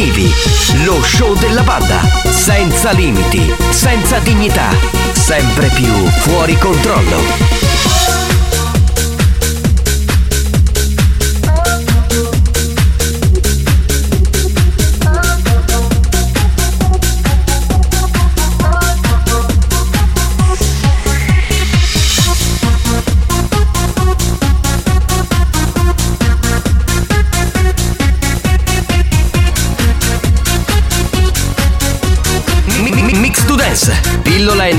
Cattivi, lo show della banda. Senza limiti, senza dignità, sempre più fuori controllo.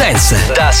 Dance, da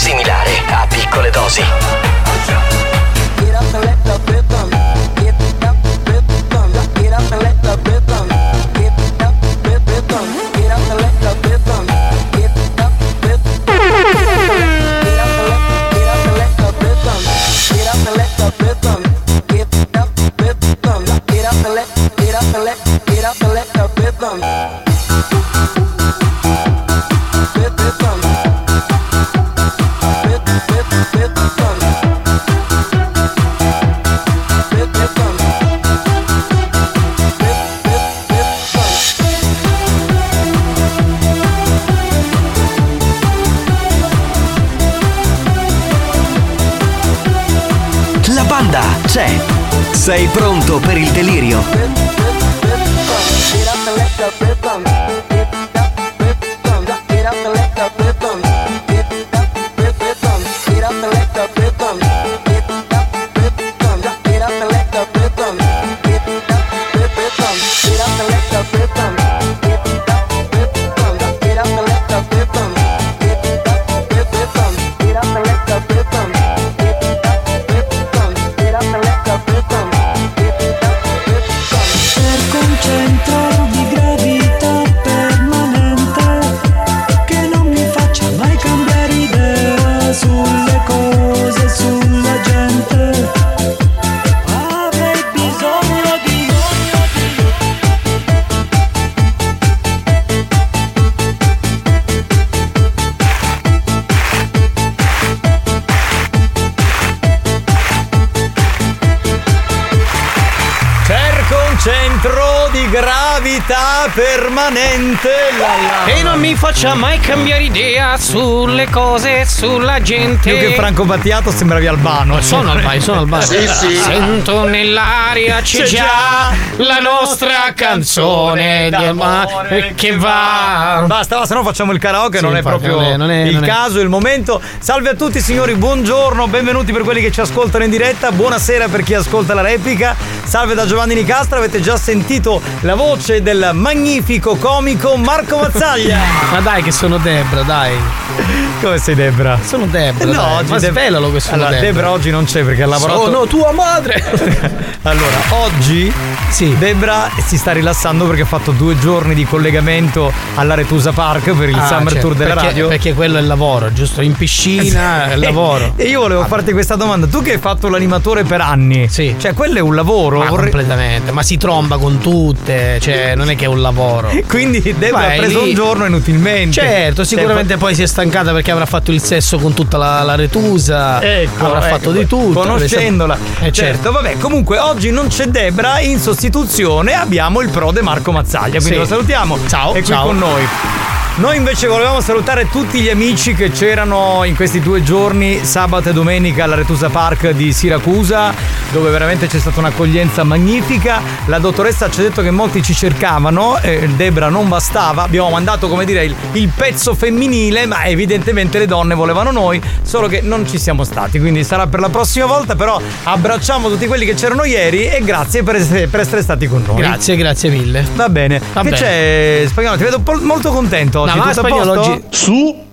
non mi faccia mai cambiare idea sulle cose, sulla gente. Più che Franco Battiato sembravi albano. eh. Sono albano, sono albano. Sì, sì. Sento nell'aria c'è, C'è già, la nostra canzone d'amore che va. Basta, basta, no facciamo il karaoke, Sì, non è infatti, proprio non è- non è- il non è- caso, il momento. Salve a tutti signori, buongiorno, benvenuti per quelli che ci ascoltano in diretta, buonasera per chi ascolta la replica. Salve da Giovanni Nicastra, avete avete già sentito la voce del magnifico comico Marco Mazzaglia. Ma dai che sono Debra, dai. Come sei Debra? Sono Debra. No, dai. oggi ma Deb- svelalo che sono allora, Debra. Debra oggi non c'è perché ha lavorato. Sono tua madre. Allora, oggi Debra si sta rilassando perché ha fatto due giorni di collegamento all'Aretusa Park per il Ah, Summer certo, Tour della perché- radio. Perché quello è il lavoro, giusto? In piscina è il lavoro. E io volevo farti questa domanda. Tu che hai fatto l'animatore per anni, sì. cioè quello è un lavoro. Ma vorrei- completamente, ma si tromba con tutte, cioè non è che è un lavoro. Quindi Debra ha preso lì. un giorno inutilmente. Certo, sicuramente poi si è stancata perché avrà fatto il sesso con tutta la, la retusa, Ecco, avrà ecco, fatto di tutto. Conoscendola. Eh, certo. vabbè, comunque oggi non c'è Debra, in sostituzione abbiamo il prode Marco Mazzaglia, quindi Sì. lo salutiamo. Ciao, È qui ciao. con noi. Noi invece volevamo salutare tutti gli amici che c'erano in questi due giorni, sabato e domenica, alla Retusa Park di Siracusa, dove veramente c'è stata un'accoglienza magnifica. La dottoressa ci ha detto che molti ci cercavano, eh, Debra non bastava, abbiamo mandato come dire il, il pezzo femminile, ma evidentemente le donne volevano noi, solo che non ci siamo stati, quindi sarà per la prossima volta, però abbracciamo tutti quelli che c'erano ieri e grazie per essere, per essere stati con noi. Grazie, grazie mille. Va bene. Va che bene. c'è spagnolo? Ti vedo po- molto contento oggi. No, ma Tutto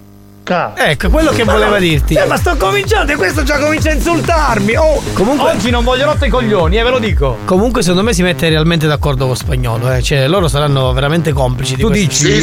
a spagnolo posto? oggi- Su Ecco, quello che voleva dirti. Eh, ma sto cominciando e questo già comincia a insultarmi. Oh, Comunque- oggi non voglio rotto i coglioni, eh, ve lo dico. Comunque secondo me si mette realmente d'accordo con spagnolo, eh. Cioè loro saranno veramente complici di Tu dici?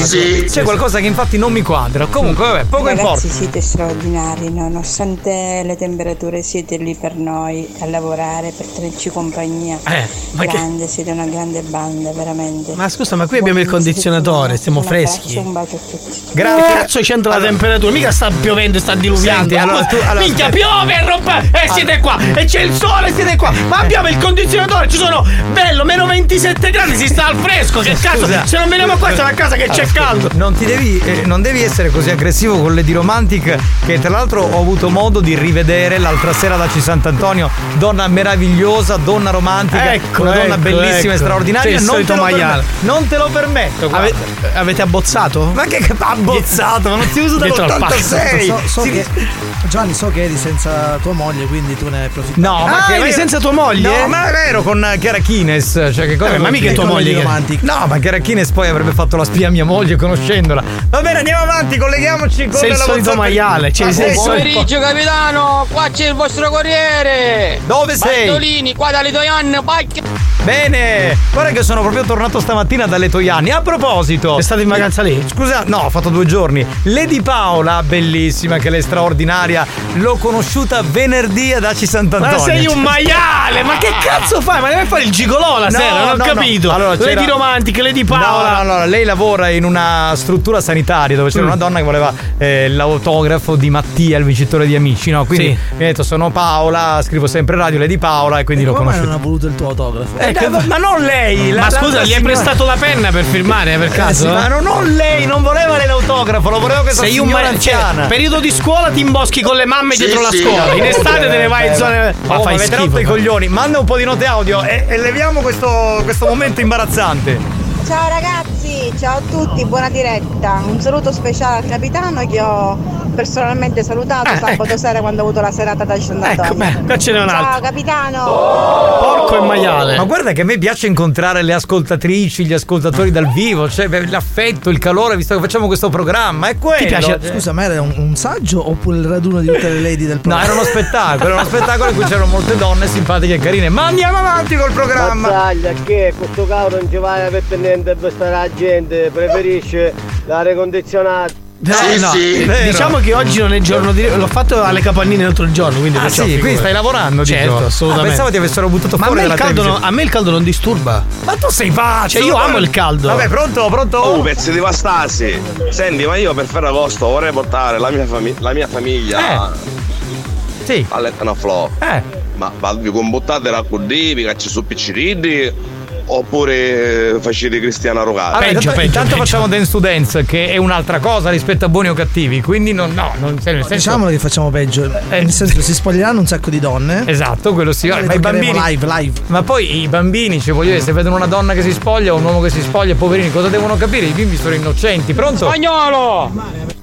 C'è qualcosa che infatti non mi quadra. Comunque, vabbè, poco Ragazzi importa. siete straordinari, nonostante le temperature siete lì per noi a lavorare, per tenerci compagnia. Eh, ma che- grande, siete una grande banda, veramente. Ma scusa, ma qui abbiamo il condizionatore, stiamo abbraccio, freschi. Un bacio a tutti. Grazie. Cazzo c'entra la temperatura, mica sta piovendo e sta diluviando. Senti, allora, tu, allora, Minchia, aspetta. piove e rompe. E siete qua. E c'è il sole siete qua. Ma abbiamo il condizionatore, ci sono bello, meno 27 gradi, si sta al fresco. Che cazzo? Se non veniamo qua siamo a casa che c'è caldo. Non ti devi. Eh, non devi essere così aggressivo con le di Romantic che tra l'altro ho avuto modo di rivedere l'altra sera da C. Sant'Antonio. Donna meravigliosa, donna romantica, ecco, una donna ecco, bellissima ecco. e straordinaria. Sì, non, te maiale. non te lo permetto. Ave- avete abbozzato? Ma che abbozzato? Ma non si usa da 86! So, so che, Gianni, so che eri senza tua moglie, quindi tu ne approfitti. No, ma ah, eri senza tua moglie? No, ma è vero con Chiara Kines. Cioè, che cosa? Ma mica tua moglie. Che... No, ma Chiara Kines poi avrebbe fatto la spia a mia moglie conoscendola. Va bene, andiamo avanti, colleghiamoci con Sei il solito WhatsApp. maiale. Cioè, sei buon pomeriggio, capitano. Qua c'è il vostro corriere. Dove sei? Bartolini, qua dalle Toian. Bene, guarda che sono proprio tornato stamattina dalle Toiani. A proposito, è stato in vacanza lì? Scusa, no, ho fatto due giorni. Lady Paolo Paola, bellissima, che lei è straordinaria. L'ho conosciuta venerdì ad Aci Sant'Antonio. Ma sei un maiale! Ma che cazzo fai? Ma deve fare il gigolò la No, sera? Non ho no, no. capito. Allora, c'era- Lady Romantic, Lady Paola. No, no, allora, lei lavora in una struttura sanitaria dove c'era Mm. una donna che voleva eh, l'autografo di Mattia, il vincitore di Amici, no? Quindi Sì. mi ha detto sono Paola, scrivo sempre radio Lady Paola e quindi l'ho Come mai conosciuta. non ha voluto il tuo autografo? Eh, che- ma non lei! la- Ma scusa, gli hai prestato la penna per firmare per Eh, caso? sì, ma no, non lei, non voleva lei l'autografo, lo voleva questa Sei un signora ma- anziana. periodo di scuola ti imboschi con le mamme Sì, dietro la scuola. In Oh, estate te ne Eh, vai in zone. Oh, ma fai avete schifo. rotto i ma- coglioni. Manda un po' di note audio e, e leviamo questo, questo momento imbarazzante. Ciao ragazzi, ciao a tutti, buona diretta. Un saluto speciale al capitano che ho personalmente salutato Eh, sabato sera quando ho avuto la serata da Antonio. Ecco, beh, qua ce n'è un Ciao altro. capitano! Porco e maiale. Ma guarda che a me piace incontrare le ascoltatrici, gli ascoltatori dal vivo, cioè l'affetto, il calore, visto che facciamo questo programma. È quello. Ti piace- cioè. Scusa, ma era un, un saggio oppure il raduno di tutte le lady del No, programma? era uno spettacolo, era uno spettacolo in cui c'erano molte donne simpatiche e carine. Ma andiamo avanti col programma. Mazzaglia, che questo cavolo non ci vai per tenere per stare la gente, preferisce l'aria condizionata. No, no, vero. Diciamo che oggi non è giorno di. L'ho fatto alle capannine l'altro giorno, quindi Ah sì, qui stai lavorando, Certo, dico. assolutamente. Ah, pensavo ti avessero buttato Ma a fuori me, il dalla caldo non, televisione. a me il caldo non disturba. Ma tu sei pazzo! Cioè, io amo il caldo. Vabbè, pronto, pronto? Oh, pezzi di vastasi. Senti, ma io per Ferragosto vorrei portare la mia, fami- la mia famiglia sì. all'Etna Flow. Eh. Ma vi combuttate la cudì, vi cacci su picciriddi oppure facete Cristiana Rogata? Allora, intanto, intanto facciamo Dance to Dance, che è un'altra cosa rispetto a buoni o cattivi. Quindi non, no, non nel senso. Diciamolo che facciamo peggio. Nel senso, si spoglieranno un sacco di donne. Esatto, quello sì. Noi le Ma i bambini. live, live. Ma poi i bambini, cioè voglio dire, se vedono una donna che si spoglia o un uomo che si spoglia, poverini, cosa devono capire? I bimbi sono innocenti, pronto? Spagnolo!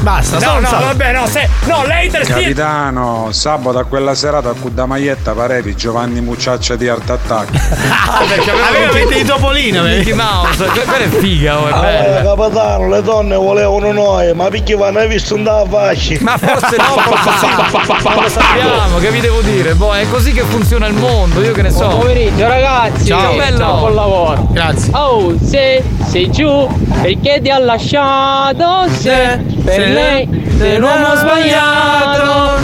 Basta, No, no, vabbè, no, se, no, lei te Capitano, sabato a quella serata con da maglietta pareti Giovanni Mucciaccia di Art Attack. Ah, perché Aveva mente di topolino, vedi? Mickey Mouse, que- quella è figa, oh, è Ah, bella. capitano, le donne volevano noi, ma perché vanno hai visto un da faccia? Ma forse no, forse sì. Non lo sappiamo, che vi devo dire? Boh, è così che funziona il mondo, io che ne so. Buon pomeriggio ragazzi Ciao, bello. Buon lavoro Grazie Oh se sei giù Perché ti ha lasciato Se per Se- lei Sei l'uomo sbagliato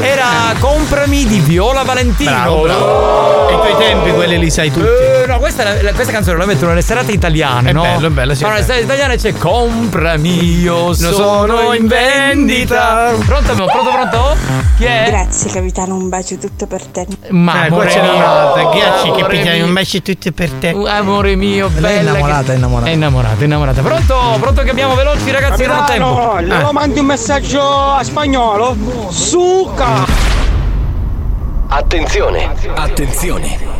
Era Comprami di Viola Valentino. Bravo, bravo. E i tuoi tempi quelli li sai tutti. No, questa, la- questa canzone la mettono nelle serate italiane, È no? bello, è bello, sì, è nelle serate italiane c'è Comprami, io sono, sono in vendita. Pronto, pronto, pronto? Chi è? Grazie capitano, un bacio tutto per te. Ma Eh, amore c'è un'altra. Picchiano mio. un bacio tutti per te. Uh, Amore mio, Lei è bella. innamorata, che- è innamorata. È innamorata, è innamorata. Pronto? Pronto che abbiamo veloci ragazzi, non ho tempo. Capitano Le Eh. mandi un messaggio a spagnolo Suca Attenzione! Attenzione!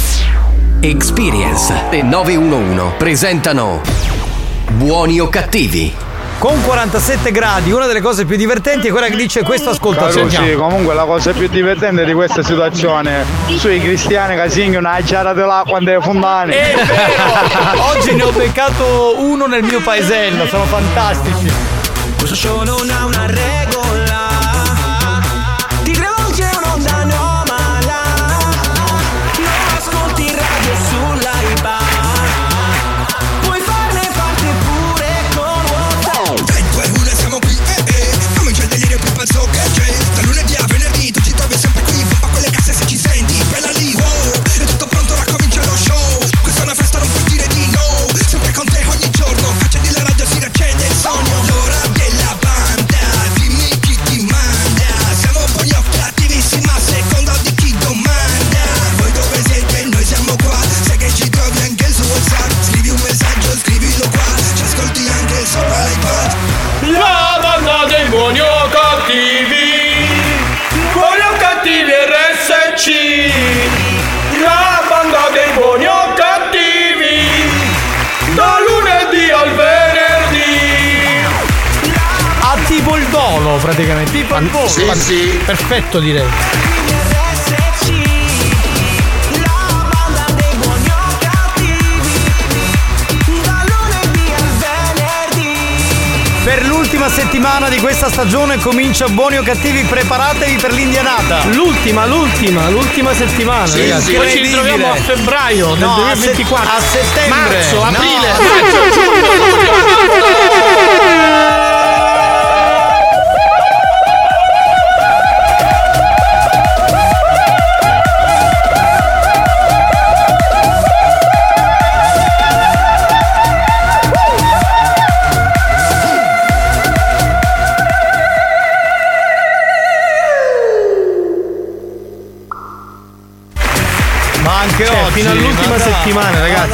Experience e 911 presentano Buoni o cattivi? Con 47 gradi, una delle cose più divertenti è quella che dice questo ascoltatore. Carucci, comunque la cosa più divertente di questa situazione sui cristiani che singhiono a giara dell'acqua fondane. È vero! Oggi ne ho beccato uno nel mio paesello, sono fantastici. Questo show non ha una regola praticamente. Tipo il dolo. Sì, sì. Perfetto direi Per l'ultima settimana di questa stagione comincia buoni o cattivi, preparatevi per l'indianata. L'ultima, l'ultima, l'ultima settimana Sì, ragazzi sì. Poi ci ritroviamo a febbraio del No, a 2024 se- a settembre. Marzo, aprile, No. maggio, settimana, ma ragazzi.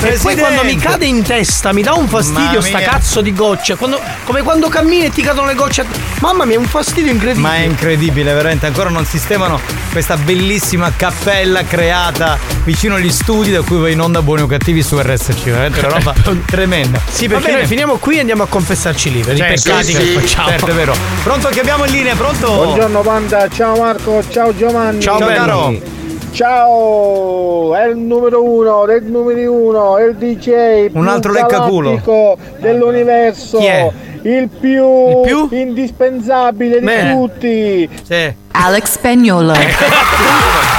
dai. E poi quando mi cade in testa mi dà un fastidio sta cazzo di goccia. Quando- come quando cammini e ti cadono le gocce. Mamma mia, è un fastidio incredibile. Ma è incredibile, veramente. Ancora non sistemano questa bellissima cappella creata vicino agli studi da cui va in onda buoni o cattivi su RSC. Veramente una roba tremenda. Sì, Va perché bene. noi finiamo qui e andiamo a confessarci lì per Certo, i peccati sì, che sì, facciamo. Certo, è vero. Pronto che abbiamo in linea, pronto? Buongiorno Panda, ciao Marco, ciao Giovanni. Ciao, Ciao, caro. Ciao, è il numero uno, del numero uno, è il DJ Un più altro leccaculo. dell'universo. Chi è? Il più, indispensabile di Bene. tutti. Sì. Alex Spagnola.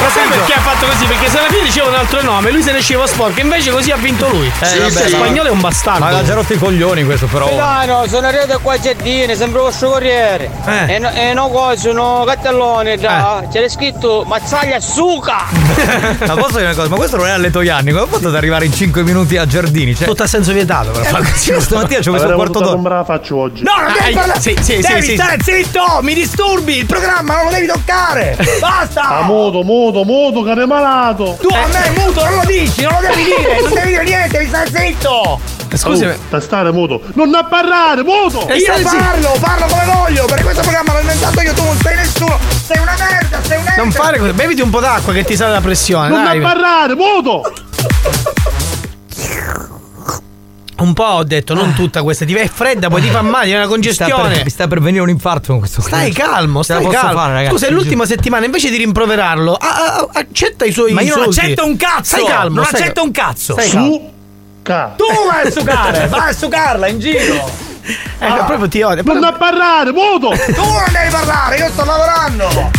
Ma sai perché ha fatto così? Perché se alla fine diceva un altro nome, lui se ne usciva sporco, invece così ha vinto lui. Eh, Sì, vabbè, sì, ma- spagnolo è un bastardo. Ma ha già rotto i coglioni questo però. Milano, sono arrivato qua a Giardini, sembra vostro corriere. Eh. E, no, e no cosa, no cartellone, già. C'era scritto mazzaglia suca. Ma posso dire una cosa? Ma questo non è a Letoianni, come ha fatto ad arrivare in 5 minuti a Giardini? Cioè, Tutto a senso vietato, però. Eh, sì, stamattina ci ho messo un quarto d'ora. me la faccio oggi. No, non devi Ah, parlare! sì, sì, devi sì, sì. stare zitto! Mi disturbi! Il programma non lo devi toccare! Basta! Ah, muto, muto, muto, che è malato. Tu a me muto non lo dici, non lo devi dire! Non devi dire niente, devi stare zitto! Scusami. Per stare muto. Non a parlare, muto. Eh, Io stai zitto. parlo, parlo come voglio! Perché questo programma l'ho inventato io, tu non sei nessuno! Sei una merda, sei un merda! Non fare così, beviti un po' d'acqua che ti sale la pressione. Non a parlare, muto. Un po' ho detto, non tutta questa, ti è fredda, poi ti fa male, è una Mi sta, per, congestione. mi sta per venire un infarto con questo Stai calmo, stai posso calmo. fare, ragazzi. Scusa, è l'ultima settimana, invece di rimproverarlo, a- a- accetta i suoi Ma io non insulti. accetto un cazzo! Stai calmo, non stai accetto un cazzo! Stai calmo. Suca. Tu vai a sucare! vai a sucarla in giro! Eh, proprio ti odio. Non a parlare, muto. Tu non devi parlare, io sto lavorando!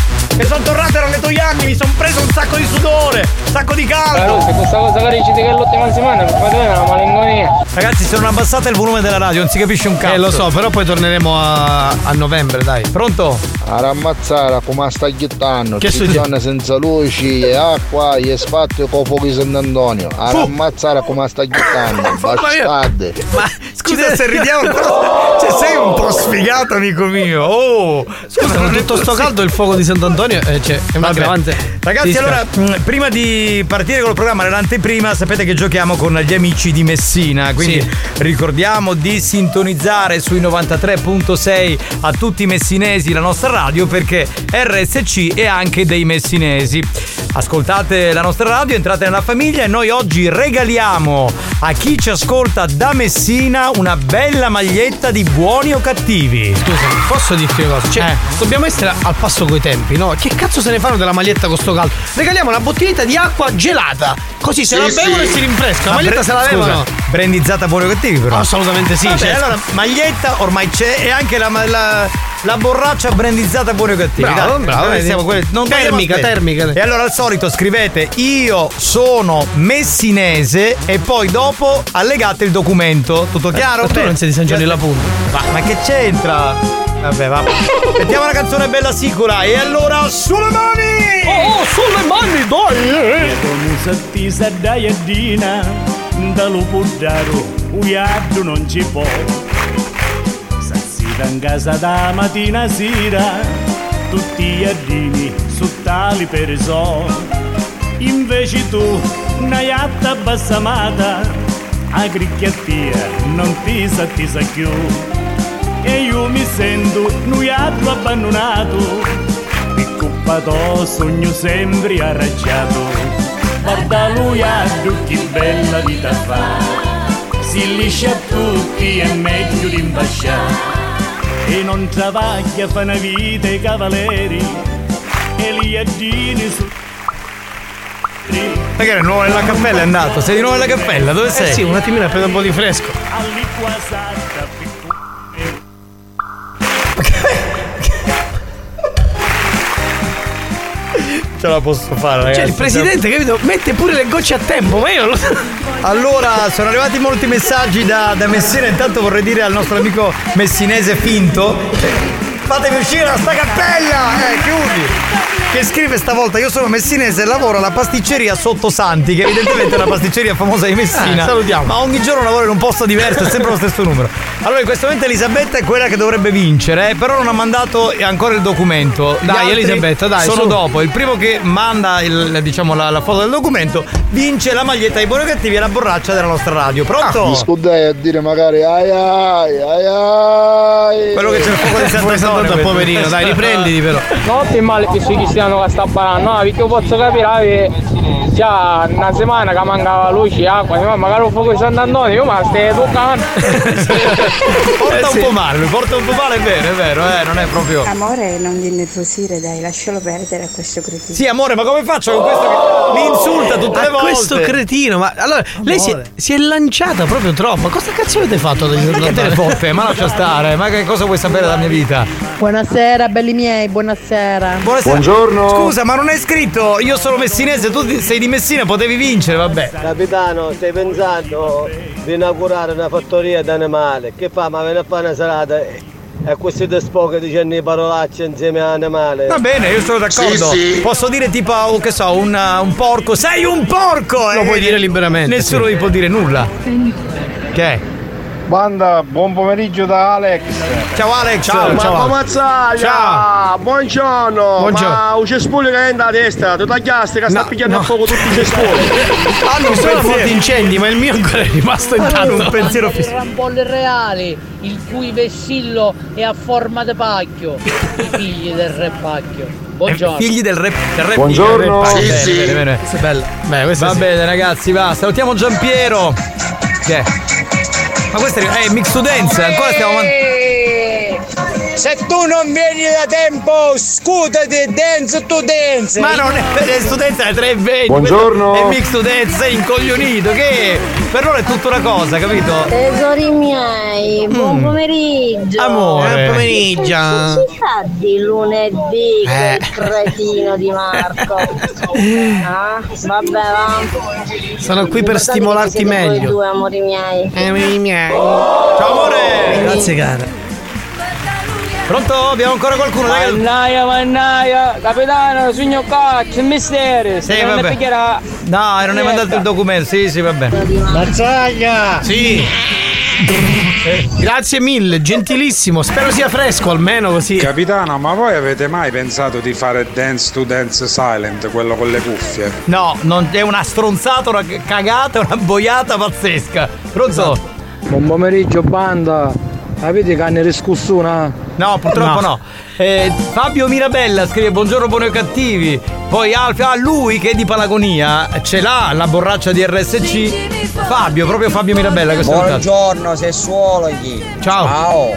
E sono tornato dalle tuoi anni, mi sono preso un sacco di sudore, un sacco di caldo! se questa cosa che dici che è l'ultima settimana, per è una malinconia. Ragazzi, se non abbassate il volume della radio, non si capisce un cazzo. Eh, lo so, però poi torneremo a, a novembre, dai. Pronto? A rammazzare come sta ghittando, Che succede? senza luci e acqua e spazio con fuochi Sant'Antonio. A rammazzare come sta ghittando, bastarde. Ma scusa se ridiamo, però, cioè sei un po' sfigato, amico mio. Oh, Scusa, con tutto sto caldo il fuoco di Sant'Antonio eh, cioè, è un Vabbè. aggravante. Ragazzi, Ti allora, mh, prima di partire col programma, nell'anteprima, sapete che giochiamo con gli amici di Messina. Quindi Sì. ricordiamo di sintonizzare sui 93.6 a tutti i messinesi la nostra radio perché RSC è anche dei messinesi. Ascoltate la nostra radio, entrate nella famiglia e noi oggi regaliamo a chi ci ascolta da Messina una bella maglietta di buoni o cattivi. Scusa, posso dirti una cosa? Cioè, Eh. dobbiamo essere al passo coi tempi, no? Che cazzo se ne fanno della maglietta con sto caldo? Regaliamo una bottiglietta di acqua gelata. Così se Sì, la bevono sì. e si rinfresca. La Ma maglietta bre- se la levano. brandizzata buoni cattivi però. Assolutamente sì. Vabbè, certo. allora maglietta ormai c'è e anche la, la, la borraccia brandizzata buoni o cattivi. Bravo, Dai, bravo, vedi. siamo quelli- non Termica, termica. E allora al solito scrivete io sono messinese e poi dopo allegate il documento. Tutto chiaro? Ma tu non sei di San Giovanni la Punta. Ma, ma che c'entra? Vabbè, va. Mettiamo una canzone bella sicura e allora sulle mani! Oh, sulle mani, dai! Come sattisa daiadina, da lupo daro, uiardo non ci può. Sassita in casa da mattina sera, tutti i giardini su tali persone. Invece tu, una iatta bassamata, a gricchiattia non ti sattisa più. E io mi sento un iatto abbandonato e colpa tuo sogno sempre arrabbiato. Guarda lui che bella vita fa, si liscia a tutti è meglio di imbasciare. E non travaglia fa una vita i cavalieri, e li addini su. Perché eri nuovo nella cappella è andato? Sei di nuovo nella cappella? Dove sei? Eh sì, un attimino a prendere un po' di fresco. Ce la posso fare, ragazzi. Cioè, il presidente, capito? Mette pure le gocce a tempo, ma io non lo so. Allora, sono arrivati molti messaggi da, da Messina. Intanto vorrei dire al nostro amico messinese finto. Fatemi uscire da sta cappella! Eh, chiudi! Che scrive stavolta: Io sono messinese e lavoro alla pasticceria Sottosanti, che evidentemente è una pasticceria famosa di Messina. Eh, salutiamo. Ma ogni giorno lavora in un posto diverso, è sempre lo stesso numero. Allora, in questo momento Elisabetta è quella che dovrebbe vincere, eh, però non ha mandato ancora il documento. Gli Dai, Elisabetta, dai, Sono su. dopo. Il primo che manda il- diciamo, la, la foto del documento vince la maglietta dei buoni cattivi e la borraccia della nostra radio. Pronto? Mi scudai a dire magari ai ai ai ai. Quello che c'è il fuoco di Sant'Antonio. Poverino, dai, riprenditi però. Non ti male che sui cristiano che sta parlando, no, perché posso capire, vabbè, già una settimana che mancava luce e acqua, ma magari un fuoco di Sant'Antonio, io ma stai toccando. Porta un po' male, mi porta un po' male, è vero, è vero, eh, non è proprio. Amore, non ti innervosire, dai, lascialo perdere a questo cretino. Sì, amore, ma come faccio con questo che mi insulta tutte le Ma volte? questo cretino, ma allora lei si è, si è lanciata proprio troppo. Ma cosa cazzo avete fatto da Ma che te? Ma lascia stare, ma che cosa vuoi sapere della mia vita? Buonasera, belli miei, buonasera. Buonasera. Scusa, ma non hai scritto io sono messinese, tu di- sei di Messina, potevi vincere, vabbè. Capitano, stai pensando di inaugurare una fattoria d'animali? Che fa? Ma viene a fare una serata e e questi despoche dicendo le parolacce insieme all'animale. Va bene, io sono d'accordo. Sì, sì. Posso dire tipo, che so, un, un porco. Sei un porco! Lo eh, puoi dire liberamente, Nessuno sì. gli può dire nulla. Che è? Banda, buon pomeriggio da Alex. Ciao Alex. Ciao, ciao. come mazzaglia? Ciao. Buongiorno! Buongiorno. Ma un cespugli che è nella testa, tu tagliasti che sta picchiando a fuoco tutti i cespugli. Hanno sono morti incendi, ma il mio ancora è rimasto intatto. un pensiero fisso. Rambolli reali, il cui vessillo è a forma di pacchio. I figli del re pacchio. Buongiorno. Figli del re. Del re Buongiorno. Bene, Sì, bene, sì. bene, bene. Questa è bella. Beh, questa Va sì. bene, ragazzi, va. Salutiamo Giampiero. Che è? Ma questo è eh, Mix to Dance, ancora stiamo avanti. Se tu non vieni da tempo, scusati, dance to dance. Ma non è per studenza è 320. Buongiorno. È Mix to Dance, sei incoglionito. Che per loro è tutta una cosa, capito? Tesori miei, buon Mm. pomeriggio. Amore. Buon pomeriggio. Che fa di lunedì Eh. quel cretino di Marco? Ah, vabbè, va. Sono qui per è stimolarti siete voi meglio. due amori miei. Amori miei. Ciao amore. Grazie cara. Pronto? Abbiamo ancora qualcuno? Dai. Mannaia, mannaia, capitano, sogno caccio, misteri. Sì, Se non vabbè. ne picchierà. No, non hai mandato il documento. Sì, sì, vabbè. Mazzaglia! Sì. Grazie mille, gentilissimo. Spero sia fresco almeno così. Capitano, ma voi avete mai pensato di fare Dance to Dance Silent, quello con le cuffie? No, non, è una stronzata, una cagata, una boiata pazzesca. Pronto? Buon pomeriggio, banda. Avete canne riscussuna? No, purtroppo no. Eh, Fabio Mirabella scrive buongiorno buoni o cattivi. Poi Alfio, ah, lui che è di Palagonia ce l'ha la borraccia di RSC. Fabio, proprio Fabio Mirabella che. Buongiorno, sessuologhi. Ciao. Ciao.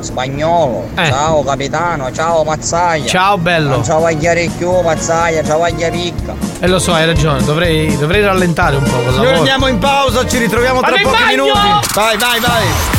Spagnolo. Eh. Ciao capitano, ciao Mazzaglia. Ciao bello. Non ciao vagliare più, Mazzaglia, ciao vaglia picca. E lo so, hai ragione, dovrei, dovrei rallentare un po' con la Signori voce. andiamo in pausa, ci ritroviamo tra Vado pochi bagno! minuti. Vai, vai, vai.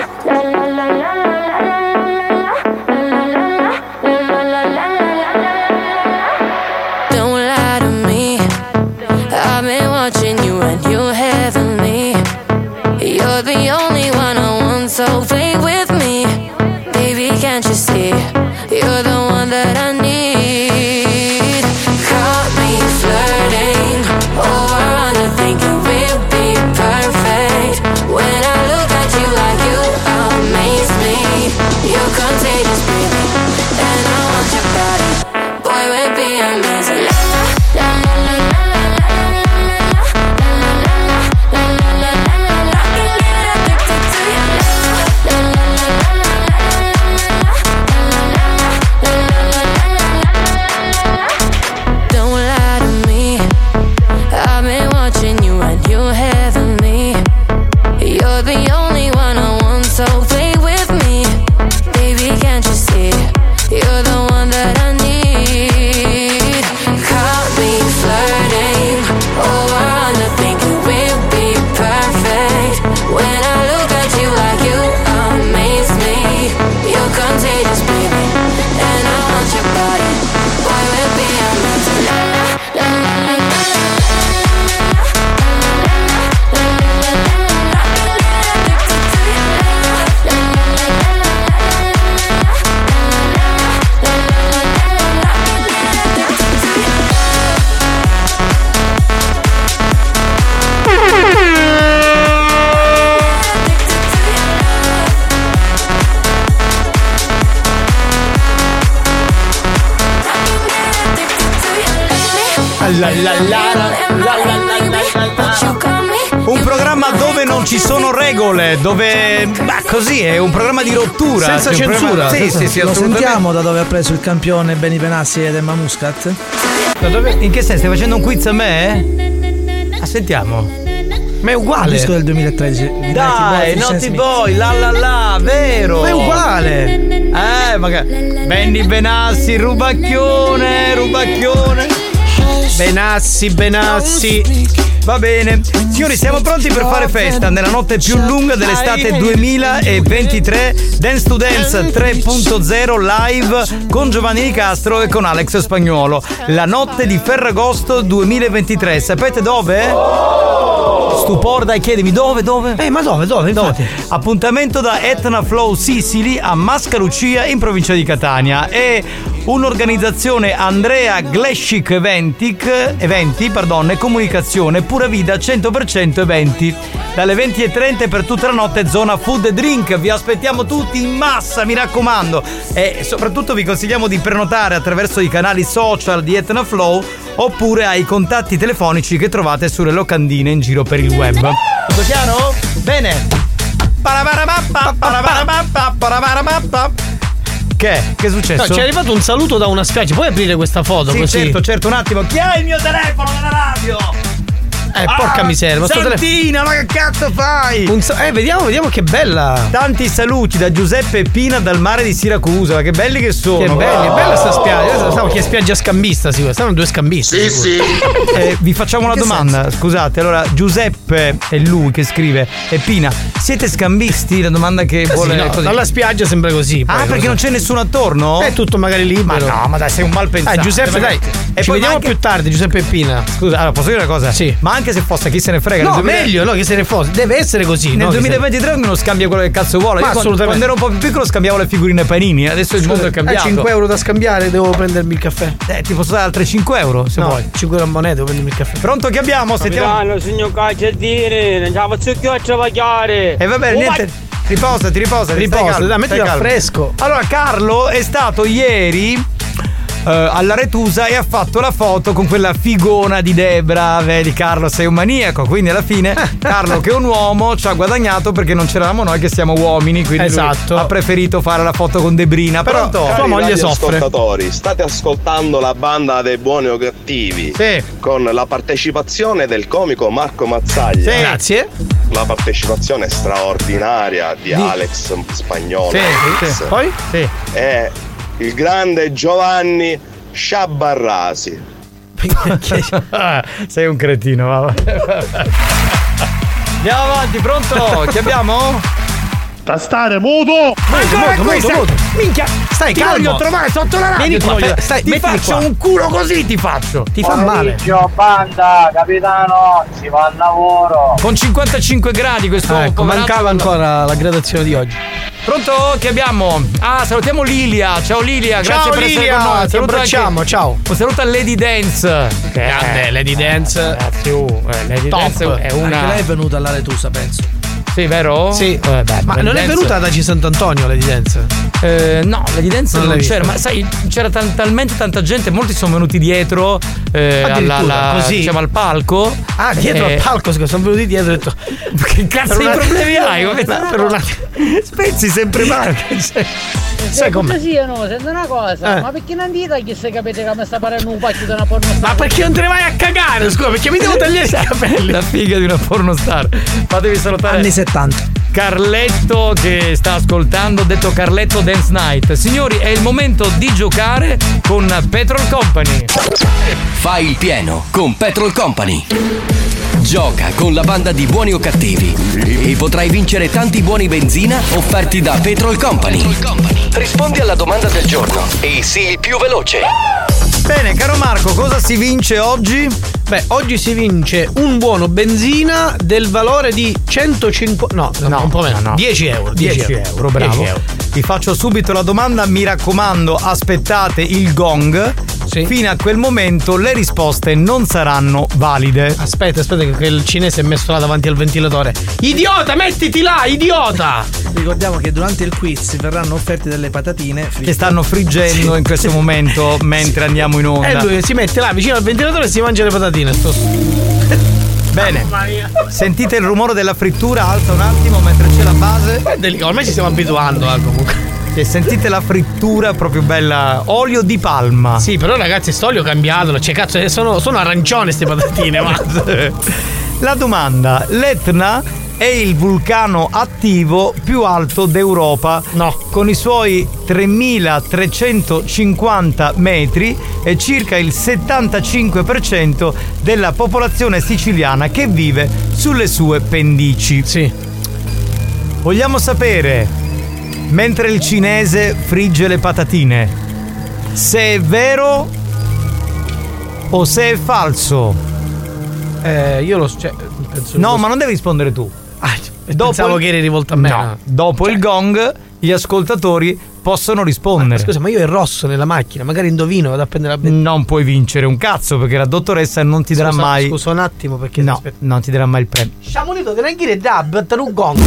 Un programma dove non ci sono regole, dove. Ma così è un programma di rottura. Senza censura. Sì, sì, sì, Lo sentiamo da dove ha preso il campione Benny Benassi ed Emma Muscat? In che senso? Stai facendo un quiz a me? Ah, sentiamo. Ma è uguale. Il disco del 2013. United Dai, Naughty. Boy, la la la, vero? Ma è uguale. Eh, magari. Benny Benassi, rubacchione, rubacchione. Benassi, Benassi. Va bene. Signori, siamo pronti per fare festa nella notte più lunga dell'estate 2023. Dance to Dance 3.0 live con Giovanni Di Castro e con Alex Spagnuolo. La notte di Ferragosto 2023. Sapete dove? Stupor, dai, chiedimi dove, dove? Eh, ma dove, dove? Infatti. Appuntamento da Etna Flow Sicily a Mascalucia in provincia di Catania. È un'organizzazione Andrea Glescic Eventic, Eventi pardon, e Comunicazione Pura Vida 100% Eventi. Dalle 20.30 per tutta la notte zona food e drink. Vi aspettiamo tutti in massa, mi raccomando. E soprattutto vi consigliamo di prenotare attraverso i canali social di Etna Flow oppure ai contatti telefonici che trovate sulle locandine in giro per il web. Tutto chiaro? Bene. Parabarabappa, parabarabappa, parabarabappa. Che? Che è successo? No, ci è arrivato un saluto da una spiaggia. Puoi aprire questa foto Sì, così? certo, certo, un attimo. Chi ha il mio telefono della radio? Eh, porca miseria, ma Santina, ma che cazzo fai? Sa- eh, vediamo, vediamo che bella. Tanti saluti da Giuseppe e Pina dal mare di Siracusa, ma che belli che sono. Che belli, è bella sta spiaggia. Stavo che è spiaggia scambista, sì, stanno due scambisti. sicuro. Eh, vi facciamo una domanda, scusate. Allora, Giuseppe è lui che scrive e Pina, siete scambisti? La domanda che Così, vuole no, così. dalla spiaggia sembra così. poi, Ah, perché so. non c'è nessuno attorno? È tutto magari libero. Ma no, ma dai, sei un mal pensato. Dai, Giuseppe, dai. E ci poi vediamo anche- più tardi, Giuseppe e Pina. Scusa, allora posso dire una cosa? Sì. Ma anche se fosse chi se ne frega. No, nel 2000 meglio, no, che se ne fosse. Deve essere così. Nel no, che se- 2023 ognuno scambia quello che cazzo vuole. Ma quando, assolutamente. quando ero un po' più piccolo scambiavo le figurine panini. Adesso il mondo è Hai cambiato. 5 euro da scambiare, devo prendermi il caffè. Eh, ti posso dare altre 5 euro se no, vuoi. 5 euro a moneta, devo prendermi il caffè. Pronto che abbiamo? Sentiamo. Capitano, signor Cacciatini, non ce la faccio più a travagliare. E va bene, niente. Riposati, riposati. Riposati, dai, calmo. fresco. Allora, Carlo è stato ieri. Eh, alla Retusa e ha fatto la foto con quella figona di Debra. Vedi, Carlo, sei un maniaco. Quindi alla fine, Carlo, che è un uomo, ci ha guadagnato perché non c'eravamo noi che siamo uomini. Quindi lui Esatto. ha preferito fare la foto con Debrina. Però Pronto? sua moglie soffre. Ascoltatori, state ascoltando la banda dei buoni o cattivi Sì. con la partecipazione del comico Marco Mazzaglia. Sì. Grazie. La partecipazione straordinaria di, Alex Spagnolo. Sì, sì. Poi? Sì. E il grande Giovanni Sciabarrasi. Ah, sei un cretino, va. Andiamo avanti, pronto? Chi abbiamo? Tastare muto! Ancora muto, questa? muto, muto. Minchia! Stai ti calmo. voglio trovare sotto la radio! Vieni ti qua, voglio- stai- ti faccio qua. un culo così ti faccio! Ti fa male. banda, capitano, si va al lavoro. Con 55 gradi questo ecco, poverato- mancava ancora la gradazione di oggi. Pronto? Chi abbiamo? Ah, salutiamo Lilia. Ciao Lilia, grazie Ciao, per essere Lilia, con noi. ti abbracciamo, anche- ciao. Un saluto a Lady Dance. Che Grande, Lady Dance. Ragazzi, uh, eh, Lady Top. Dance è una. Anche lei è venuta alla Retusa, penso. Sì, vero? Sì. Eh, beh, Ma non è venuta da C Sant'Antonio Lady Dance? Eh, no, Lady Dance Non non, c'era, ma sai, c'era tal- talmente tanta gente, molti sono venuti dietro eh, alla, Addirittura, alla- così? diciamo, al palco. Ah, dietro Eh, al palco, scusa, sono venuti dietro e ho detto. Che cazzo Per di una- problemi hai? Come- Per un attimo. Spezzi sempre male. Cioè, Sai come? Così no, sento una cosa, Eh. ma perché non dite che se capite che mi sta parlando un pacchio di una porno Ma perché non te ne vai a cagare? Scusa, perché mi devo tagliare i capelli? La figa di una pornostar. Fatevi salutare. Anni 70. Carletto che sta ascoltando, detto Carletto Dance Night. Signori, è il momento di giocare con Petrol Company. Fai il pieno con Petrol Company. Gioca con la banda di buoni o cattivi e potrai vincere tanti buoni benzina offerti da Petrol Company. Rispondi alla domanda del giorno e sii il più veloce. Bene, caro Marco, cosa si vince oggi? Beh, oggi si vince un buono benzina del valore di 150. No, un po' meno. no. 10 euro. 10 euro, bravo. 10 euro. Vi faccio subito la domanda, mi raccomando, aspettate il gong. fino a quel momento le risposte non saranno valide. Aspetta, aspetta, che il cinese è messo là davanti al ventilatore. Idiota, mettiti là, idiota! Ricordiamo che durante il quiz verranno offerte delle patatine fritte. Che stanno friggendo in questo momento mentre andiamo in onda. E lui si mette là vicino al ventilatore e si mangia le patatine. Sto... Bene. Sentite il rumore della frittura, alza un attimo mentre c'è la base. Ormai ci stiamo abituando eh, comunque. E sentite la frittura proprio bella. Olio di palma. Sì, però ragazzi, sto olio cambiatelo. Cioè, cazzo, eh, sono, sono arancione queste patatine, ma. La domanda: l'Etna è il vulcano attivo più alto d'Europa. No. Con i suoi 3350 metri e circa il 75% della popolazione siciliana che vive sulle sue pendici. Sì. Vogliamo sapere, mentre il cinese frigge le patatine, se è vero o se è falso. Eh, io lo. Cioè, penso No, ma non devi rispondere tu. Pensavo che eri rivolto a me. No, dopo il gong gli ascoltatori possono rispondere. Scusa, ma io è rosso nella macchina, magari indovino, vado a prendere la Non puoi vincere un cazzo perché la dottoressa non ti darà Scusa- mai. Scusa un attimo perché. No, non ti darà mai il premio. Sciamonito, che neanche da un gong.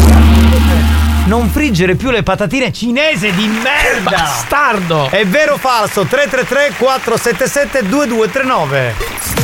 Non friggere più le patatine cinese di merda! Bastardo! È vero o falso? 333 477 2239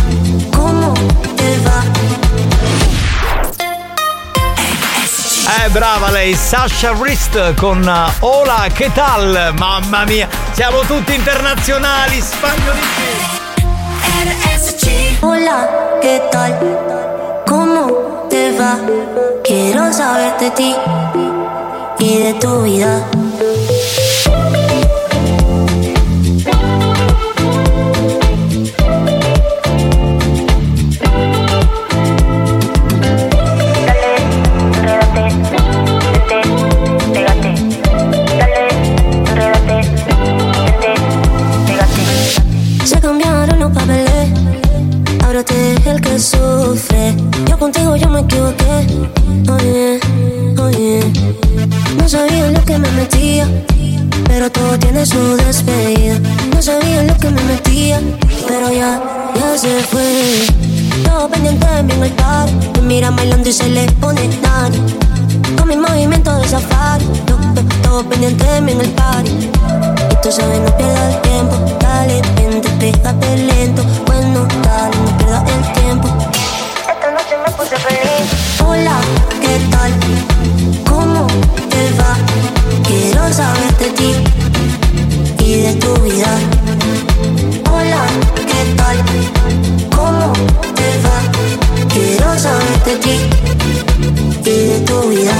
Eh, brava lei, Sasha Wrist con uh, Hola, che tal? Mamma mia, siamo tutti internazionali, spagnolici. Hola, ¿qué tal? ¿Cómo te va? Quiero saber de ti y de tu vida. Contigo yo me equivoqué. Oye, oye, no sabía en lo que me metía, pero todo tiene su despedida. No sabía en lo que me metía, pero ya, ya se fue. Todo pendiente de mí en el par, me mira bailando y se le pone nani. Con mi movimiento de safari, todo pendiente de mí en el party. Y tú sabes, no pierdas el tiempo. Dale, vente, pégate lento. Bueno, dale, no pierdas el tiempo. De ti y de tu vida. Hola, ¿qué tal? ¿Cómo te va? Quiero saber de ti y de tu vida.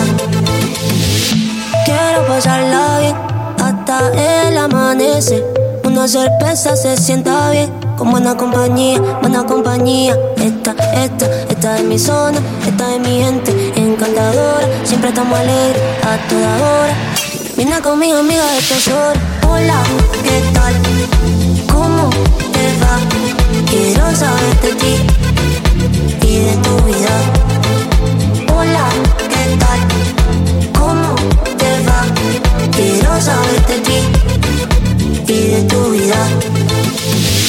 Quiero pasarla bien hasta el amanecer. Una cerveza se sienta bien, con buena compañía, buena compañía. Esta, esta, esta es mi zona, esta es mi gente encantadora. Siempre estamos alegres a toda hora. Vine conmigo, amiga de tesoro. Hola, ¿qué tal? ¿Cómo te va? Quiero saber de ti y de tu vida. Hola, ¿qué tal? ¿Cómo te va? Quiero saber de ti y de tu vida.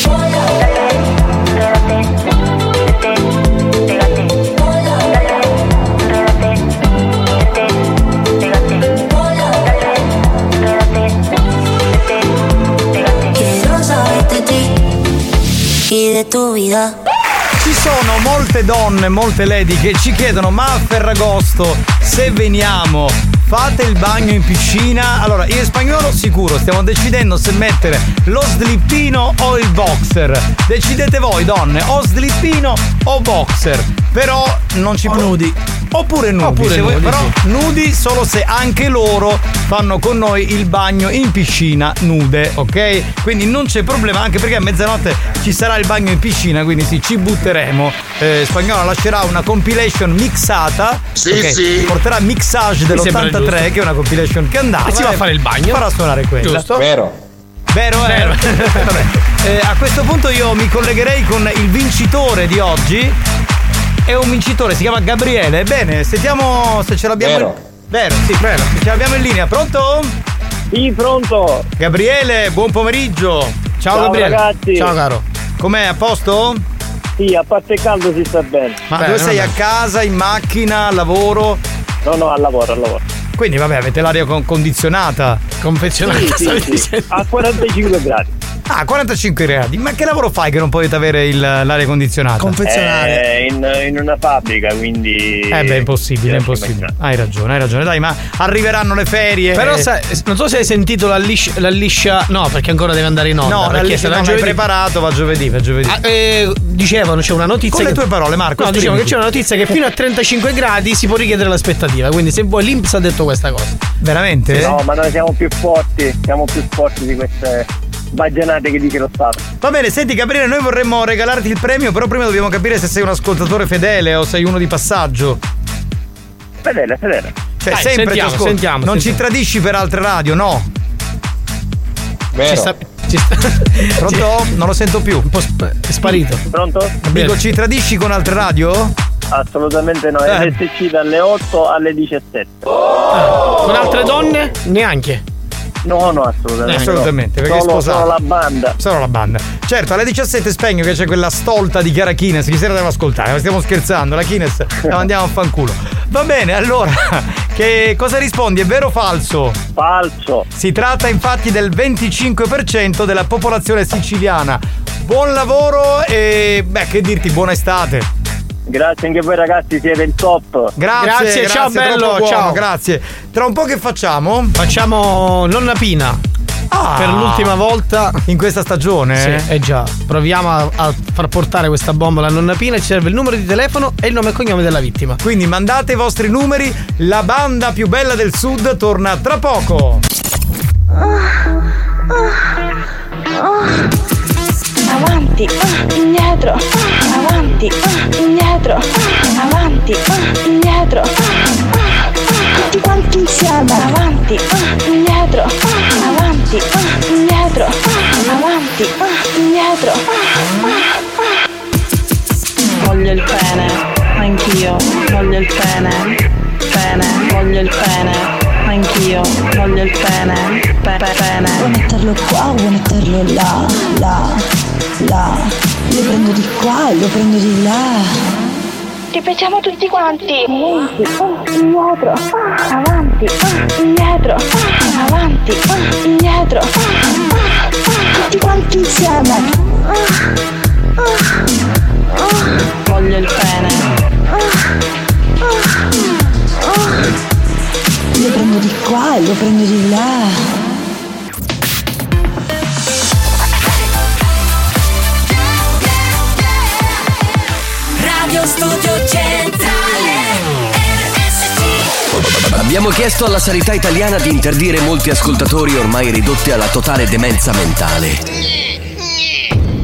Quiero y de tu vida. Ci sono molte donne, molte lady che ci chiedono: ma a Ferragosto, se veniamo, fate il bagno in piscina? Allora, in spagnolo sicuro, stiamo decidendo se mettere lo slippino o il boxer. Decidete voi, donne, o slippino o boxer. Però non ci nudi. Oppure nudi, Oppure nudi, però sì. nudi solo se anche loro fanno con noi il bagno in piscina nude, ok? Quindi non c'è problema, anche perché a mezzanotte ci sarà il bagno in piscina, quindi sì, ci butteremo. Eh, Spagnola lascerà una compilation mixata. Sì, ok? sì. Porterà Mixage Mi sembra dell'83, giusto. che è una compilation che andava. E si va a fare il bagno. Farà suonare quella. Giusto. Vero. Vero, eh? Vabbè. Eh, a questo punto io mi collegherei con il vincitore di oggi. È un vincitore, si chiama Gabriele. Bene, sentiamo se ce l'abbiamo. Vero. In... Vero, sì, vero. Se ce l'abbiamo in linea. Pronto? Sì, pronto. Gabriele, buon pomeriggio. Ciao, Ciao, Gabriele. ragazzi. Ciao caro. Com'è? A posto? Sì, a parte il caldo si sta bene. Ma dove sei? A casa, in macchina, al lavoro? No, no, al lavoro, al lavoro. Quindi vabbè, avete l'aria con- condizionata. Confezionata. Sì, sì, sì. A 45 gradi. Ah, 45 gradi. Ma che lavoro fai che non potete avere il- l'aria condizionata? Eh, in, in una fabbrica, quindi. Eh beh, è impossibile, è impossibile. Hai ragione, hai ragione. Dai, ma arriveranno le ferie. Però Eh, sai, non so se hai sentito la liscia, la liscia- No, perché ancora deve andare in onda. No, perché se non l'hai giovedì- preparato, va giovedì, va giovedì. Ah, eh, dicevano, c'è una notizia. Con le che- tue parole, Marco, No, dicevano che c'è una notizia che fino a 35 gradi si può richiedere l'aspettativa. Quindi, se vuoi, l'Inps ha detto questa cosa. Veramente? No, ma noi siamo più forti, siamo più forti di queste baggianate che dice lo Stato. Va bene, senti Gabriele, noi vorremmo regalarti il premio, però prima dobbiamo capire se sei un ascoltatore fedele o sei uno di passaggio. Fedele, fedele. Cioè, Dai, sempre ti sentiamo, ascolto. sentiamo, Non sentiamo. ci tradisci per altre radio, no? Ci sta, ci sta- Pronto? Non lo sento più. è sparito. Pronto? Dico, ci tradisci con altre radio? Assolutamente no, Eh. RSC dalle 8 alle 17. Con altre donne? Neanche. No, no, assolutamente. Assolutamente, no. perché solo, solo la banda. Solo la banda. Certo, alle 17 spegno che c'è quella stolta di Chiara Kines. Chi se la deve ascoltare? Ma stiamo scherzando, la Kines la mandiamo a fanculo. Va bene, allora, che cosa rispondi? È vero o falso? Falso. Si tratta infatti del 25% della popolazione siciliana. Buon lavoro e beh, che dirti, buona estate. Grazie anche voi ragazzi, siete il top. Grazie, Grazie, ciao, troppo bello, buono, ciao. Grazie. Tra un po' che facciamo? Facciamo nonna Pina. Ah. Per l'ultima volta. In questa stagione? Sì, eh già. Proviamo a, a far portare questa bomba alla nonna Pina. Ci serve il numero di telefono e il nome e cognome della vittima. Quindi mandate i vostri numeri. La banda più bella del sud torna tra poco. Avanti, ah, indietro, ah, avanti, ah, indietro, ah, avanti, ah, indietro, ah, ah, tutti quanti insieme, avanti, indietro, avanti, indietro, avanti, indietro. Voglio il pene, anch'io, voglio il pene, pene, voglio il pene, anch'io, voglio il pene, pe- pe- pene. Vuoi metterlo qua, vuoi metterlo là, là, là. Lo prendo di qua e lo prendo di là. Ripetiamo tutti quanti. Avanti, ah, indietro, ah, avanti, ah, indietro, ah, avanti, ah, indietro. ah, ah, ah, Tutti quanti insieme. Ah, ah, ah, Voglio il pene, ah, ah. Lo prendo di qua e lo prendo di là. Radio Studio Centrale Abbiamo chiesto alla sanità italiana di interdire molti ascoltatori ormai ridotti alla totale demenza mentale.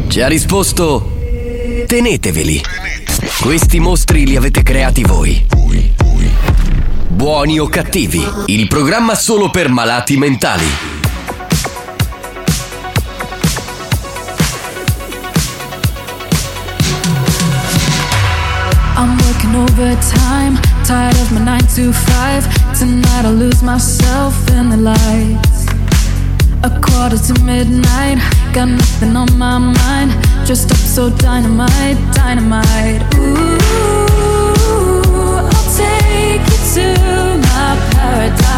Ci ha risposto: teneteveli. Questi mostri li avete creati voi. Buoni o cattivi, il programma solo per malati mentali. I'm working overtime, tired of my 9 to 5. Tonight I lose myself in the lights. A quarter to midnight, got nothing on my mind. Just up so dynamite, dynamite. Ooh, take you to my paradise.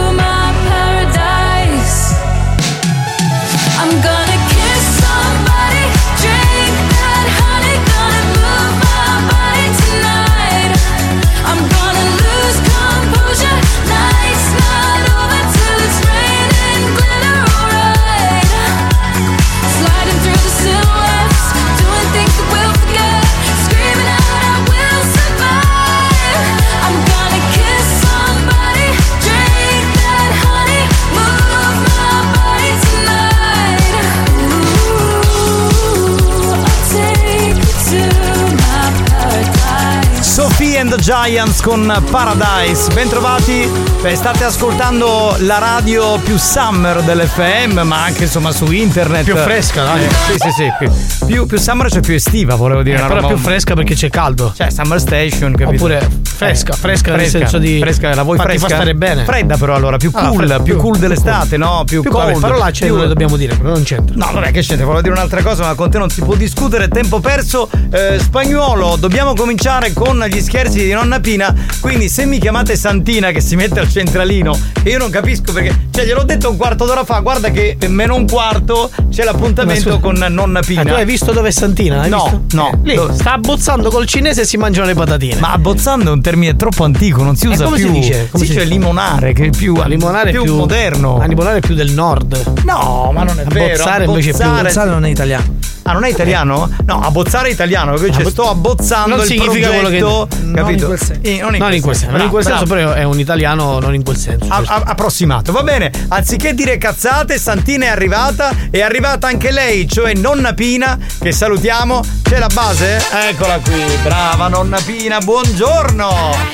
Giants con Paradise, bentrovati. Beh, state ascoltando la radio più summer dell'FM, ma anche insomma su internet. Più fresca, dai. Eh, sì, sì, sì. Più, più, più summer cioè più estiva, volevo dire. Eh, però roba- più fresca perché c'è caldo. Cioè, Summer Station, capito? Oppure fresca, fresca nel senso di- Fresca, la vuoi ma ti fresca? fa stare bene. Fredda però allora, più Ah, cool, fredda, più più- cool dell'estate, no? Più, Più cold. vabbè, parolacce più- dobbiamo dire, però non c'entra. No, vabbè, che c'entra, volevo dire un'altra cosa, ma con te non si può discutere, tempo perso. Eh, spagnuolo, dobbiamo cominciare con gli scherzi di nonna Pina. Quindi, se mi chiamate Santina che si mette al centralino, e io non capisco perché. Cioè, gliel'ho detto un quarto d'ora fa, guarda che meno un quarto c'è l'appuntamento con nonna Pina. Eh, tu hai visto dove è Santina? Hai No, visto? no. Eh, lì, Dove? sta abbozzando col cinese e si mangiano le patatine. Ma abbozzando è un termine troppo antico, non si Eh, usa come più. si dice? Come si si dice limonare, che è più, limonare più, più moderno. A limonare è più del nord. No, ma non è vero. Abbozzare invece è più- Abbozzare non è italiano. Ah, non è italiano? No, abbozzare è italiano, perché cioè, sto abbozzando non il significa quello che progetto, non capito? in quel senso. Eh, non in quel senso, non in quel senso, però è un italiano non in quel senso. A- a- approssimato, va bene. Anziché dire cazzate, Santina è arrivata. È arrivata anche lei, cioè nonna Pina, che salutiamo. C'è la base? Eccola qui, brava nonna Pina, buongiorno.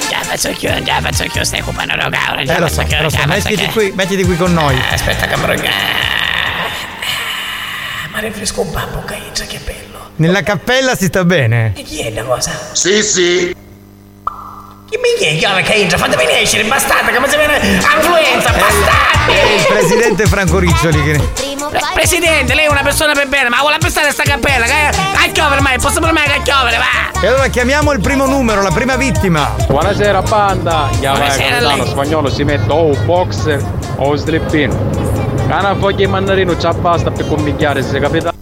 Già faccio chiudere, già faccio chiudere, stai occupando la camera, già Eh, lo faccio so, già faccio qui, mettiti qui con noi. Eh, Aspetta che Ma rinfresco un babbo, Cainza, che bello. Nella cappella si sta bene. E chi è la cosa? Sì, sì. Chi mi chiede? Chiama Cainza, fatemi escere, bastardo, come si viene influenza, bastardi! È il presidente Franco Riccioli che. Presidente, lei è una persona per bene, ma vuole appestare sta cappella, che a chiovere mai, posso per me che a chiovere, va! E allora chiamiamo il primo numero, la prima vittima. Buonasera banda, chiama il Buonasera lei. spagnolo si mette o un boxer o un slippino. Cana foglia di mandarino c'ha basta per combicchiare se capita.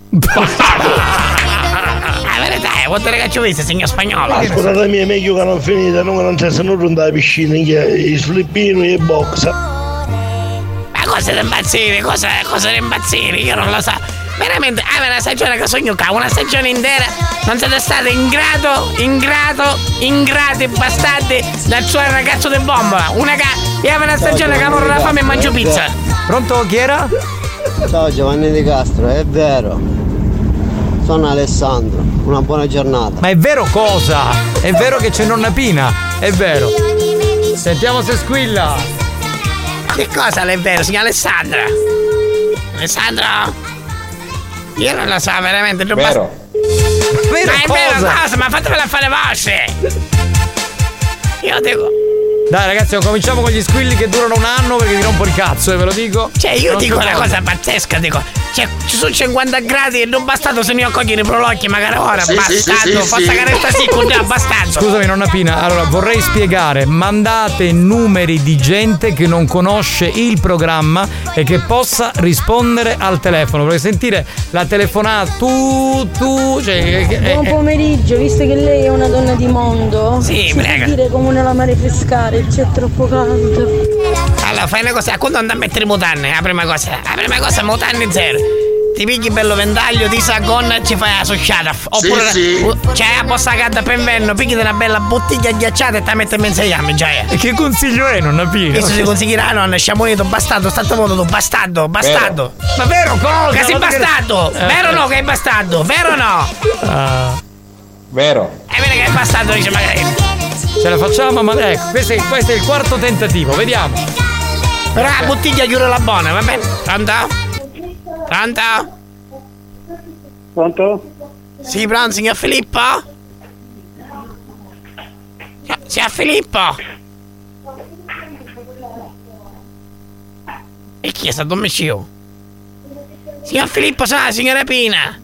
È, che ci ho visto, signor spagnolo? Ascoltate mia, meglio che non finite, non, non c'è nulla da piscina, che i slippino e i box. Ma cosa da impazzire, cosa, cosa da impazzire, io non lo so. Veramente, ah, una stagione che sogno qua, una stagione intera, non siete state in grado, in grado, ingrati, bastardi dal suo ragazzo di bombola. Una ca... Io una stagione che morro la fame e mangio pizza. Pronto, chi era? Ciao Giovanni Di Castro, è vero. Sono Alessandro, una buona giornata. Ma è vero cosa? È vero che c'è nonna Pina? È vero. Sentiamo se squilla. Che cosa è vero, signor Alessandra? Alessandro? Io non lo so, veramente. Non Vero. Vero ma è vero cosa? cosa? Ma fatemela fare vostre! Io dico. Dai ragazzi, cominciamo con gli squilli che durano un anno perché vi rompo il cazzo, e ve lo dico. Cioè, io Non dico una cosa. cosa pazzesca, dico. Cioè, ci sono 50 gradi e non bastato se ho cogliere i prolocchi, magari ora, Sì, sì, sì, bastardo, sì, sì. che resta sì, con già bastardo. Scusami nonna Pina, allora vorrei spiegare, mandate numeri di gente che non conosce il programma e che possa rispondere al telefono, perché sentire la telefonata tu, tu, cioè... che- Buon eh, pomeriggio, visto che lei è una donna di mondo. Sì, prega. può dire come nella mare frescare, c'è troppo caldo. Allora, fai una cosa, quando andare a mettere i mutanne, la prima cosa, la prima cosa, mutanne zero. Ti pigli bello ventaglio, ti sa gonna e ci fai la sociata. Oppure sì. uh, c'hai la posta calda per inverno, pigli una bella bottiglia ghiacciata e te la metti in mezzo agli già è. E che consiglio è, nonna Pina? Questo si consiglierà, nonna, sciamonito, bastardo, stato modo, tu bastardo, bastardo. Ma vero cosa? Che sei perché- bastardo? Eh. Vero o no che è bastardo? Vero o no? Ah, Vero. È vero che è bastardo, dice magari. Ce la facciamo, ma ecco, questo è, questo è il quarto tentativo, vediamo. Però la bottiglia chiude la buona, va bene? Pronto? Pronto? Pronto? Sì, pronto, signor Filippo? Signor Filippo? E chi è stato domicilio? Signor Filippo, sa, signora Pina?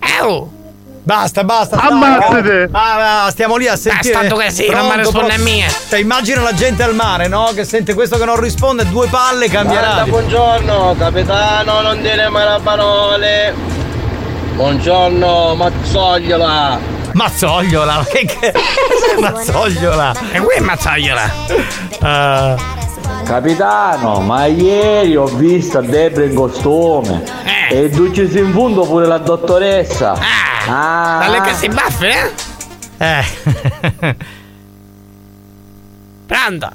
Eh, oh! Basta, basta. Ammazzate! Ah, ah, stiamo lì a sentire. tanto che sì, non mi risponde a mia. Cioè, immagina la gente al mare, no? Che sente questo che non risponde, due palle, radio. buongiorno, capitano, non dire mai parole. Buongiorno, mazzogliola. Mazzogliola, che che Mazzogliola. E qui è Mazzogliola. Ah, Capitano, ma ieri ho visto Debra in costume e ducisi in fondo pure la dottoressa. Ah, Dalle queste baffe, eh? Eh. Pronto?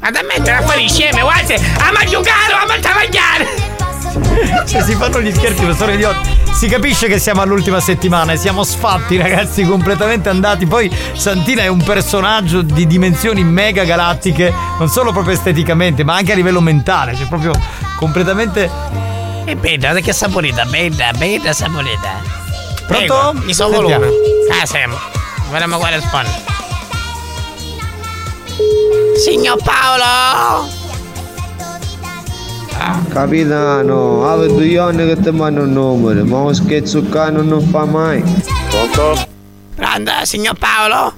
Vado a mettere fuori insieme, guarda! A mangiare, a mangiare! Cioè, si fanno gli scherzi, ma sono idioti. Si capisce che siamo all'ultima settimana e siamo sfatti, ragazzi, completamente andati. Poi Santina è un personaggio di dimensioni mega galattiche, non solo proprio esteticamente, ma anche a livello mentale. Cioè, proprio completamente. E bella, che saporita, bella, bella saporita. Pronto? Mi sono Sentiamo. voluto. Ah, siamo. Vediamo quale risponde. Signor Paolo! Capitano, avete due anni che ti mando un numero, ma un scherzo qua non fa mai. Pronto? Pronto, signor Paolo?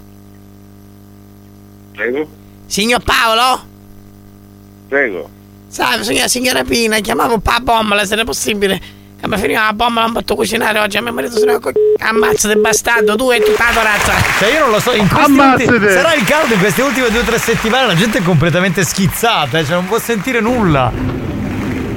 Prego? Signor Paolo? Prego. Salve, signora, signora Pina, chiamavo pa bombola, se era possibile. Che mi finiva la bombola, non posso cucinare oggi, a mio marito se ne co- Ammazzate bastardo, tu e tutta la razza. Cioè, io non lo so, in questi Ammazzate! ultimi, sarà il caldo in queste ultime due o tre settimane, la gente è completamente schizzata, eh, cioè non può sentire nulla.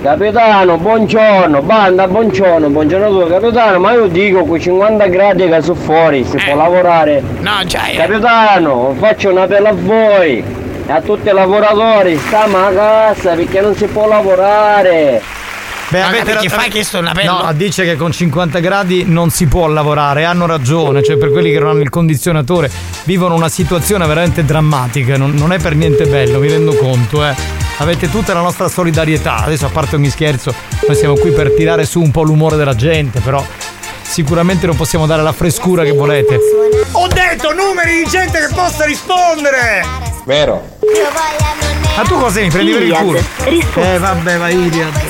Capitano, buongiorno, banda, buongiorno, buongiorno a tutti, capitano, ma io dico con 50 gradi che sono fuori, si può lavorare. No, già è. Capitano, faccio un appello a voi a tutti i lavoratori, stiamo a casa perché non si può lavorare. Beh, avete perché ra- fai chiesto un appello? No, dice che con 50 gradi non si può lavorare, hanno ragione, cioè per quelli che non hanno il condizionatore vivono una situazione veramente drammatica, non, non è per niente bello, mi rendo conto, eh. Avete tutta la nostra solidarietà, adesso a parte ogni scherzo, noi siamo qui per tirare su un po' l'umore della gente, però sicuramente non possiamo dare la frescura che volete. Ho detto numeri di gente che possa rispondere! Vero? Ma tu cosa mi prendi per il culo? Eh vabbè, va Iliad.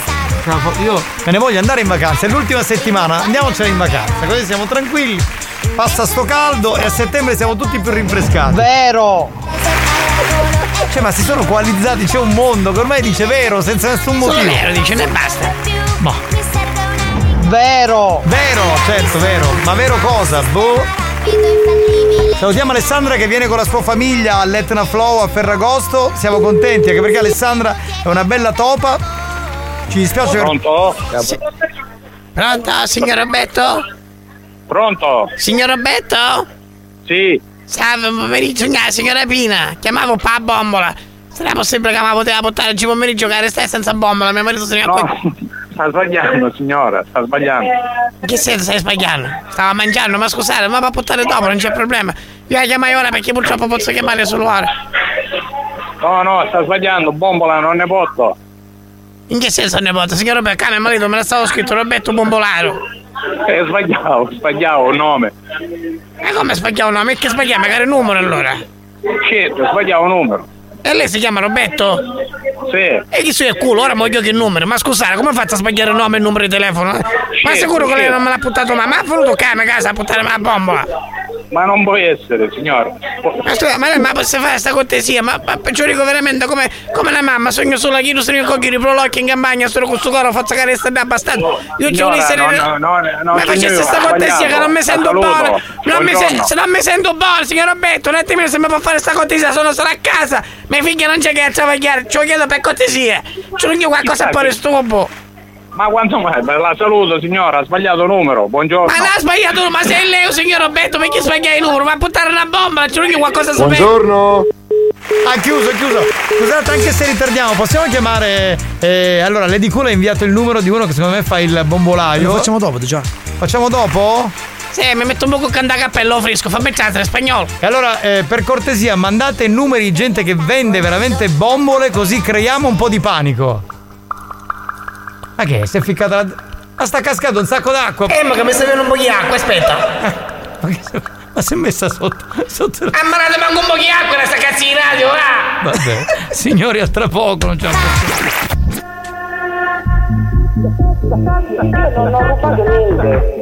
Io me ne voglio andare in vacanza, è l'ultima settimana, andiamocene in vacanza, così siamo tranquilli. Passa sto caldo e a settembre siamo tutti più rinfrescati. Vero! Cioè, ma si sono coalizzati, c'è un mondo che ormai dice vero senza nessun motivo. vero, dice, ne basta. Ma Vero! vero, certo, vero. Ma vero cosa? Boh. Salutiamo Alessandra che viene con la sua famiglia all'Etna Flow a Ferragosto. Siamo contenti anche perché Alessandra è una bella topa. Ci dispiace. Pronto? Sì. Pronto, signor Roberto? Pronto? Signor Roberto? Sì. Salve, buon pomeriggio, signora, Pina. Chiamavo pa bombola. Sarà possibile che mi poteva portare oggi pomeriggio che restai senza bombola? Mio marito se ne No, sta sbagliando signora, sta sbagliando. In che senso stai sbagliando? Stava mangiando, ma scusate, ma va a portare dopo, non c'è problema. Io la chiamai ora perché purtroppo posso chiamare solo ora. No, no, sta sbagliando, bombola, non ne posso. In che senso ne porta? Signor Roberto, cane, marito, me la stavo scritto Roberto Bombolaro. Eh, sbagliavo, sbagliavo il nome. E come sbagliavo il nome? Che sbagliamo? Magari il numero allora. Certo, sbagliavo il numero. E lei si chiama Roberto? Sì. E chi sei il culo? Ora voglio che il numero. Ma scusate, come faccio a sbagliare il nome e il numero di telefono? Ma Certo, sicuro che lei non me l'ha buttato mai? Ma ha voluto cane a casa a buttare la bombola? Ma non può essere, signora. Ma scusa, ma ma posso fare sta cortesia? Ma, ma peggiorico veramente come, come la mamma, sogno solo che io sono in cogliere i prolocchi in campagna, sono con sto coro, faccio che resta da abbastanza. Io ci voglio essere. no, no, no, no, ma facesse signora, sta ha cortesia che non mi sento buono. Non mi se- Buongiorno. se non mi sento buono, signor Roberto, un attimino se mi può fare sta cortesia, sono solo a casa. Mia figlia non c'è che a travagliare, ci lo chiedo per cortesia. Ci voglio qualcosa per stupo. Ma quanto mai? La saluto, signora, ha sbagliato numero. Buongiorno. Ma non ha sbagliato, ma sei lei, signor Roberto, perché sbagliai il numero? Ma a buttare una bomba, ci voglio qualcosa sapere. Ha chiuso, ha chiuso. Scusate, anche se ritardiamo, possiamo chiamare. eh, allora, Lady Cool ha inviato il numero di uno che secondo me fa il bombolaio. Lo facciamo dopo, già. Facciamo dopo? Sì, mi metto un po' con canta cappello fresco, il in spagnolo. E allora, eh, per cortesia, mandate numeri di gente che vende veramente bombole, così creiamo un po' di panico. Ma che? Si è ficcata la. Ma sta cascando un sacco d'acqua! Eh, ma che mi sta venendo un po' di acqua, aspetta. Ma, che se- ma si è messa sotto. sotto la- Ah, ma non manco un po' di acqua nella sta cazzo di radio, va! Vabbè, signori, a tra poco, non c'è Non ho rubato niente.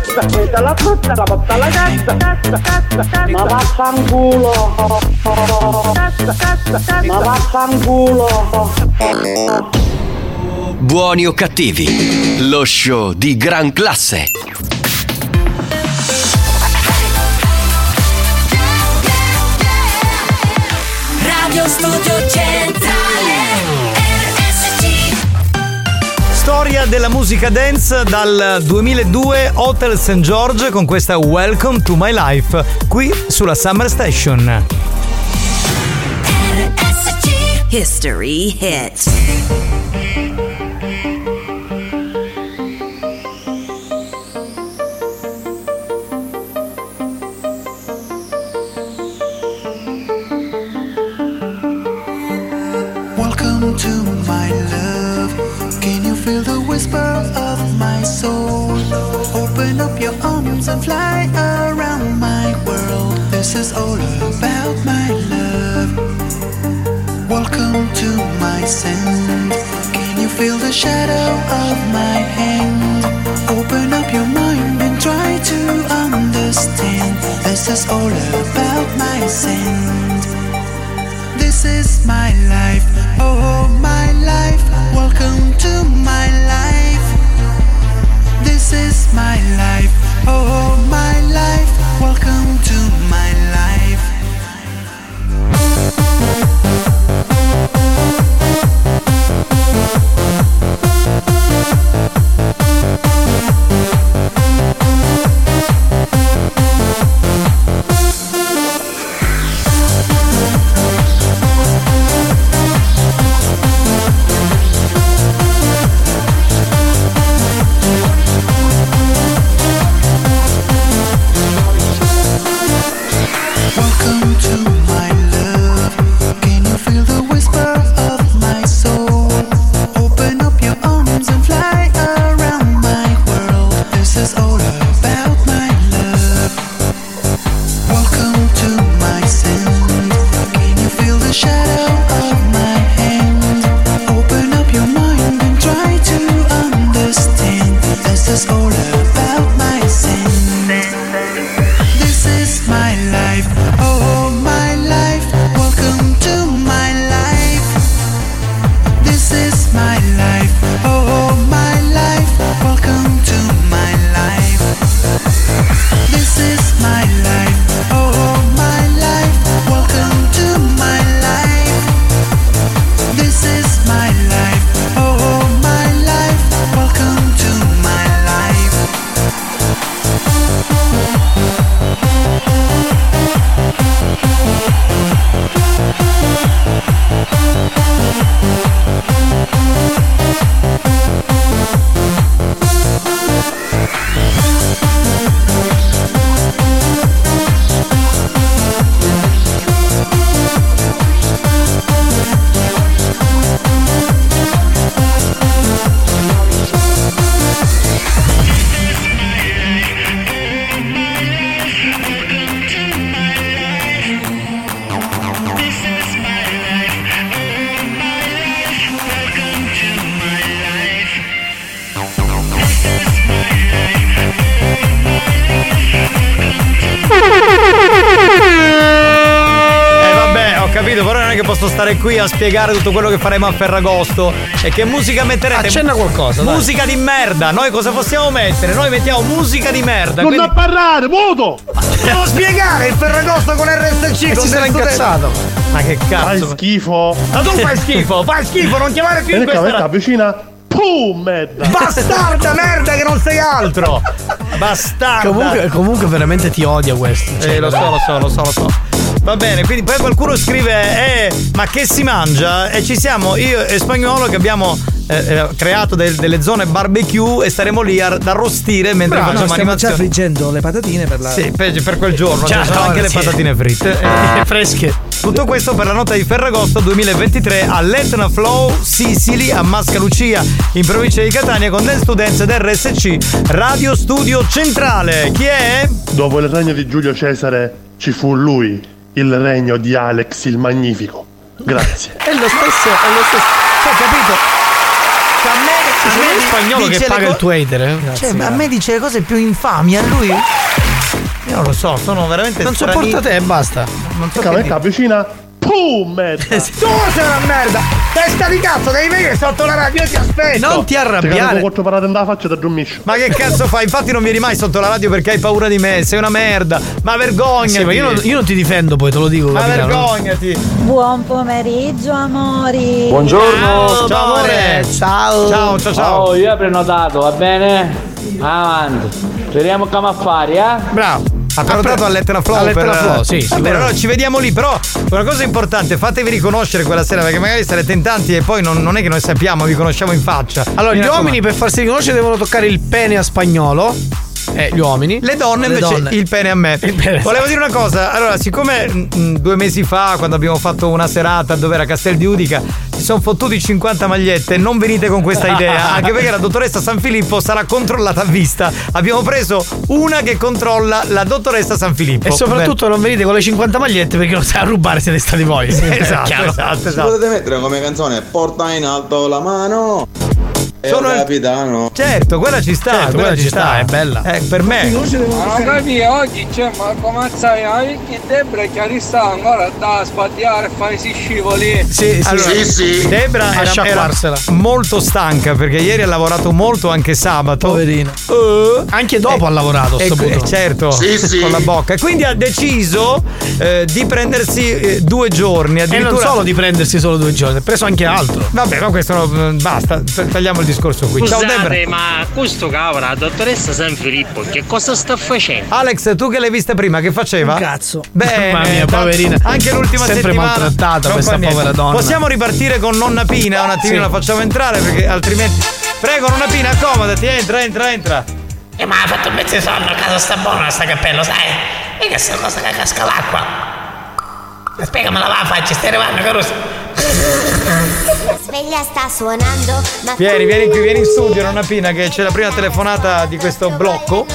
prendi la frutta e la porta alla cassa, cassa, cassa, cassa. Ma vaffanculo. Cassa, cassa, cassa. Ma vaffanculo. Buoni o cattivi, lo show di gran classe. Radio Studio Centrale Storia della musica dance dal 2002 Hotel St. George con questa Welcome to My Life qui sulla Summer Station. History hit. This is all about my love. Welcome to my scent. Can you feel the shadow of my hand? Open up your mind and try to understand. This is all about my scent. This is my life, oh my life. Welcome to my life. This is my life, oh my life. Welcome to my qui a spiegare tutto quello che faremo a Ferragosto e che musica metterete. Accenna qualcosa, dai. Musica di merda. Noi cosa possiamo mettere? Noi mettiamo musica di merda. Non quindi- da parlare, muto! Devo spiegare il Ferragosto con RSC. E con si sarà incazzato. Ma che cazzo? Fai schifo. Ma tu fai schifo, fai schifo, non chiamare più in questa qua, vicina. Pum, merda. Bastarda merda che non sei altro! Bastarda! Comunque, comunque veramente ti odia questo. Cioè, Eh, lo so, lo so, lo so, lo so. Va bene, quindi poi qualcuno scrive, eh, ma che si mangia? E ci siamo io e Spagnolo che abbiamo eh, eh, creato del- delle zone barbecue e staremo lì a, ad arrostire mentre Bravo, no, facciamo stiamo già friggendo le patatine per la. Sì, per, per quel giorno, Già, ci sono no, anche le patatine fritte. Eh, fresche. Tutto questo per la nota di Ferragosto 2023 all'Etna Flow Sicily a Mascalucia in provincia di Catania con Dance to Dance ed RSC Radio Studio Centrale. Chi è? Dopo il regno di Giulio Cesare ci fu lui, il regno di Alex il Magnifico. Grazie. È lo stesso, è lo stesso. Cioè, capito? Cioè, a me, C'è a me spagnolo dice che le paga co- il tuo hater, eh? Cioè, a me dice le cose più infami, a lui. Io non lo so, sono veramente Non sopporta te e basta. Non so qua, dire. vicina. Pum, merda. Tu sei una merda! Testa di cazzo, devi venire sotto la radio, io ti aspetto! Non ti Ti cado arrabbiare. quattro parate nella faccia da dormisci. Ma che cazzo fai? Infatti non vieni mai sotto la radio perché hai paura di me, sei una merda! Ma vergognati! Sì, ma io non, io non ti difendo, poi te lo dico. Ma capitano. vergognati! Buon pomeriggio, amori. Buongiorno! Ciao amore! Ciao! Ciao, ciao, ciao! Oh, io ho prenotato, va bene? Avanti. Speriamo come affari, eh? Bravo. Ha prenotato all'Etna Flow All'Etna per... Flow, sì, Vabbè, allora ci vediamo lì, però una cosa importante, fatevi riconoscere quella sera perché magari sarete in tanti e poi non, non è che noi sappiamo, vi conosciamo in faccia. Allora, Mi gli raccomando. uomini per farsi riconoscere devono toccare il pene a spagnolo. Eh, gli uomini. Le donne Le invece donne. il pene a me. pene, Volevo dire una cosa, allora, siccome mm, due mesi fa, quando abbiamo fatto una serata dove era Castel di Udica, si sono fottuti 50 magliette, non venite con questa idea, anche perché la dottoressa San Filippo sarà controllata a vista. Abbiamo preso una che controlla la dottoressa San Filippo. E soprattutto non venite con le 50 magliette perché non sai a rubare siete stati voi. Beh, esatto, esatto, esatto. potete mettere come canzone Porta in alto la mano. E Sono il il- capitano. Certo, quella ci sta, Certo, quella, quella ci sta, è bella. Eh, per me. Amica mia, oggi c'è Marco Mazzai, che Debra che li sta ancora da sbagliare e fare si scivoli. Sì, sì, Allora, sì. Debra A era, era sciacquarsela. molto stanca perché ieri ha lavorato molto anche sabato. Poverina. Eh, Anche dopo ha lavorato, e sto que- punto. certo, Sì, sì. con la bocca. E quindi ha deciso eh, di prendersi eh, due giorni. E non Addirittura... solo di prendersi solo due giorni, ha preso anche altro. Vabbè, ma questo no, basta, tagliamo il discorso qui. Ciao Debra. Scusate, ma questo cavolo, la dottoressa San Filippo, che cosa sta facendo? Alex, tu che l'hai vista prima, che faceva? Un cazzo. Bene, Mamma mia, poverina. Anche l'ultima Sempre settimana. maltrattata questa povera donna. Possiamo ripartire con nonna Pina? Un attimino Sì. la facciamo entrare perché altrimenti. Prego, nonna Pina, accomodati, entra, entra, entra. Eh, ma ha fatto un pezzo di sonno, a casa sta buono sta cappello, sai? E che sta cosa che casca l'acqua? Spiegamela la faccia, stai arrivando, Caruso. La sveglia sta suonando, Vieni, vieni qui, vieni in studio, nonna Pina, che c'è la prima telefonata di questo blocco.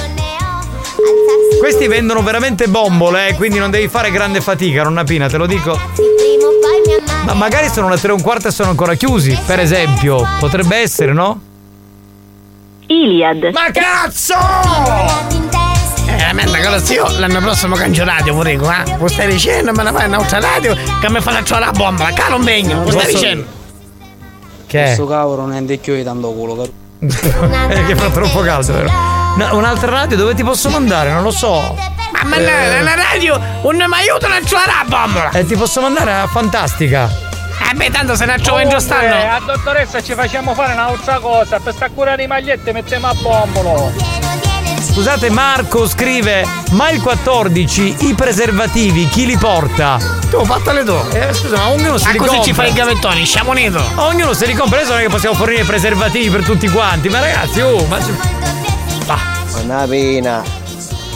Questi vendono veramente bombole, eh, quindi non devi fare grande fatica, nonna Pina, te lo dico. Ma magari sono le tre e un quarto e sono ancora chiusi, per esempio. Potrebbe essere, no? Iliad. Ma cazzo! Eh, veramente, Caruso, io l'anno prossimo cambio radio, pure, eh? Lo stai dicendo, me ne fai un'altra radio che mi fa la la bomba, caro un begno, lo stai dicendo? Che? Questo cavolo non è indecchio di tanto culo, caro. Eh, che fa troppo caldo, vero? No, un'altra radio dove ti posso mandare? Non lo so. Ma, ma la, la radio non mi aiuta a trovare la bomba! Eh, ti posso mandare a Fantastica. Eh beh, tanto se ne trovo in stanno. a dottoressa ci facciamo fare un'altra cosa. Per sta cura di magliette mettiamo a bombolo. Scusate, Marco scrive: Ma il 14 i preservativi chi li porta? Tu, fattale tu. Eh, scusa, ma ognuno se Ma li così compra. ci fai i gavettoni, siamo unito. Ognuno se li compra, adesso non è che possiamo fornire preservativi per tutti quanti. Ma ragazzi, oh, ma. Una pena.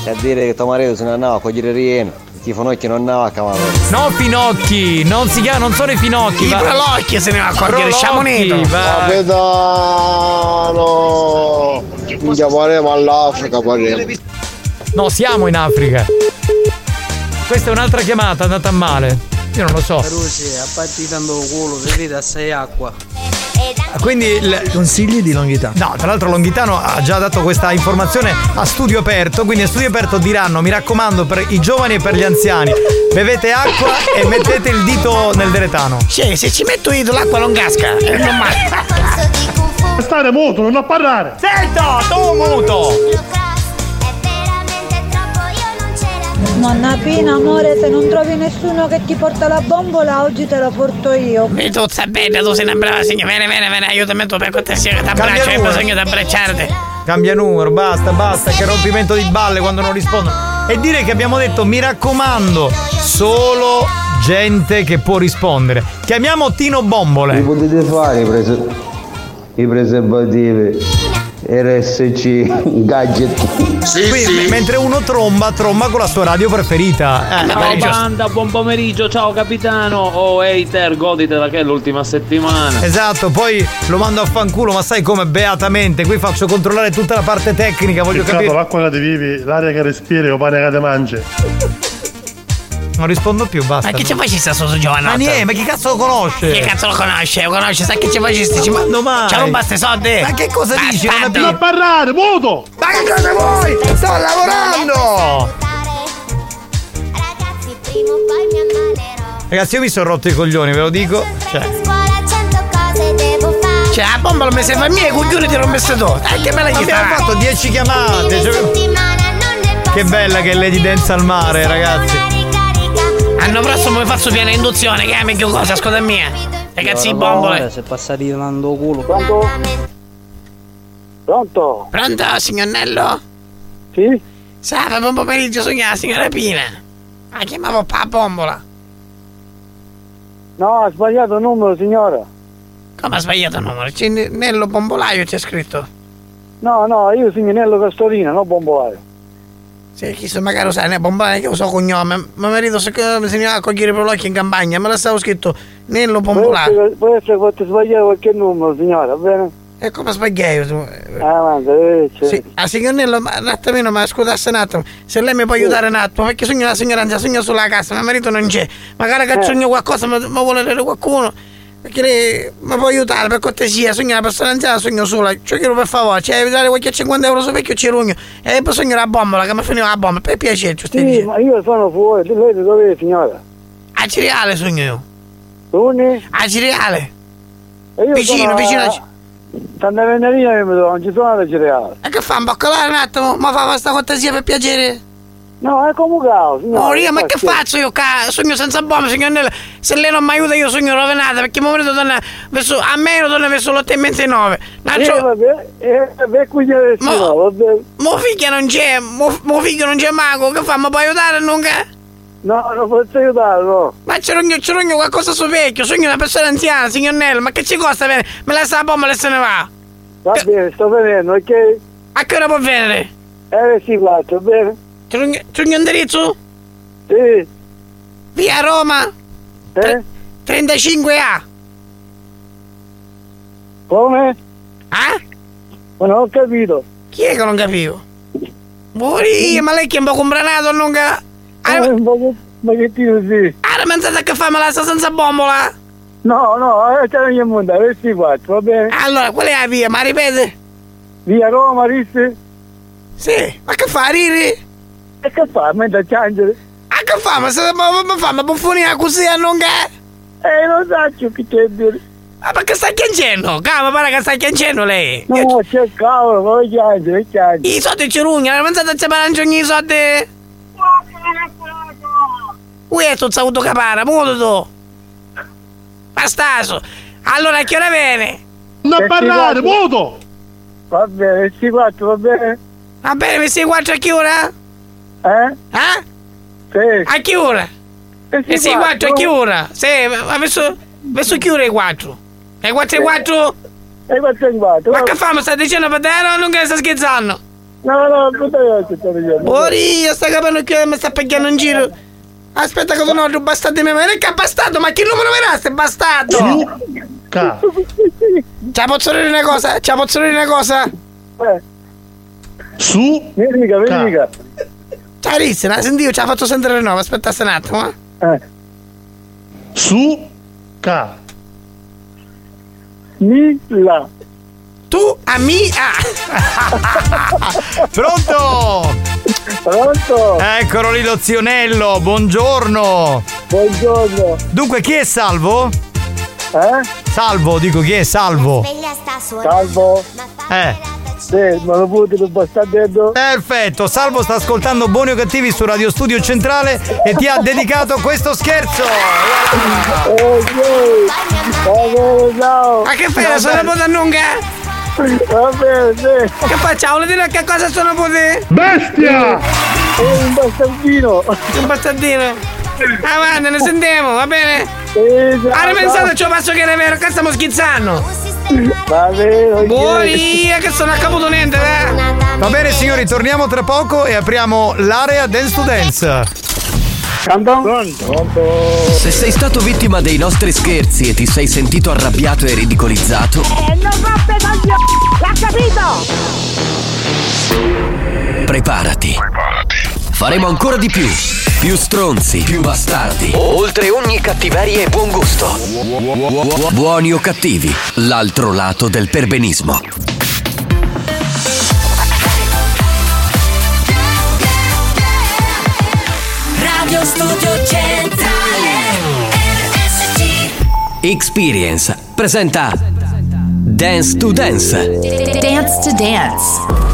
C'è a dire che tuo marito se ne andava a cogliere rieno. Ti finocchi non andava a cavolo. No, finocchi! Non si chiama, non sono i finocchi. I va- prolocchi se ne va a cogliere, siamo unito. va- Capitano! Minchia paremo all'Africa paremo. No, siamo in Africa. Questa è un'altra chiamata, è andata male. Io non lo so. Carusi, a parte tanto culo, bevete assai acqua. Quindi il- Consigli di Longhitano. No, tra l'altro Longhitano ha già dato questa informazione a studio aperto, quindi a studio aperto diranno, mi raccomando, per i giovani e per gli anziani, bevete acqua e mettete il dito nel deretano. Sì, se ci metto io l'acqua non casca, è normale. Stare muto, non a parlare. Sento, tu muto. Nonna Pina, amore, se non trovi nessuno che ti porta la bombola, oggi te la porto io. E tu stai bene, tu sei una brava signora. Vieni, vieni, vieni, aiutami tu per cortesia che ti Cambia abbraccio, hai numero. bisogno di abbracciarti. Cambia numero, basta, basta, che rompimento di balle quando non rispondono. E dire che abbiamo detto, mi raccomando, solo gente che può rispondere. Chiamiamo Tino Bombole. potete fare i, prese- i preservativi RSC gadget. Qui, Mentre uno tromba, tromba con la sua radio preferita. Eh, Ciao beh, giusto. banda, buon pomeriggio, ciao capitano. Oh hater, goditela che è l'ultima settimana. Esatto, poi lo mando a fanculo, ma sai come beatamente, qui faccio controllare tutta la parte tecnica, voglio Peccato, capire. l'acqua che ti vivi, l'aria che respiri, o pane che ti mangi. Non rispondo più, basta. Ma che ci facesti sto su Giovanni? Ma niente, ma chi cazzo lo conosce? Che cazzo lo conosce? Lo conosce? Sai che ci facesti? Ci Quando mai? Ci rubaste soldi? Ma che cosa dici? Non Non a parlare, muto! Ma che cosa vuoi? Sto lavorando! Ragazzi, io mi sono rotto i coglioni, ve lo dico. Cioè, Cioè, la bomba mi serve a me e i coglioni ti rompeste tu. Dai, che bella abbiamo chitarra. fatto 10 chiamate. cioè- Che bella che è Lady Dance al mare, ragazzi. L'anno prossimo vi faccio piena induzione, che è meglio cosa, scusa mia. Ragazzi, i bombole. Se passati dando culo. Pronto? Pronto? Pronto, signor Nello? Sì? Salve, buon pomeriggio, la signora Pina. Ah, chiamavo pa bombola. No, ha sbagliato il numero, signora. Come ha sbagliato il numero? C'è Nello Bombolaio c'è scritto. No, no, io sono Nello Castorina, non Bombolaio. Sì, chissà, magari sai, ne bombolaio che uso cognome. Ma marito se mi segnava a cogliere per l'occhio in campagna, me la stavo scritto Nello essere, può essere che sbagliare qualche numero, signora, va bene? E come sbagliai tu? Ah, eh, c'è. Sì, a signor Nello, ma un attimino, ma scusasse un attimo, se lei mi può aiutare un attimo, perché sogno la signora anzi, sogno sulla cassa, mio marito non c'è, magari che Eh. sogno qualcosa, ma, ma vuole qualcuno, perché lei mi può aiutare per cortesia, sogno una persona anziana, sogno sola, ci chiedo per favore, ci devi dare qualche 50 euro su vecchio cirugno, e poi sogno la bombola, che mi finiva la bomba, per piacere, ci stai Sì, dicendo. ma io sono fuori, lei dove è, signora? A cereale sogno io, Dove? a cereale, E io vicino, a- vicino a... Santa Venerina che mi trovo, non ci sono le cereali. E che fa, un boccolare un attimo, ma fa questa cortesia per piacere? No, è come cavo, signora. Oh, io, ma che Sì. faccio io? Ca- sogno senza bomba, signor Nello. Se lei non mi aiuta, io sogno rovinata perché mio marito torna verso, a meno torna verso l'8 e mezza e 9. Eh, vabbè, eh, vabbè, qui c'è vabbè. Mo figlio non c'è, mo, mo figlio non c'è mago, che fa? Mi può aiutare nunca? No, non posso aiutare, no. Ma c'è rogno, c'è rogno qualcosa su vecchio, sogno una persona anziana, signor Nello, ma che ci costa bene? Me la sa la bomba e se ne va. Va bene, sto venendo, ok? A che ora può venire? RC4, va bene? C'è rogno, c'è rogno indirizzo? Sì. Via Roma? Eh? 35A. Come? Ah? Ma non ho capito. Chi è che non capivo? Buoni, ma lei che è un po' combranato non ca... Un po' ma che tiro sì? Ah, ma pensate che fa me la sta senza bombola? No, no, eh, c'è ogni mondo, RC4, va bene? Allora, qual è la via? Ma ripete? Via Roma, Risse? Sì, ma che fa, Riri? E che fa? Mentre ciangere? Ah, che fa? Ma, se, ma, ma, fa? Ma buffonina così a non che... Eh, non so che c'è dire. Ah, ma che sta chiangendo? Calma, pare che sta chiangendo lei. No, c'è il cavolo, vuoi ciangere, ciangere. I soldi ci rugna, non pensate a separare ogni soldi? Ui, è tutto avuto capare, muto tu. Bastaso. Allora, a che ora viene? Non Eh, parlare, muto! Va bene, RC4, va bene? Va bene, mi sei quattro a che ora? Eh? Eh? Sì. A che ora? Eh, E sei quattro a che ora? Sì, ma verso, verso che ora è quattro? E quattro e quattro? E quattro e quattro. Ma che fa? Mi stai dicendo per te o non che stai scherzando? No, no, puta io sto dicendo. Ori, io sto capendo che mi sta picchiando in giro. Aspetta che sono bastardo di me. Ma non è che è bastardo, ma che numero verrà ste bastardo? Ca. Ci posso dire una cosa? Ci posso dire una cosa? Eh. Su. Verifica, verifica. Ciao Rizzi, la sentivo, ci ha fatto sentire nuovo. Aspetta un attimo, eh. Eh. Su. Ca. Milla. Tu a mi. Ah. Pronto? Pronto? Eccolo lì lo zionello, buongiorno. Buongiorno. Dunque, chi è Salvo? Eh? Salvo, dico chi è Salvo? Salvo. Eh. Sì, ma lo puoi dire bastardello? Perfetto, Salvo sta ascoltando Buoni o Cattivi su Radio Studio Centrale e ti ha dedicato questo scherzo. Ma che fai? Sono Bodannunga? Va bene, sì. Che facciamo? Vuole dire che cosa sono potete? Bestia! È un bastardino. Un bastardino? Ah, guarda, ne sentiamo, va bene? Sì, ciao, Hai pensato ciao. ci ho passo che era vero? Che stiamo scherzando? Va bene, ok. Buoni, che sono a caputo niente, eh? Va bene signori, torniamo tra poco e apriamo l'area Dance to Dance. Se sei stato vittima dei nostri scherzi e ti sei sentito arrabbiato e ridicolizzato, Eh, non roppe coglioni! L'ha capito? preparati. Faremo ancora di più. Più stronzi, più bastardi. Oltre ogni cattiveria e buon gusto. Buoni o cattivi, l'altro lato del perbenismo. Radio Studio Centrale RSC Experience presenta Dance to Dance. Dance to Dance.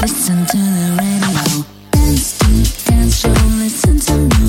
Listen to the radio. Dance dance show. Listen to music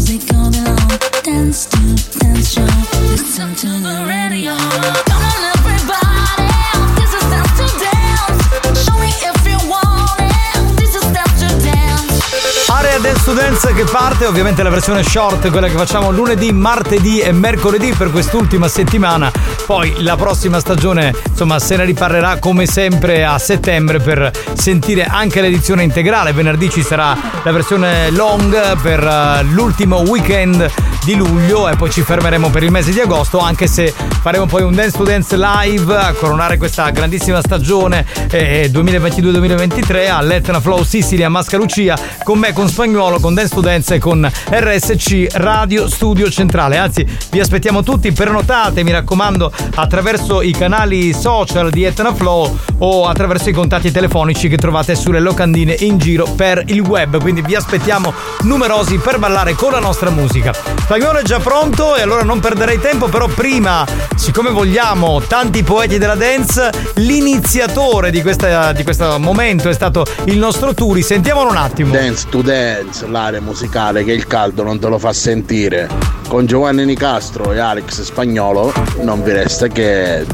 Dance che parte, ovviamente la versione short, quella che facciamo lunedì, martedì e mercoledì per quest'ultima settimana. Poi la prossima stagione, insomma, se ne riparlerà come sempre a settembre per sentire anche l'edizione integrale. Venerdì ci sarà la versione long per eh, l'ultimo weekend di luglio e poi ci fermeremo per il mese di agosto, anche se faremo poi un Dance to Dance live a coronare questa grandissima stagione eh, 2022-2023 all'Etna Flow Sicily a Mascalucia con me, con Spagnuolo, con Dance to Dance e con RSC Radio Studio Centrale. Anzi, vi aspettiamo tutti, prenotate, mi raccomando, attraverso i canali social di Etna Flow o attraverso i contatti telefonici che trovate sulle locandine in giro per il web. Quindi vi aspettiamo numerosi per ballare con la nostra musica. Spagnolo è già pronto e allora non perderei tempo, però prima, siccome vogliamo tanti poeti della dance, l'iniziatore di, questa- di questo momento è stato il nostro Turi. Sentiamolo un attimo. Dance to dance, l'area musicale che il caldo non te lo fa sentire. Con Giovanni Nicastro e Alex Spagnolo non vi resta che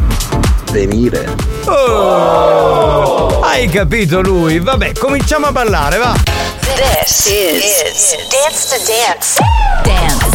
venire. Oh, hai capito lui? Vabbè, cominciamo a ballare, va. This is Dance to Dance Dance.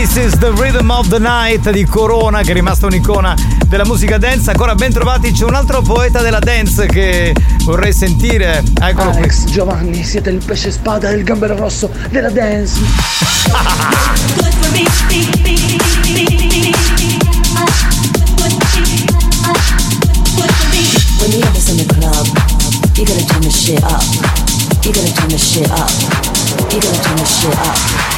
This is the Rhythm of the Night di Corona, che è rimasta un'icona della musica dance. Ancora ben trovati, c'è un altro poeta della dance che vorrei sentire. Eccolo qui. Alex, Giovanni, siete il pesce spada e il gambero rosso della dance. When you have this in the club, you gotta turn the shit up. You gotta turn the shit up. You gotta turn the shit up.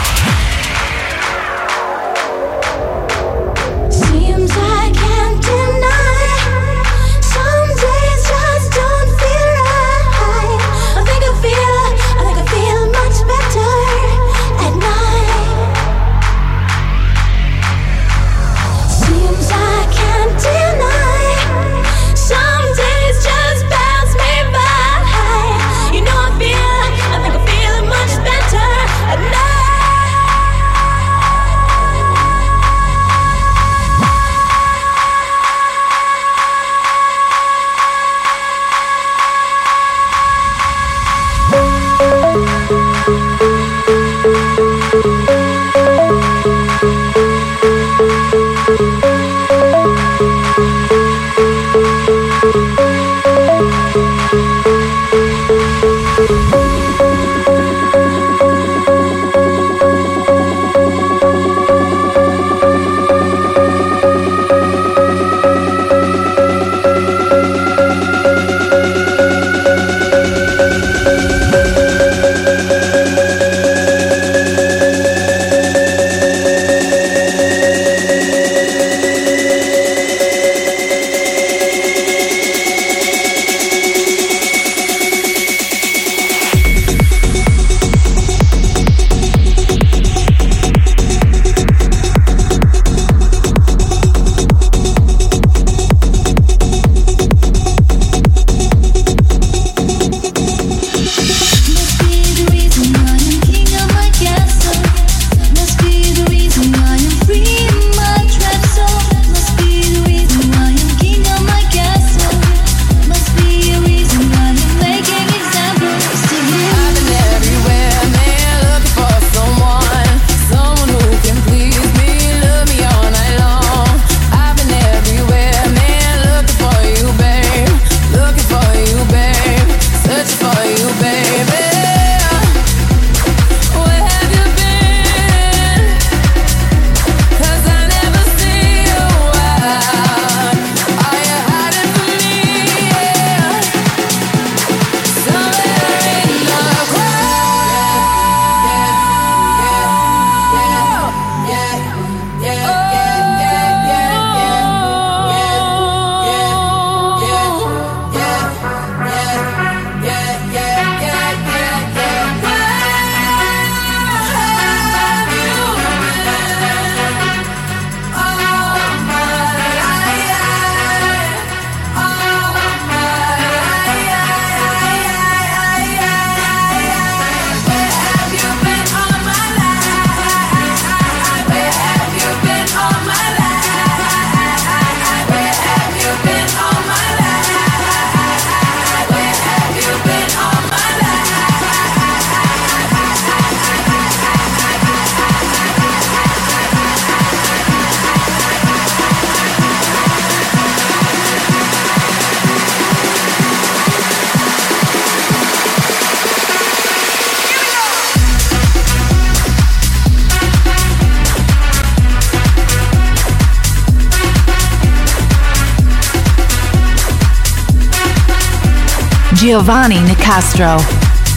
Giovanni Nicastro,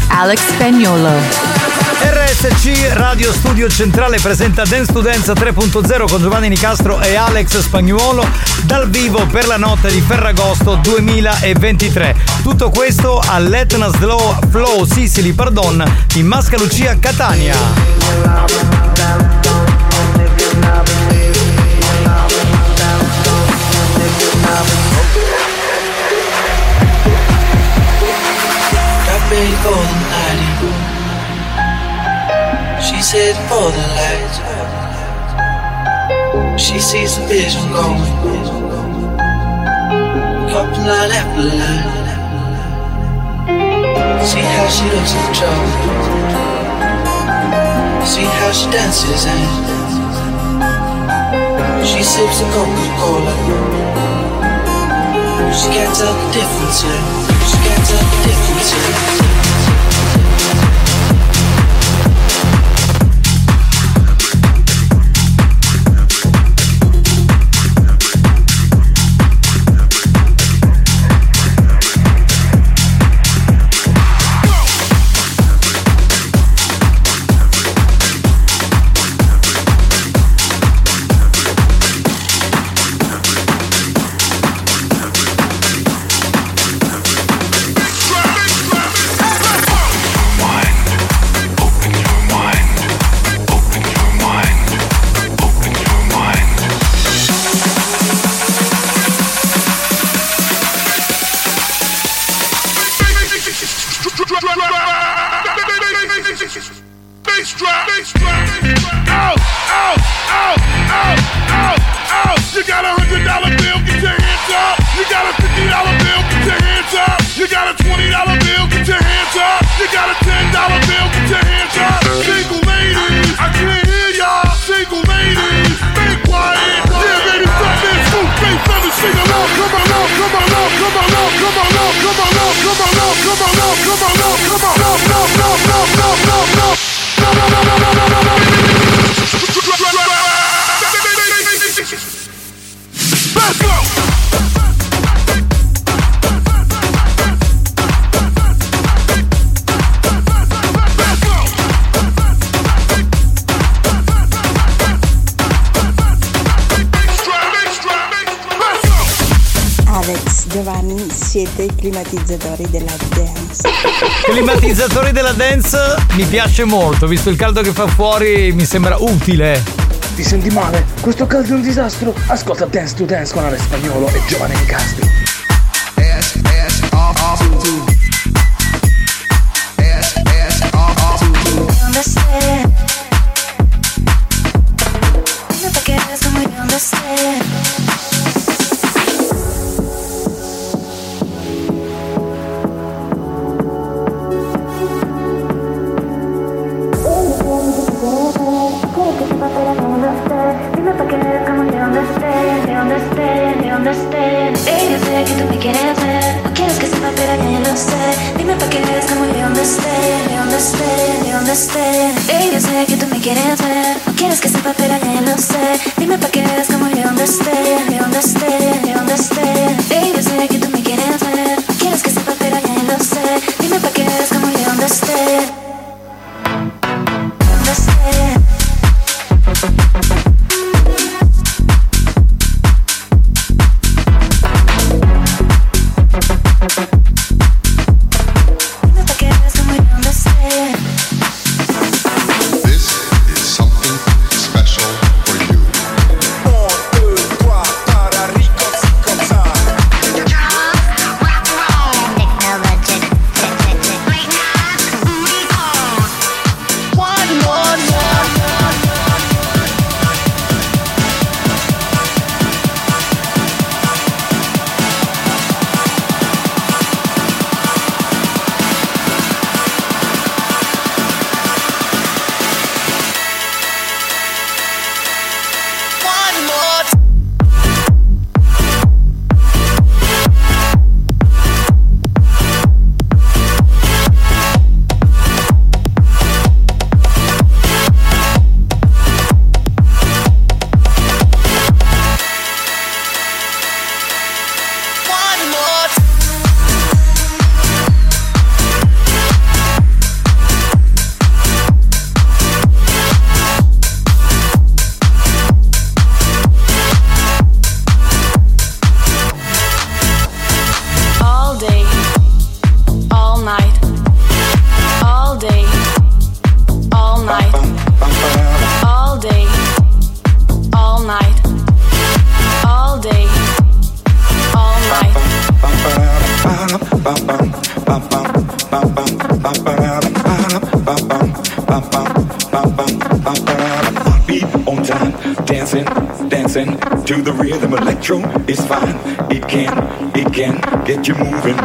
Alex Spagnolo. RSC Radio Studio Centrale presenta Dance to Dance 3.0 con Giovanni Nicastro e Alex Spagnuolo dal vivo per la notte di Ferragosto 2023. Tutto questo all'Etna Slow Flow Sicily Pardon in Mascalucia Catania. for the light. She sees the vision going. Up line after line. See how she looks in trouble. See how she dances and she sips a Coca-Cola. She can't tell the difference, yeah. She can't tell the difference, yeah. mi piace molto, visto il caldo che fa fuori mi sembra utile. Ti senti male? Questo caldo è un disastro? Ascolta Dance to Dance con Ale Spagnolo e Giovane Nicastro.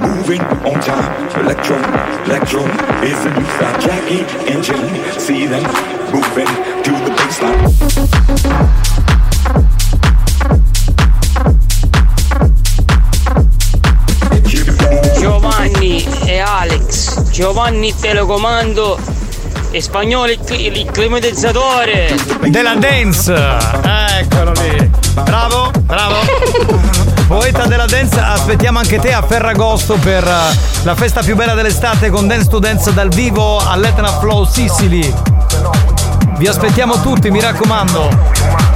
moving on time. Electro, electro is a new style. Jackie and Jane, see them moving to the baseline. Giovanni e Alex, Giovanni telecomando e spagnolo il, il climatizzatore della dance. Eccolo lì. Bravo, bravo. Poeta della dance, aspettiamo anche te a Ferragosto per eh, la festa più bella dell'estate con Dance to Dance dal vivo all'Etna Flow Sicily. Vi aspettiamo tutti, mi raccomando.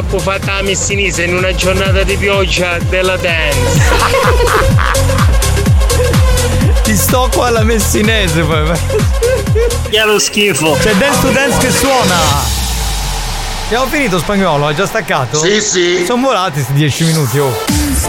Stocco fatta a Messinise in una giornata di pioggia della dance. Ti stocco alla messinese poi. Che lo schifo. C'è Dance to Dance che suona. Abbiamo finito spagnolo, hai già staccato? Sì, sì. Sono volati sti 10 minuti, oh. Dance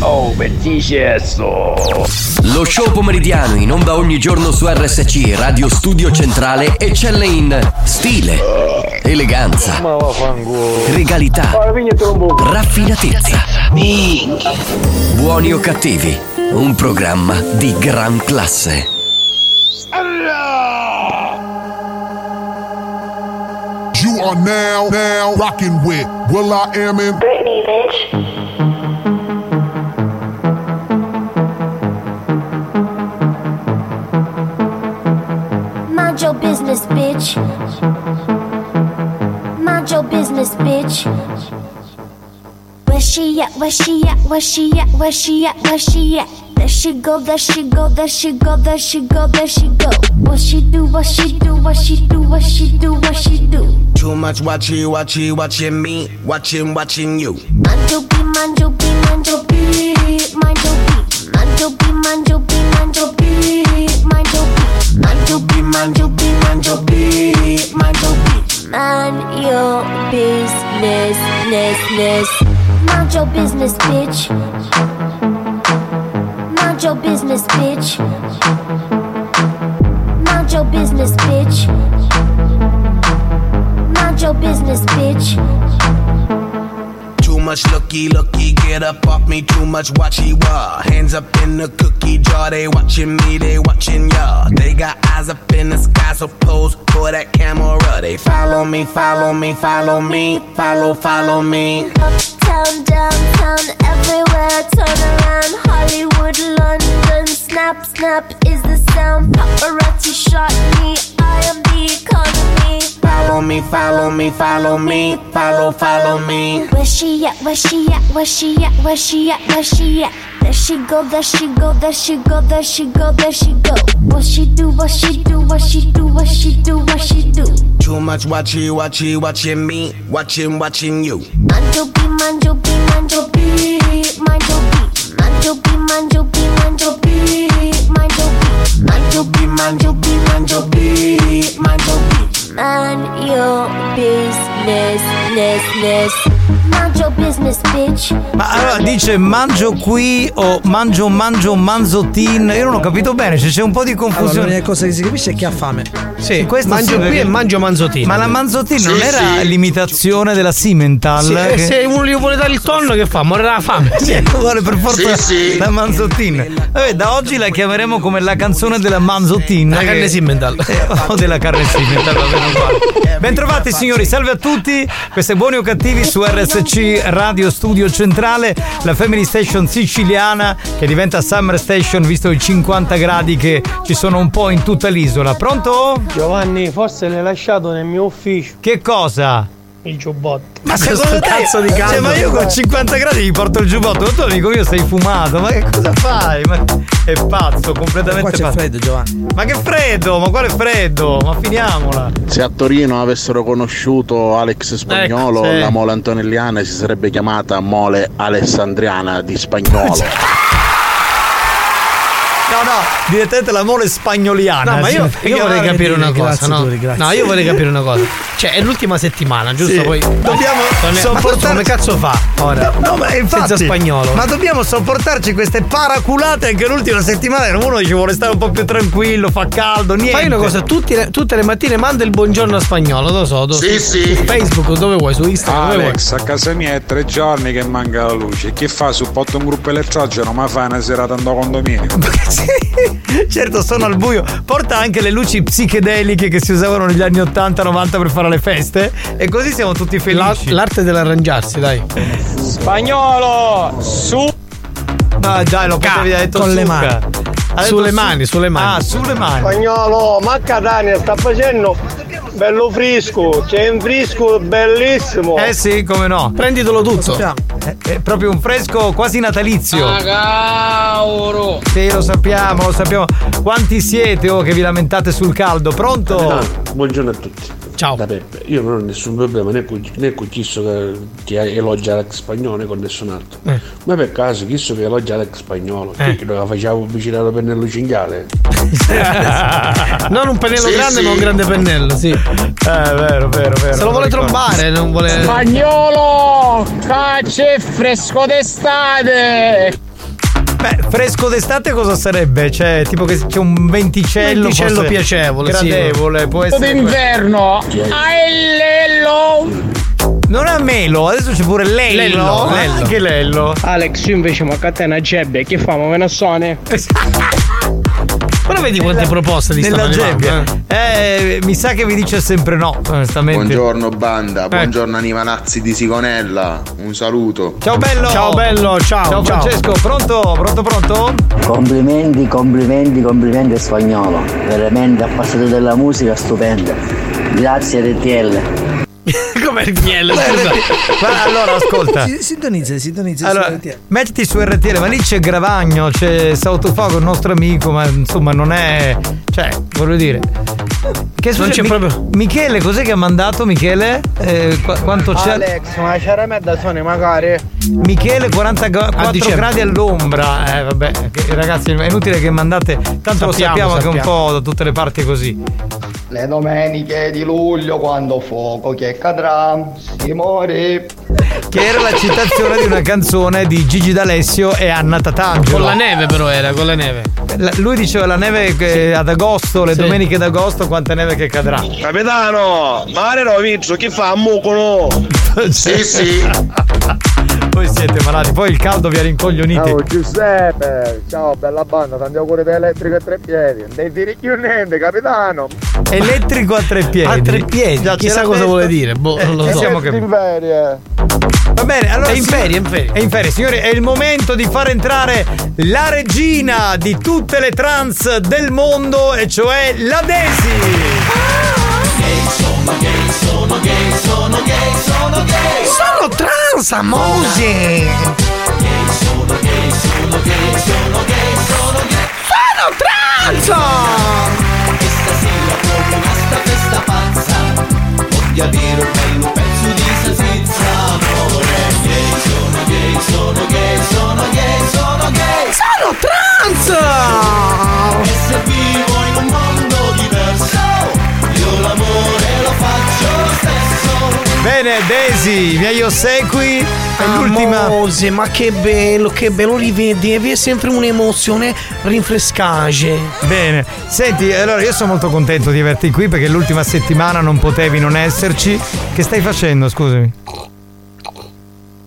Oh, bellissimo! Lo show pomeridiano in onda ogni giorno su RSC Radio Studio Centrale eccelle in stile, eleganza, regalità, raffinatezza. Buoni o Cattivi, un programma di gran classe. You are now, now rocking with Will I Am in Britney, bitch. Business, bitch. Mind your business, bitch. Where she at? Where she at? Where she at? Where she at? Where she at? There she go, there she go, there she go, there she go, there she go. What she do, what she do, what she do, what she do, what she do. Too much watching, watching, watching me, watching, watching you. Mind your beat, mind your beat, mind your beat, mind your beat. Mind your beat, mind your Mind your business, ness, ness. Mind your business, bitch. Mind your business, bitch. Mind your business, bitch. Mind your business, bitch. Much looky, looky, get up off me. Too much watchy wah. Hands up in the cookie jar. They watching me, they watching ya. They got eyes up in the sky, so pose for that camera. They follow me, follow me, follow me, follow, follow me. Uptown, downtown, everywhere. Turn around, Hollywood, London. Snap, snap is the sound. Paparazzi shot me. I am the economy. Follow me, follow me, follow me, follow, follow me. Where she at? Where she at? Where she at? Where she at? Where she at? There she go, there she go, there she go, there she go, there she go. What she do? What she do? What she do? What she do? What she do? Too much watchy, watchy, watching me, watching, watching you. Mind your beat, mind your beat, mind your beat, mind your beat. Mind your beat, mind your beat, mind your beat, mind Mind your business, ness, ness. Mind your business, bitch. Ma allora dice mangio qui o mangio mangio manzottin. Io non ho capito bene, c'è, c'è un po' di Allora, confusione. l'unica cosa che si capisce è che ha fame. Sì, questo mangio sì, qui perché- e mangio manzottino. Ma la manzottin non Sì, era sì. l'imitazione della Simmental? Sì, che- se uno gli vuole dare il tonno che fa? Morirà la fame. Sì, vuole per forza Sì, sì. la manzottin. Vabbè, da oggi la chiameremo come la canzone della manzottin. La carne Simmental. o della carne Simmental, va bene uguale. Bentrovati signori, salve a tutti. Queste buoni o cattivi su RSC Radio Studio Centrale, la Family Station siciliana che diventa Summer Station visto i 50 gradi che ci sono un po' in tutta l'isola. Pronto? Giovanni, forse l'hai lasciato nel mio ufficio. Che cosa? Il giubbotto. Ma secondo te Cioè, ma io con 50 gradi gli porto il giubbotto, tu amico mio sei fumato, ma che cosa fai? Ma è pazzo, completamente Qua c'è pazzo. freddo, Giovanni. Ma che freddo, ma quale freddo? Ma finiamola. Se a Torino avessero conosciuto Alex Spagnolo, Ecco, sì. la mole antonelliana si sarebbe chiamata mole alessandriana di Spagnolo. No, no, direttamente la mole spagnoliana. No, ma io, Sì. io vorrei capire una cosa, grazie, no? No, io vorrei capire una cosa. Cioè, è l'ultima settimana, giusto? Sì. Poi Dobbiamo Ma questo sopportare- come cazzo fa ora? No, ma infatti, senza spagnolo. Ma dobbiamo sopportarci queste paraculate anche l'ultima settimana. Uno dice vuole stare un po' più tranquillo, fa caldo, niente. Fai una cosa, tutti le- tutte le mattine manda il buongiorno a spagnolo, lo so. Dove, Sì, sì. Su Facebook, dove vuoi, su Instagram, dove vuoi. Alex, a casa mia è tre giorni che manca la luce. Che fa? Supporta un gruppo elettrogeno, ma fa una serata andò a condominio. Certo, sono al buio. Porta anche le luci psichedeliche che si usavano negli anni 80-90 per fare le feste. E così siamo tutti felici. l'arte dell'arrangiarsi, dai. Spagnolo, su. No, già, lo potevi aver detto con le succa. mani. Ha detto Sulle su- mani, sulle mani. Ah, sulle mani. Spagnolo, ma Catania sta facendo bello frisco. C'è un frisco bellissimo. Eh sì, come no. Prenditelo tutto. È, è proprio un fresco quasi natalizio. Cagauro. Sì, lo sappiamo, lo sappiamo. Quanti siete oh, che vi lamentate sul caldo? Pronto? Buongiorno a tutti. Ciao. Da Peppe. Io non ho nessun problema né con, né con chi so che, che elogia Alex Spagnolo né con nessun altro. Eh. Ma per caso chi so che elogia Alex Spagnolo? Eh. Chi lo faceva pubblicità da pennello cinghiale? non un pennello Sì, grande, sì. ma un grande pennello, sì. Eh, vero, vero, vero. Se lo vuole trombare, non vuole. Spagnolo, cacce fresco d'estate. Beh, fresco d'estate cosa sarebbe? Cioè, tipo che c'è un venticello. Venticello forse piacevole, sì. Gradevole, può essere. d'inverno. Aellello. Non è melo, adesso c'è pure Lello. Lello, Eh, Lello. Anche Lello. Alex, io invece ma catena gebbia, che famo? Venassone? Però vedi quante proposte di Nella stanno gebbia. Eh, mi sa che vi dice sempre no, onestamente. Buongiorno banda, buongiorno Animanazzi di Sigonella, un saluto. Ciao bello. Ciao bello, ciao. Ciao Francesco, pronto? Pronto, pronto? Complimenti, complimenti, complimenti a spagnolo. Veramente appassionato della musica stupenda. Grazie RTL. Come RTL, scusa. Ma allora ascolta. Si- Sintonizza, sintonizza. Allora, su RTL. mettiti su RTL, ma lì c'è Gravagno, c'è Sautofago, il nostro amico, ma insomma non è. Cioè, voglio dire. Che Non c'è Mi- proprio- Michele, cos'è che ha mandato Michele? Eh, qua- quanto c'è? Alex, ma c'era me da sone magari. Michele 44 A dicembre. gradi all'ombra. Eh vabbè, ragazzi, è inutile che mandate. Tanto lo Sappiamo, sappiamo che un sappiamo. po' da tutte le parti è così. Le domeniche di luglio quando fuoco che cadrà si muore. Che era la citazione di una canzone di Gigi D'Alessio e Anna Tatangelo. Con la neve, però era, con la neve. La- Lui diceva la neve che ad agosto, le Sì. domeniche d'agosto, quanta neve che cadrà. Capitano, mare Rovizzo, chi fa? Mucono! Sì, sì. Voi siete malati, poi il caldo vi ha rincoglioniti. Ciao Giuseppe, ciao bella banda, tanti auguri da elettrico a tre piedi. Dei diritti più niente, capitano. Elettrico a tre piedi. A tre piedi, Già, chissà cosa detto. vuole dire. Boh, non lo Eh, so. siamo capiti. in ferie. Va bene, allora. È in signori- ferie, è in ferie. È in ferie, signori, è il momento di far entrare la regina di tutte le trans del mondo, e cioè la Daisy. Sono gay, sono gay, sono gay, sono gay. Sono trans, amosi. Sono gay, sono gay, sono gay, sono gay. Sono trans. E stasera proprio una sta festa pazza. Voglio avere un bello pezzo di salsiccia, amore. Gay, sono gay, sono gay, sono gay, sono gay. Sono trans. E se vivo in un mondo diverso, io l'amore lo faccio lo stesso. Bene, Daisy, i miei ossequi. È l'ultima. Amose, ma che bello, che bello rivedervi, è sempre un'emozione rinfrescage. Bene, senti, allora io sono molto contento di averti qui perché l'ultima settimana non potevi non esserci. Che stai facendo, scusami?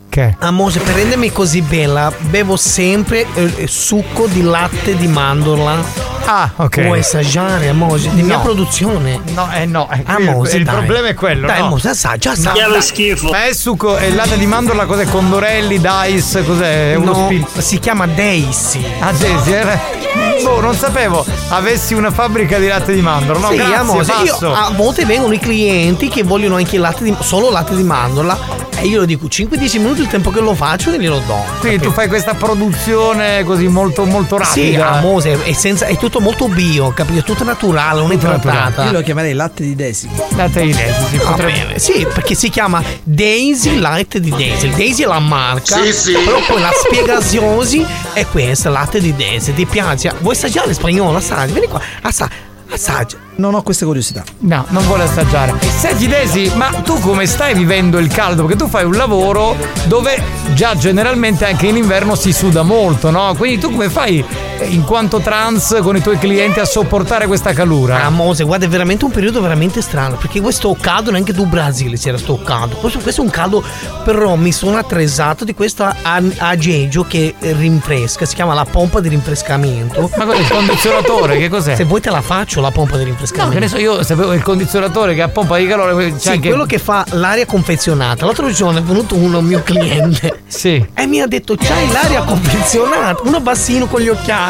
Che? Amose, per rendermi così bella, bevo sempre eh, succo di latte di mandorla. Ah, ok. Vuoi assaggiare, Amose? Di mia No. produzione. No, eh no, eh, Amose, il dai. problema è quello. Dai, no. Assaggia, No, assaggia. dai. Ma è succo, è il latte di mandorla, cos'è? Condorelli, Dice, cos'è? È uno No, spin- si chiama Daisy. Ah, Daisy, era... Boh, non sapevo avessi una fabbrica di latte di mandorla. No, sì, grazie, Amose, io- passo. a volte vengono i clienti che vogliono anche il latte di, solo latte di mandorla e io lo dico 5-10 minuti il tempo che lo faccio e glielo do. Quindi tu fai questa produzione così molto molto Sì, rapida. Amose, è, senza- è tutto molto bio, capito? È tutto naturale, non è trattata. Io lo chiamerei latte di Desi. Latte di Daisy, si Va potrebbe- bene, sì, perché si chiama Daisy Latte di Daisy. Daisy è la marca. Sì, sì. Però poi la spiegazione è questa, latte di Daisy. Ti piace? Vuoi assaggiare spagnolo? Assaggia, vieni qua. Assaggia. Assaggia. Non ho queste curiosità. No, non vuole assaggiare. Senti Desi, ma tu come stai vivendo il caldo? Perché tu fai un lavoro dove già generalmente anche in inverno si suda molto, no? Quindi tu come fai in quanto trans con i tuoi clienti a sopportare questa calura? Ah, Mose, guarda, è veramente un periodo veramente strano. Perché questo caldo neanche tu Brasile c'era sto caldo. Questo, questo è un caldo, però mi sono attresato di questo aggeggio che rinfresca. Si chiama la pompa di rinfrescamento. Ma quello è il condizionatore, che cos'è? Se vuoi te la faccio la pompa di rinfrescamento. No, che ne so, io sapevo il condizionatore che a pompa di calore c'è Sì, anche quello che fa l'aria confezionata. L'altro giorno è venuto uno mio cliente. Sì. E mi ha detto: C'hai l'aria confezionata? Uno bassino con gli occhiali.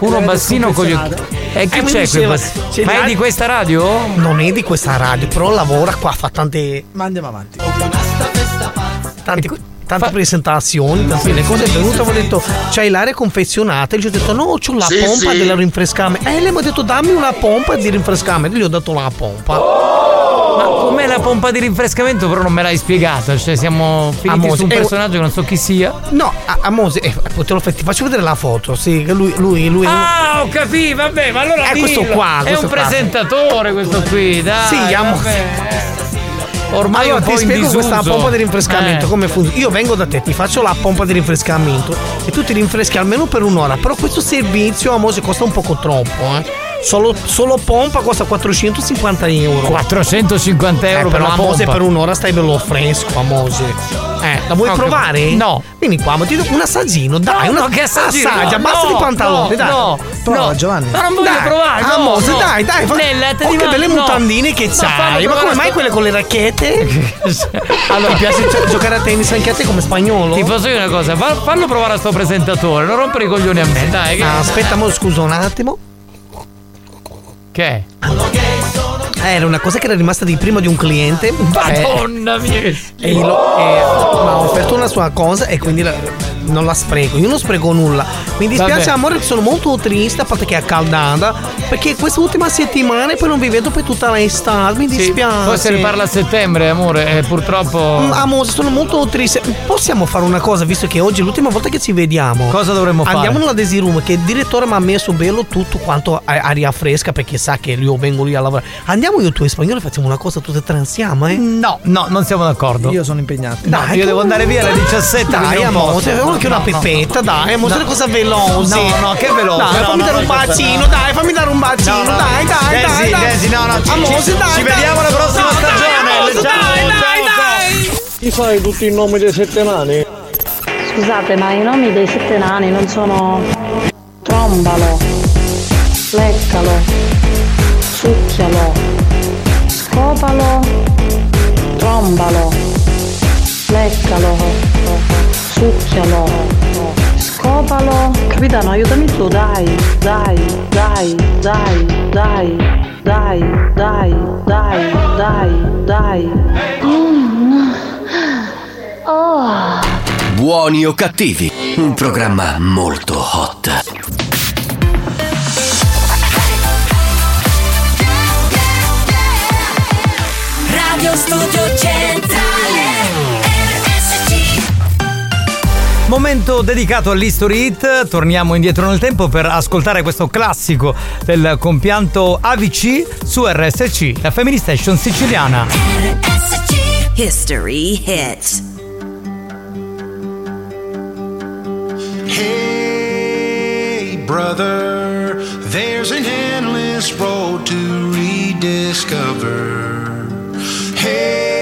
Uno bassino con gli occhi. E chi Eh, mi c'è qui? Ma è di questa radio? Non è di questa radio, però lavora qua, fa tante. Ma andiamo avanti. Tanti, tante presentazioni, tante le cose. È venuto e mi ha detto: C'hai l'aria confezionata? E gli ho detto: No, c'ho la Sì, pompa sì. della rinfrescamento. E lei mi ha detto: Dammi una pompa di rinfrescamento. E gli ho dato la pompa. Ma com'è la pompa di rinfrescamento? Però non me l'hai spiegata. Cioè, siamo finiti Amose, su un è un- personaggio che non so chi sia. No, a, a Mose, eh, te lo fa- ti faccio vedere la foto. Sì, lui, lui, lui è Ah, ho capito, vabbè, ma allora È questo dillo. qua, È questo un qua. presentatore questo qui, dai. Sì, amo- vabbè. Ormai allora po' ti spiego disuso. questa pompa di rinfrescamento Eh. come funziona. Io vengo da te, ti faccio la pompa di rinfrescamento e tu ti rinfreschi almeno per un'ora. Però questo servizio a Mose costa un poco troppo, eh. Solo, solo pompa costa 450 euro. 450 euro Eh, per la Mose pompa. per un'ora stai bello fresco a Mose. Eh, la vuoi Ho provare? No. Vieni qua, ma ti do un assaggino, dai, No, una no, che assaggino? assaggia, No, basta no, i pantaloni, no, dai. no, Prova, no. Giovanni. Ma non voglio Dai, provare, ah, no, Mose, no. dai, dai, fa- Nel latte oh, di che belle no. mutandine che No, c'hai. Ma come mai quelle con le racchette? Allora, Ti piace gio- giocare a tennis anche a te come spagnolo? Ti posso dire una cosa, fa- fallo provare a sto presentatore, non rompere i coglioni a me, dai. Che... Ah, aspetta, mo, scusa un attimo. Che è? Era una cosa che era rimasta di prima di un cliente. Eh, Madonna mia. E lo- e- ma ha offerto una sua cosa e quindi la- non la spreco. Io non spreco nulla. Mi dispiace, Vabbè. amore, sono molto triste, a parte che è accaldata. Perché questa ultima settimana e poi non vi vedo per tutta l'estate. Mi Sì, dispiace. poi se ne parla a settembre, amore, e purtroppo... Mm, Amore, sono molto triste. Possiamo fare una cosa, visto che oggi è l'ultima volta che ci vediamo. Cosa dovremmo fare? Andiamo nella Desi Room, che il direttore mi ha messo bello tutto quanto aria fresca, perché sa che io vengo lì a lavorare. Andiamo io e tu in spagnolo e facciamo una cosa tutte e tre insieme, eh? No, no, non siamo d'accordo. Io sono impegnato. No, io devo andare via alle 17. Dai, amore, anche No, una no, pepetta, dai, una cosa veloce. No, no, che veloce. Dai, No, fammi no, dare un bacino, dai, fammi dare un bacino, No, no. dai, dai, dai, dai. Desi, no, no, ci- ci- dai, ci dai. vediamo alla prossima No, dai, stagione. dai, ciao, dai, ciao. dai. Ti fai tutti i nomi dei sette nani? Scusate, ma i nomi dei sette nani non sono trombalo, leccalo, succhialo, scopalo, trombalo, leccalo, succhialo, scopalo. Capitano, aiutami tu, dai, dai, dai, dai, dai, dai, dai, dai, dai, dai. Mm. Oh. Buoni o cattivi, un programma molto hot. Radio Studio Centrale Momento dedicato all'History Hit, torniamo indietro nel tempo per ascoltare questo classico del compianto AVC su RSC, la Family Station siciliana. RSC history hit. Hey, brother, there's an endless road to rediscover. Hey,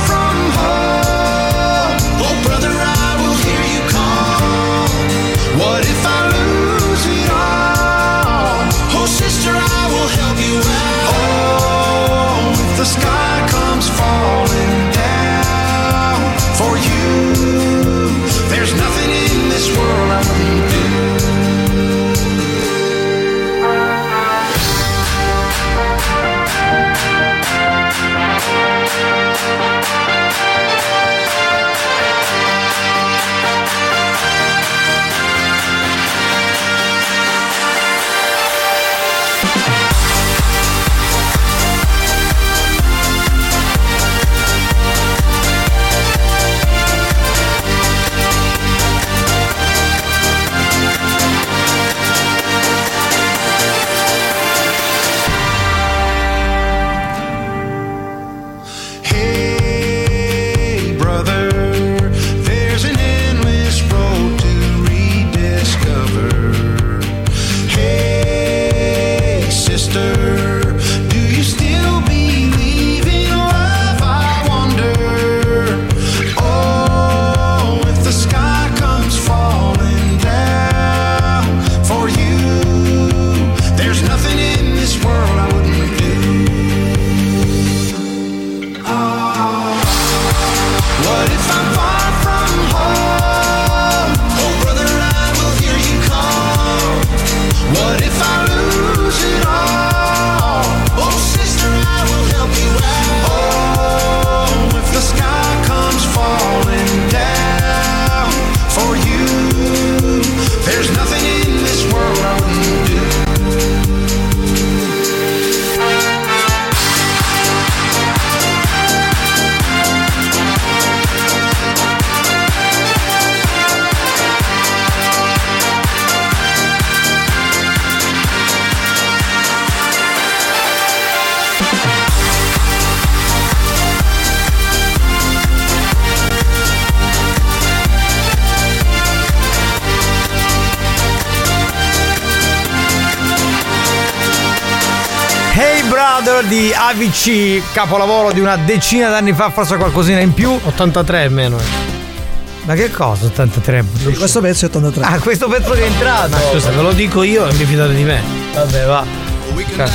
Brother di AVC, capolavoro di una decina d'anni fa, forse qualcosina in più. 83 meno. Ma che cosa 83? Questo pezzo è 83. Ah, questo pezzo che è entrato. Ma scusa, ve lo dico io e vi fidate di me. Vabbè, va. Cioè,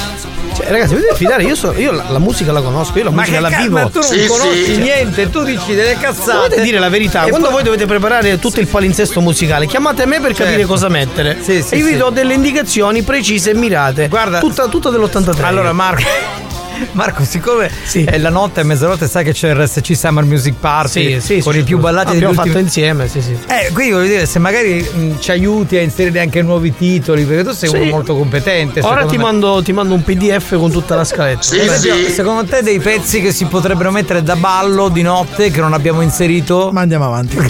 ragazzi, vi dovete fidare, io, so- io la, la musica la conosco, io la Ma musica la vivo. ma tu non conosci niente, tu dici delle cazzate. Dovete dire la verità, E quando poi- voi dovete preparare tutto il palinsesto musicale, chiamate me per capire Certo. cosa mettere. Sì, sì, e io vi sì. do delle indicazioni precise e mirate. Guarda, tutta, tutta dell'83. Allora, Marco. Marco, siccome è la notte e mezzanotte, sai che c'è il RSC Summer Music Party Sì, sì, con sì, i più sì. ballati Abbiamo ultimi fatto insieme, sì, sì. Eh, quindi voglio dire, se magari mh, ci aiuti a inserire anche nuovi titoli, perché tu sei Sì. uno molto competente. Ora ti mando, ti mando un PDF con tutta la scaletta. Esempio, Secondo te dei pezzi che si potrebbero mettere da ballo di notte che non abbiamo inserito? Ma andiamo avanti.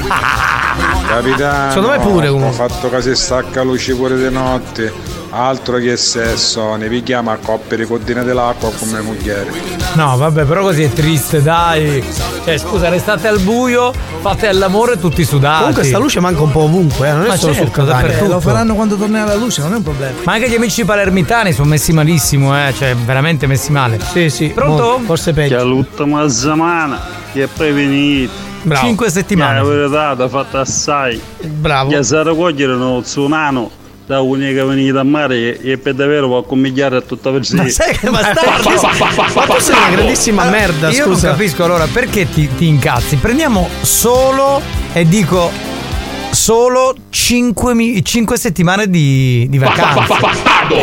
Capitano, Secondo me pure, Ho comunque. fatto che si stacca luce pure di notte. Altro che sesso, ne picchiamo a coppie di codine dell'acqua come moglie. No, vabbè, però così è triste, dai. Cioè, scusa, restate al buio, fate all'amore tutti sudati. Comunque sta luce manca un po' ovunque, eh, non è Ma solo certo, sul Catania. Eh, lo faranno quando tornerà la luce, non è un problema. Ma anche gli amici palermitani sono messi malissimo, eh. Cioè, veramente messi male. Sì, sì. Pronto? Forse peggio. Che l'ultima settimana che è finita. Bravo. Cinque settimane. La verità, l'ha fatta assai. Bravo. Che se raccogliere uno tsunano da unica venuta a mare e, e per davvero può commigliare a tutta per sé. Ma sai che ma stai Ma tu sei una grandissima Allora, merda, Io scusa. non capisco allora perché ti, ti incazzi. Prendiamo solo e dico solo 5, settimane di, di vacanza.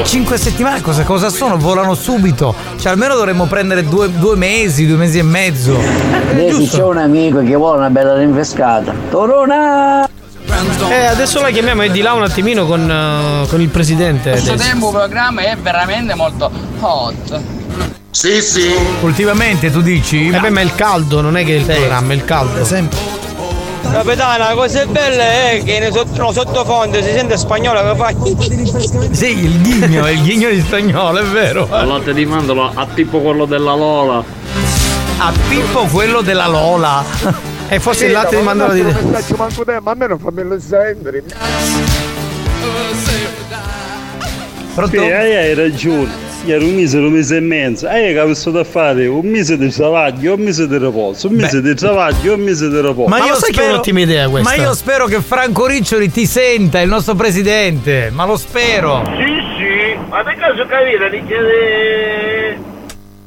5 settimane cosa, cosa sono? Volano subito. Cioè almeno dovremmo prendere due, due mesi, due mesi e mezzo. Eh, Vedi, c'è un amico che vuole una bella rinfrescata. Torona! Eh, adesso la chiamiamo e di là un attimino con, eh, con il presidente. Questo tempo programma è veramente molto hot. Sì, sì. Ultimamente tu dici? Eh beh, ma è il caldo, non è che è il programma, è il caldo. Sempre. Capitano, la cosa bella è che nei sott- no, sottofondo si sente spagnolo che fa. Sì, il ghigno, il ghigno di spagnolo, è vero. Il latte di mandorla a tipo quello della Lola. A Pippo quello della Lola. E forse il latte di mandorla di te, ma a me non fammi sentire. Sì, hai, hai ragione. Ieri un mese, un mese e mezzo. E che avevo da fare un mese di travaglio, un mese di riposo, un mese di travaglio, un mese di riposo. Ma, io sai che è spero, un'ottima idea questa? Ma io spero che Franco Riccioli ti senta, il nostro presidente. Ma lo spero. Sì, sì, ma per caso capire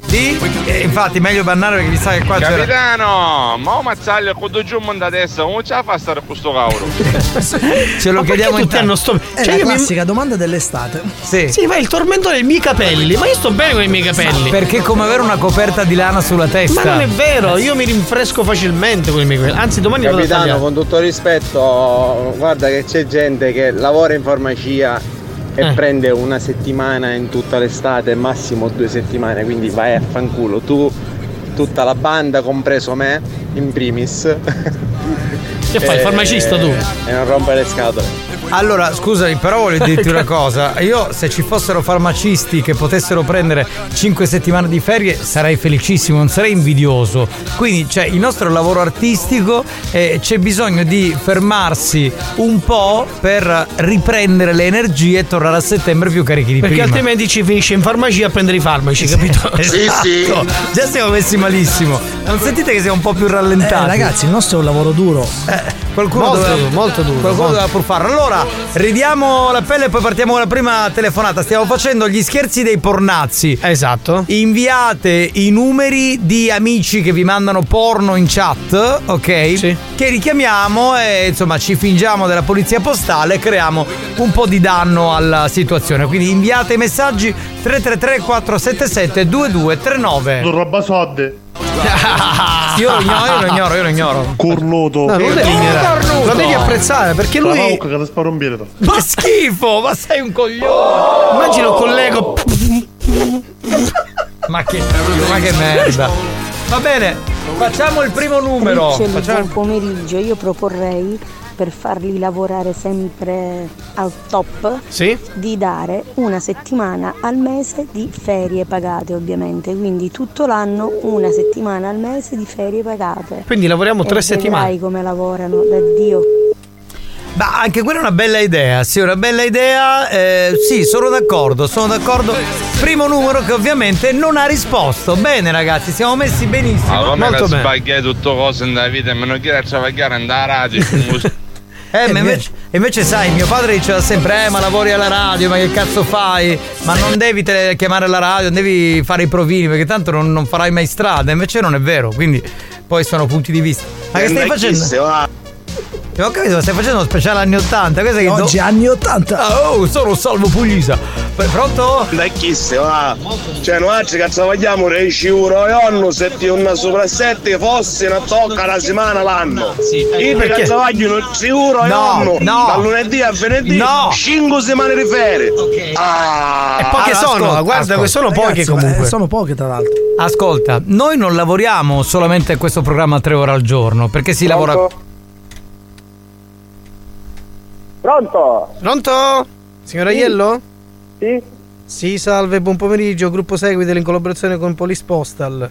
di? Eh, infatti meglio bannare perché mi sa che qua c'era. Capitano, ma mazzaglio con due giù da destra, come ce la fa a stare questo cavolo? Ce lo Ma chiediamo tutti hanno sto. È Cioè, la io mi- classica domanda dell'estate. Sì. Sì, ma il tormento dei miei capelli. Ma io sto bene con i miei capelli. Perché è come avere una coperta di lana sulla testa. Ma non è vero, io mi rinfresco facilmente con i miei capelli. Anzi, domani vado a Capitano, tagliare. con tutto rispetto, guarda che c'è gente che lavora in farmacia e Eh. prende una settimana in tutta l'estate, massimo due settimane, quindi vai a fanculo. Tu, tutta la banda, compreso me, in primis. Che fai, il farmacista tu? E non rompere le scatole. Allora, scusami, però voglio dirti una cosa. Io, se ci fossero farmacisti che potessero prendere 5 settimane di ferie, sarei felicissimo, non sarei invidioso. Quindi, cioè, il nostro lavoro artistico eh, c'è bisogno di fermarsi un po' per riprendere le energie e tornare a settembre più carichi di Perché prima. altrimenti ci finisce in farmacia a prendere i farmaci, capito? Esatto. Già siamo messi malissimo. Non sentite che siamo un po' più rallentati? Eh, ragazzi, il nostro è un lavoro duro. Qualcuno Molto doveva- duro, molto duro, Qualcuno molto. doveva pur farlo. Allora, ridiamo la pelle e poi partiamo con la prima telefonata. Stiamo facendo gli scherzi dei pornazzi. Esatto. Inviate i numeri di amici che vi mandano porno in chat, ok? Che richiamiamo e insomma ci fingiamo della polizia postale e creiamo un po' di danno alla situazione. Quindi inviate i messaggi 333 477 2239. roba soldi. Io lo ignoro, io lo ignoro, io lo ignoro. Cornuto. No, non devi ignorare. Lo devi apprezzare perché lui. La che ti sparo un birro. Ma schifo, ma sei un coglione. Immagino un collego. Ma che, ma che merda. Va bene, facciamo il primo numero. Facciamo buon pomeriggio. Io proporrei per farli lavorare sempre al top Sì? di dare una settimana al mese di ferie pagate ovviamente quindi tutto l'anno una settimana al mese di ferie pagate Quindi lavoriamo tre E settimane. vedrai come lavorano da Dio Ma anche quella è una bella idea, sì, una bella idea. eh, sì, sono d'accordo, sono d'accordo. Primo numero che ovviamente non ha risposto. Bene ragazzi, siamo messi benissimo. Ma come Molto che bene. sbagliai tutto cose nella vita e me non chiede a travagliare andare a radio. Eh, ma invece, invece sai, mio padre diceva sempre, eh, ma lavori alla radio, ma che cazzo fai? Ma non devi tele- chiamare la radio, non devi fare i provini, perché tanto non, non farai mai strada. Invece non è vero, quindi poi sono punti di vista. Ma che stai facendo? Eh, Ho capito, stai facendo uno speciale anni 80. Questo è che Oggi anni 80. Ah, oh, sono Salvo Pulisa. P- Pronto? Da chi se va? Cioè, noi oggi che travagliamo 10 euro e anno, se ti una sopra 7 fosse una tocca la settimana l'anno. Io Perché? che travaglio 10 euro e No, anno, no. da lunedì a venerdì, No. 5 settimane di ferie. Ah, E poche Allora, sono, ascolta, guarda ascolta. che sono poche Ragazzi, comunque. eh, sono poche tra l'altro. Ascolta, noi non lavoriamo solamente a questo programma tre ore al giorno, perché si lavora. Pronto? Pronto? Signor Aiello? Sì? Sì, salve, buon pomeriggio, gruppo Seguite in collaborazione con Police Postal.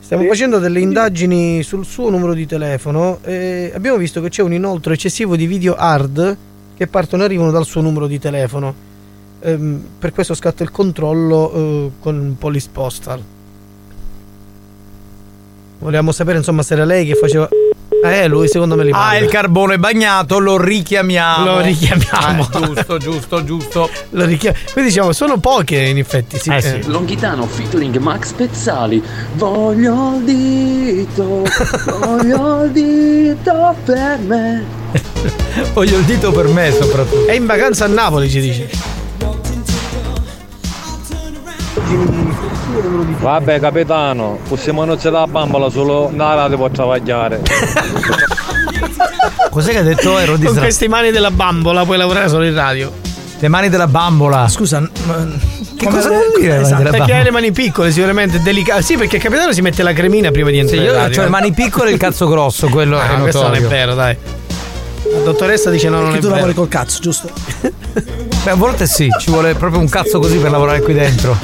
Stiamo facendo delle indagini sul suo numero di telefono e abbiamo visto che c'è un inoltro eccessivo di video hard che partono e arrivano dal suo numero di telefono. Ehm, per questo scatta il controllo eh, con Police Postal. Volevamo sapere insomma se era lei che faceva... Eh, lui secondo me li Ah, manda. il carbone bagnato, lo richiamiamo. Lo richiamiamo. Eh, giusto, giusto, giusto. Lo richia- Quindi diciamo, sono poche in effetti. Sì. Eh sì. Longhitano featuring Max Pezzali. Voglio il dito, voglio il dito per me. Voglio il dito per me soprattutto. È in vacanza a Napoli, ci dice. Immagini. Vabbè capitano, possiamo non c'è la bambola solo nella radio può travagliare. Cos'è che ha detto Ero di Con queste mani della bambola puoi lavorare solo in radio. Le mani della bambola. Scusa, che cosa vuol dire? Esatto, perché hai bambola? le mani piccole, sicuramente delicato. Sì, perché il capitano si mette la cremina prima di Sì, entrare. io in radio. ho le mani piccole e il cazzo grosso, quello è Ah, questo non è notorio. vero, dai. La dottoressa dice no, non è tu vero. lavori col cazzo, giusto? Beh, a volte sì, ci vuole proprio un cazzo così per lavorare qui dentro.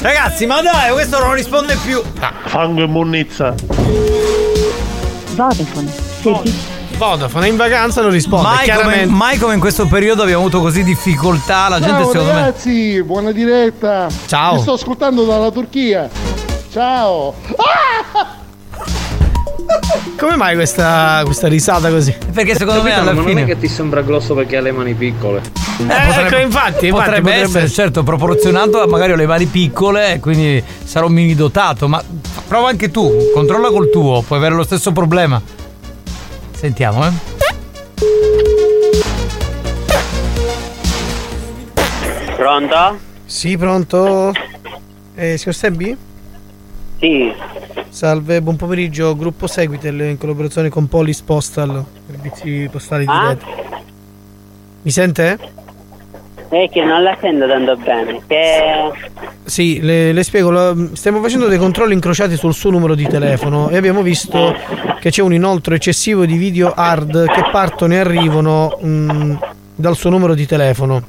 Ragazzi, ma dai, questo non risponde più. Fango e munnizza. Vodafone. Vodafone è in vacanza non risponde. Mai come, chiaramente. mai come in questo periodo abbiamo avuto così difficoltà. La gente Ciao secondo me. ragazzi, buona diretta. Ciao. Vi sto ascoltando dalla Turchia. Ciao. Come mai questa, questa risata così? Perché secondo me alla ma non fine. è che ti sembra grosso perché ha le mani piccole. Eh, ecco, infatti, infatti, potrebbe, essere, certo, proporzionato a magari ho le mani piccole e quindi sarò mini dotato. Ma prova anche tu, controlla col tuo, puoi avere lo stesso problema. Sentiamo, eh. Pronto? Sì, pronto? Eh, signor Sebbi? Sì. Salve, buon pomeriggio, gruppo Seguitel in collaborazione con Polis Postal, servizi postali Ah? diretti. Mi sente? È che non la sento tanto bene. Che. Sì, le, le spiego, la- stiamo facendo dei controlli incrociati sul suo numero di telefono e abbiamo visto che c'è un inoltro eccessivo di video hard che partono e arrivano mh, dal suo numero di telefono.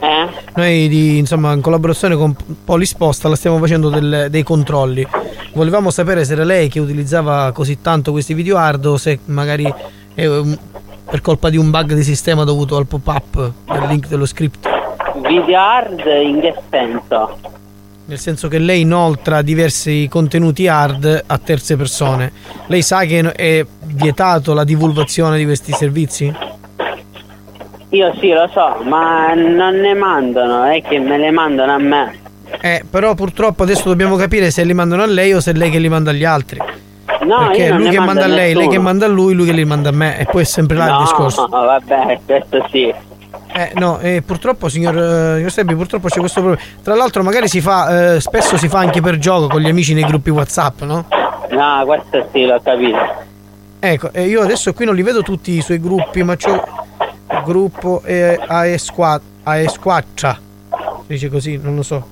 Eh? Noi di, insomma, in collaborazione con Polis Postal stiamo facendo del- dei controlli. Volevamo sapere se era lei che utilizzava così tanto questi video hard o se magari è per colpa di un bug di sistema dovuto al pop-up del link dello script. Video hard in che senso? Nel senso che lei inoltra diversi contenuti hard a terze persone. Lei sa che è vietato la divulgazione di questi servizi? Io sì, lo so, ma non ne mandano, è che me le mandano a me. Eh, però purtroppo adesso dobbiamo capire se li mandano a lei o se è lei che li manda agli altri. No, Perché lui che manda a lei, lei nessuno. che manda a lui, lui che li manda a me. E poi è sempre là il no, discorso. vabbè, questo sì. Eh, no, eh, purtroppo, signor, eh, Sebbi, purtroppo c'è questo problema. Tra l'altro, magari si fa, eh, spesso si fa anche per gioco con gli amici nei gruppi WhatsApp, no? No, questo sì, l'ho capito. Ecco, e io adesso qui non li vedo tutti i suoi gruppi, ma c'ho il gruppo eh, AE Squa- AE Squaccia. Dice così, non lo so.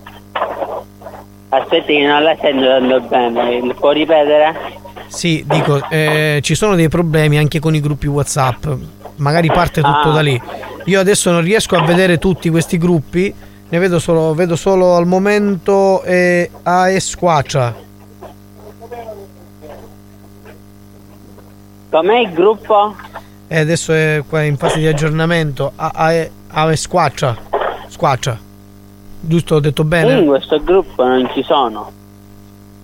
Aspetti che non la sento tanto bene, può ripetere? Sì, dico, eh, ci sono dei problemi anche con i gruppi WhatsApp. Magari parte tutto Ah. da lì. Io adesso non riesco a vedere tutti questi gruppi. Ne vedo solo, vedo solo al momento eh, AE Squaccia. Com'è il gruppo? E adesso è qua in fase di aggiornamento. A- AE, AE Squaccia. Giusto, ho detto bene? In questo gruppo non ci sono.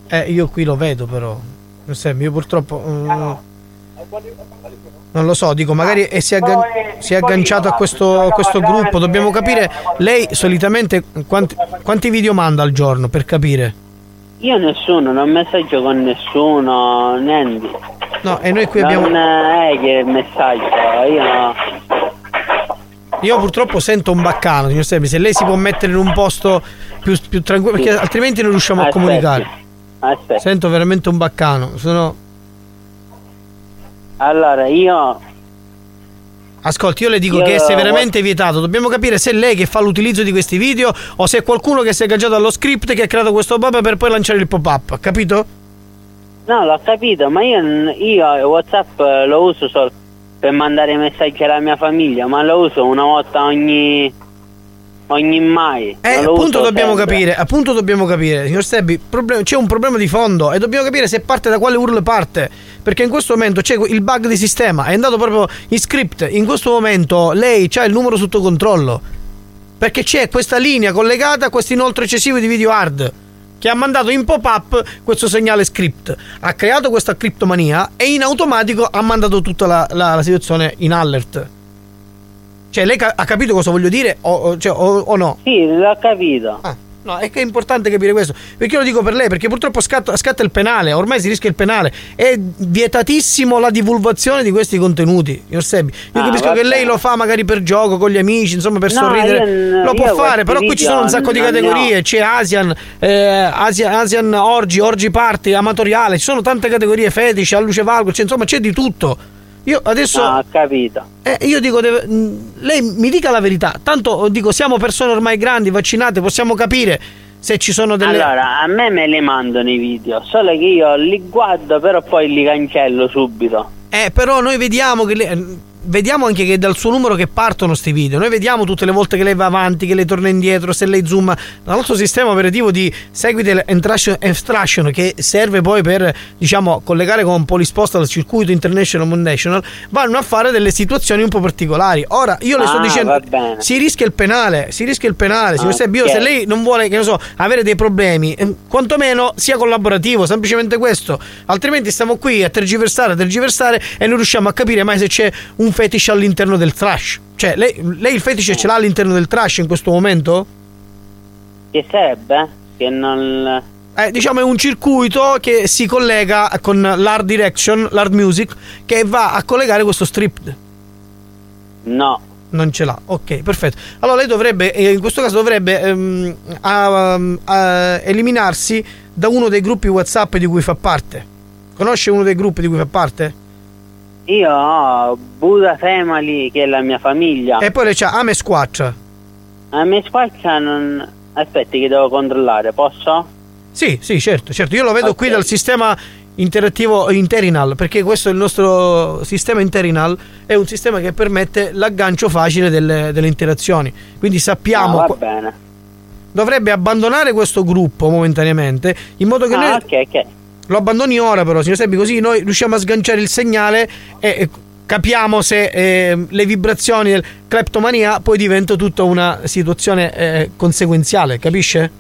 Eh, io qui lo vedo però. Io purtroppo. eh, non lo so, dico, magari è- si, è aggan- si è agganciato a questo, a questo gruppo. Dobbiamo capire. Lei solitamente quanti, quanti video manda al giorno per capire? Io nessuno, non messaggio con nessuno, niente. No, e noi qui non abbiamo. è che messaggio, io. Io purtroppo sento un baccano, signor Sebi. Se lei si può mettere in un posto più, più tranquillo, perché altrimenti non riusciamo a Aspetti. comunicare. Aspetta. Sento veramente un baccano. Sono. Allora, io Ascolti, io le dico Io- che è severamente vietato. Dobbiamo capire se è lei che fa l'utilizzo di questi video o se è qualcuno che si è agganciato allo script che ha creato questo pop per poi lanciare il pop-up. Capito? No, l'ho capito, ma io, io WhatsApp lo uso solo per mandare messaggi alla mia famiglia, ma lo uso una volta ogni ogni mai. Eh, appunto dobbiamo sempre. capire, appunto dobbiamo capire, signor Stebbi, problem- c'è un problema di fondo e dobbiamo capire se parte da quale URL parte. Perché in questo momento c'è il bug di sistema, è andato proprio in script. In questo momento lei ha il numero sotto controllo. Perché c'è questa linea collegata a questo inoltre eccessivo di video hard. Che ha mandato in pop-up questo segnale script. Ha creato questa criptomania e in automatico ha mandato tutta la, la- la situazione in alert. Cioè, lei ca- ha capito cosa voglio dire o, o- cioè, o- o no? Sì, l'ho capito. Ah, No, è che è importante capire questo. Perché io lo dico per lei? Perché purtroppo scatta, scatta il penale, ormai si rischia il penale. È vietatissimo la divulgazione di questi contenuti. Sebi, io Ah, capisco che lei lo fa magari per gioco, con gli amici, insomma, per No, sorridere. io- lo può io fare, però qui ci sono un sacco di categorie. C'è Asian, eh, Asian, Asian Orgi, Orgi Party, amatoriale, ci sono tante categorie, fetici, a luce valgo, cioè, insomma, c'è di tutto. Io adesso. Ah, capito. Eh, io dico, deve- mh, lei mi dica la verità. Tanto dico, siamo persone ormai grandi, vaccinate, possiamo capire se ci sono delle. Allora, a me me le mandano i video, solo che io li guardo, però poi li cancello subito. Eh, però noi vediamo che lei- Vediamo anche che dal suo numero che partono sti video. Noi vediamo tutte le volte che lei va avanti, che lei torna indietro, se lei zooma. Dal nostro sistema operativo di seguite extraction, che serve poi per, diciamo, collegare con Polisposta al circuito international national, vanno a fare delle situazioni un po' particolari. Ora, io le sto Ah, dicendo, va bene. si rischia il penale, si rischia il penale. Signor Ok. Sebbio, se lei non vuole, che ne so, avere dei problemi, eh, quantomeno sia collaborativo, semplicemente questo. Altrimenti stiamo qui a tergiversare, a tergiversare e non riusciamo a capire mai se c'è un fetish all'interno del trash. Cioè, lei, lei il fetish ce l'ha all'interno del trash in questo momento? Che sarebbe? Che non... Eh, diciamo è un circuito che si collega con l'art direction, l'art music, che va a collegare questo strip. No. Non ce l'ha, ok, perfetto. Allora lei dovrebbe, eh, in questo caso dovrebbe ehm, a- a- eliminarsi da uno dei gruppi WhatsApp di cui fa parte. Conosce uno dei gruppi di cui fa parte? Io ho Buddha Family, che è la mia famiglia. E poi le c'ha Ame Squatch. A me spaccia non... Aspetti che devo controllare, posso? Sì, sì, certo, certo. Io lo vedo qui dal sistema interattivo Interinal, perché questo è il nostro sistema Interinal, è un sistema che permette l'aggancio facile delle, delle interazioni. Quindi sappiamo... Ah, va qua- bene. dovrebbe abbandonare questo gruppo momentaneamente, in modo che Ah, noi... ok, ok. Lo abbandoni ora però, signor Seppi, così noi riusciamo a sganciare il segnale e capiamo se eh, le vibrazioni del cleptomania poi diventa tutta una situazione eh, conseguenziale, capisce?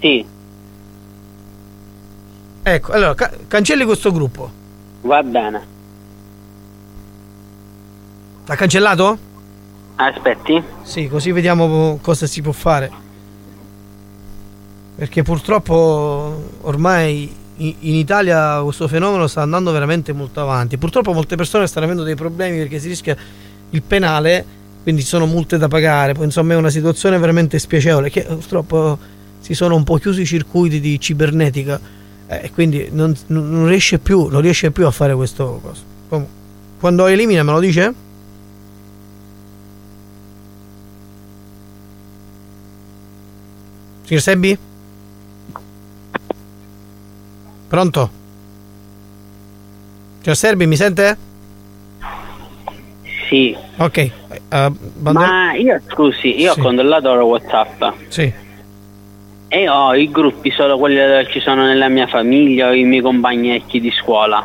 Sì. Ecco, allora ca- cancelli questo gruppo. Va bene. L'ha cancellato? Aspetti. Sì, così vediamo cosa si può fare. Perché purtroppo ormai in Italia questo fenomeno sta andando veramente molto avanti. Purtroppo molte persone stanno avendo dei problemi perché si rischia il penale, quindi ci sono multe da pagare. Poi insomma è una situazione veramente spiacevole che purtroppo si sono un po' chiusi i circuiti di cibernetica eh, e quindi non, non- riesce più, non riesce più a fare questo. Comunque, Quando elimina me lo dice? Signor Sebbi? Pronto? Signor Serbi, mi sente? Sì. Ok. eh, abbandon- Ma io, scusi, io Sì. ho controllato ora Whatsapp. Sì. E ho i gruppi solo quelli che ci sono nella mia famiglia o i miei compagnetti di scuola.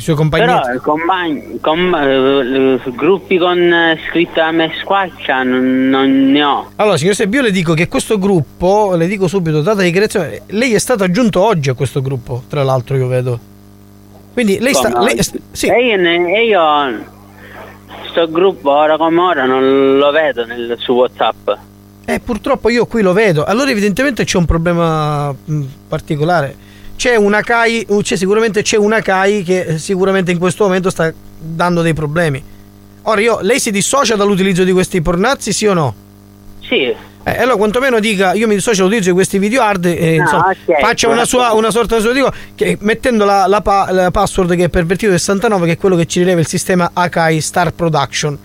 I suoi compagni. Però i compagni, com- eh, gruppi con eh, scritto a me squaccia non, non ne ho. Allora, signor Sebbi, io le dico che questo gruppo, le dico subito, data di creazione, lei è stato aggiunto oggi a questo gruppo, tra l'altro io vedo. Quindi lei sta... Come lei- oggi? sì. E io, ne- e io sto gruppo ora come ora non lo vedo nel- su Whatsapp. Eh, purtroppo io qui lo vedo. Allora, evidentemente c'è un problema mh, particolare. C'è una CAI, uh, c'è sicuramente c'è una CAI che eh, sicuramente in questo momento sta dando dei problemi. Ora io, lei si dissocia dall'utilizzo di questi pornazzi, sì o no? Sì. Eh, allora quantomeno dica io mi dissocio dall'utilizzo di questi video hard e Ah, insomma, ok, faccia una, sua, una sorta di suo dico che mettendo la, la pa- la password che è pervertito 69 che è quello che ci rileva il sistema Akai Star Production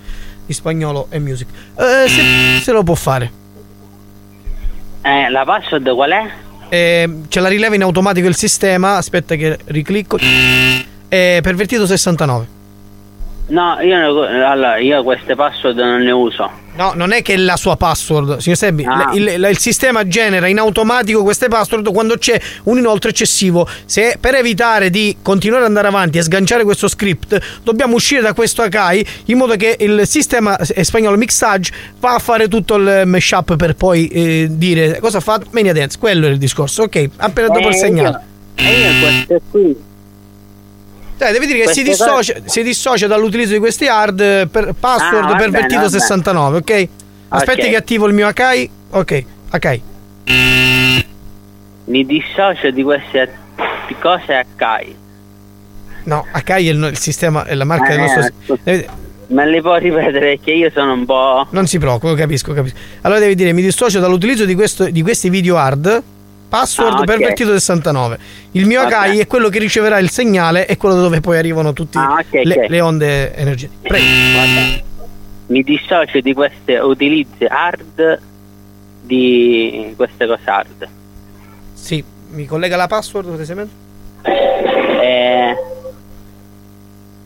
di spagnolo e music. Eh, se, se lo può fare. Eh, la password qual è? Eh, ce la rileva in automatico il sistema. Aspetta che riclicco. È pervertito 69. No, io, allora, io queste password non ne uso. No, non è che è la sua password, signor Sebbi. Ah. Il, il- il sistema genera in automatico queste password quando c'è un inoltre eccessivo. Se per evitare di continuare ad andare avanti e sganciare questo script, dobbiamo uscire da questo Akai in modo che il sistema eh, spagnolo Mixage va a fare tutto il mashup per poi eh, dire cosa fa Mania Dance. Quello è il discorso. Ok, appena dopo il Eh, segnale. io- E io queste qui. Cioè, devi dire che si dissocia, si dissocia dall'utilizzo di questi hard eh, per password Ah, va pervertito bene, va bene. 69, ok? Aspetti Ok. che attivo il mio Akai. Ok, Akai. Mi dissocio di queste cose a Kai. No, Akai è il, il sistema, è la marca del Eh, nostro. ecco. Deve- Me le può ripetere che io sono un po'. Non si preoccupi, capisco, capisco. Allora devi dire: mi dissocio dall'utilizzo di, questo- di questi video hard. Password Ah, ok. pervertito 69. Il mio Ok. Akai è quello che riceverà il segnale e quello dove poi arrivano tutte Ah, ok, le, le onde energetiche. Prego. Vabbè. Mi dissocio di queste utilizzi hard di queste cose hard. Sì, mi collega la password cortesemente? Eh,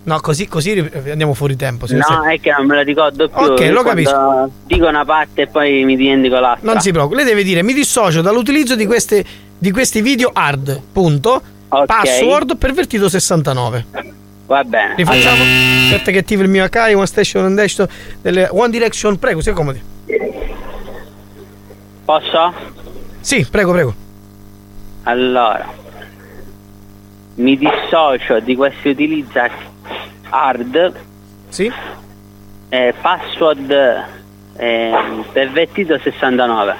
No, così, così andiamo fuori tempo. no, se- è che non me la ricordo più. Ok, lo capisco. Dico una parte e poi mi dimentico l'altra. Non si preoccupi, lei deve dire: mi dissocio dall'utilizzo di, queste, di questi video hard. Punto. Ok. Password pervertito 69. Va bene. Rifacciamo. Aspetta che attivo il mio Akai, One Station and Dash delle One Direction. Prego, si accomodi. Posso? Sì, prego, prego. Allora, mi dissocio di questi utilizzi hard. Sì. Eh, password eh, pervertito 69.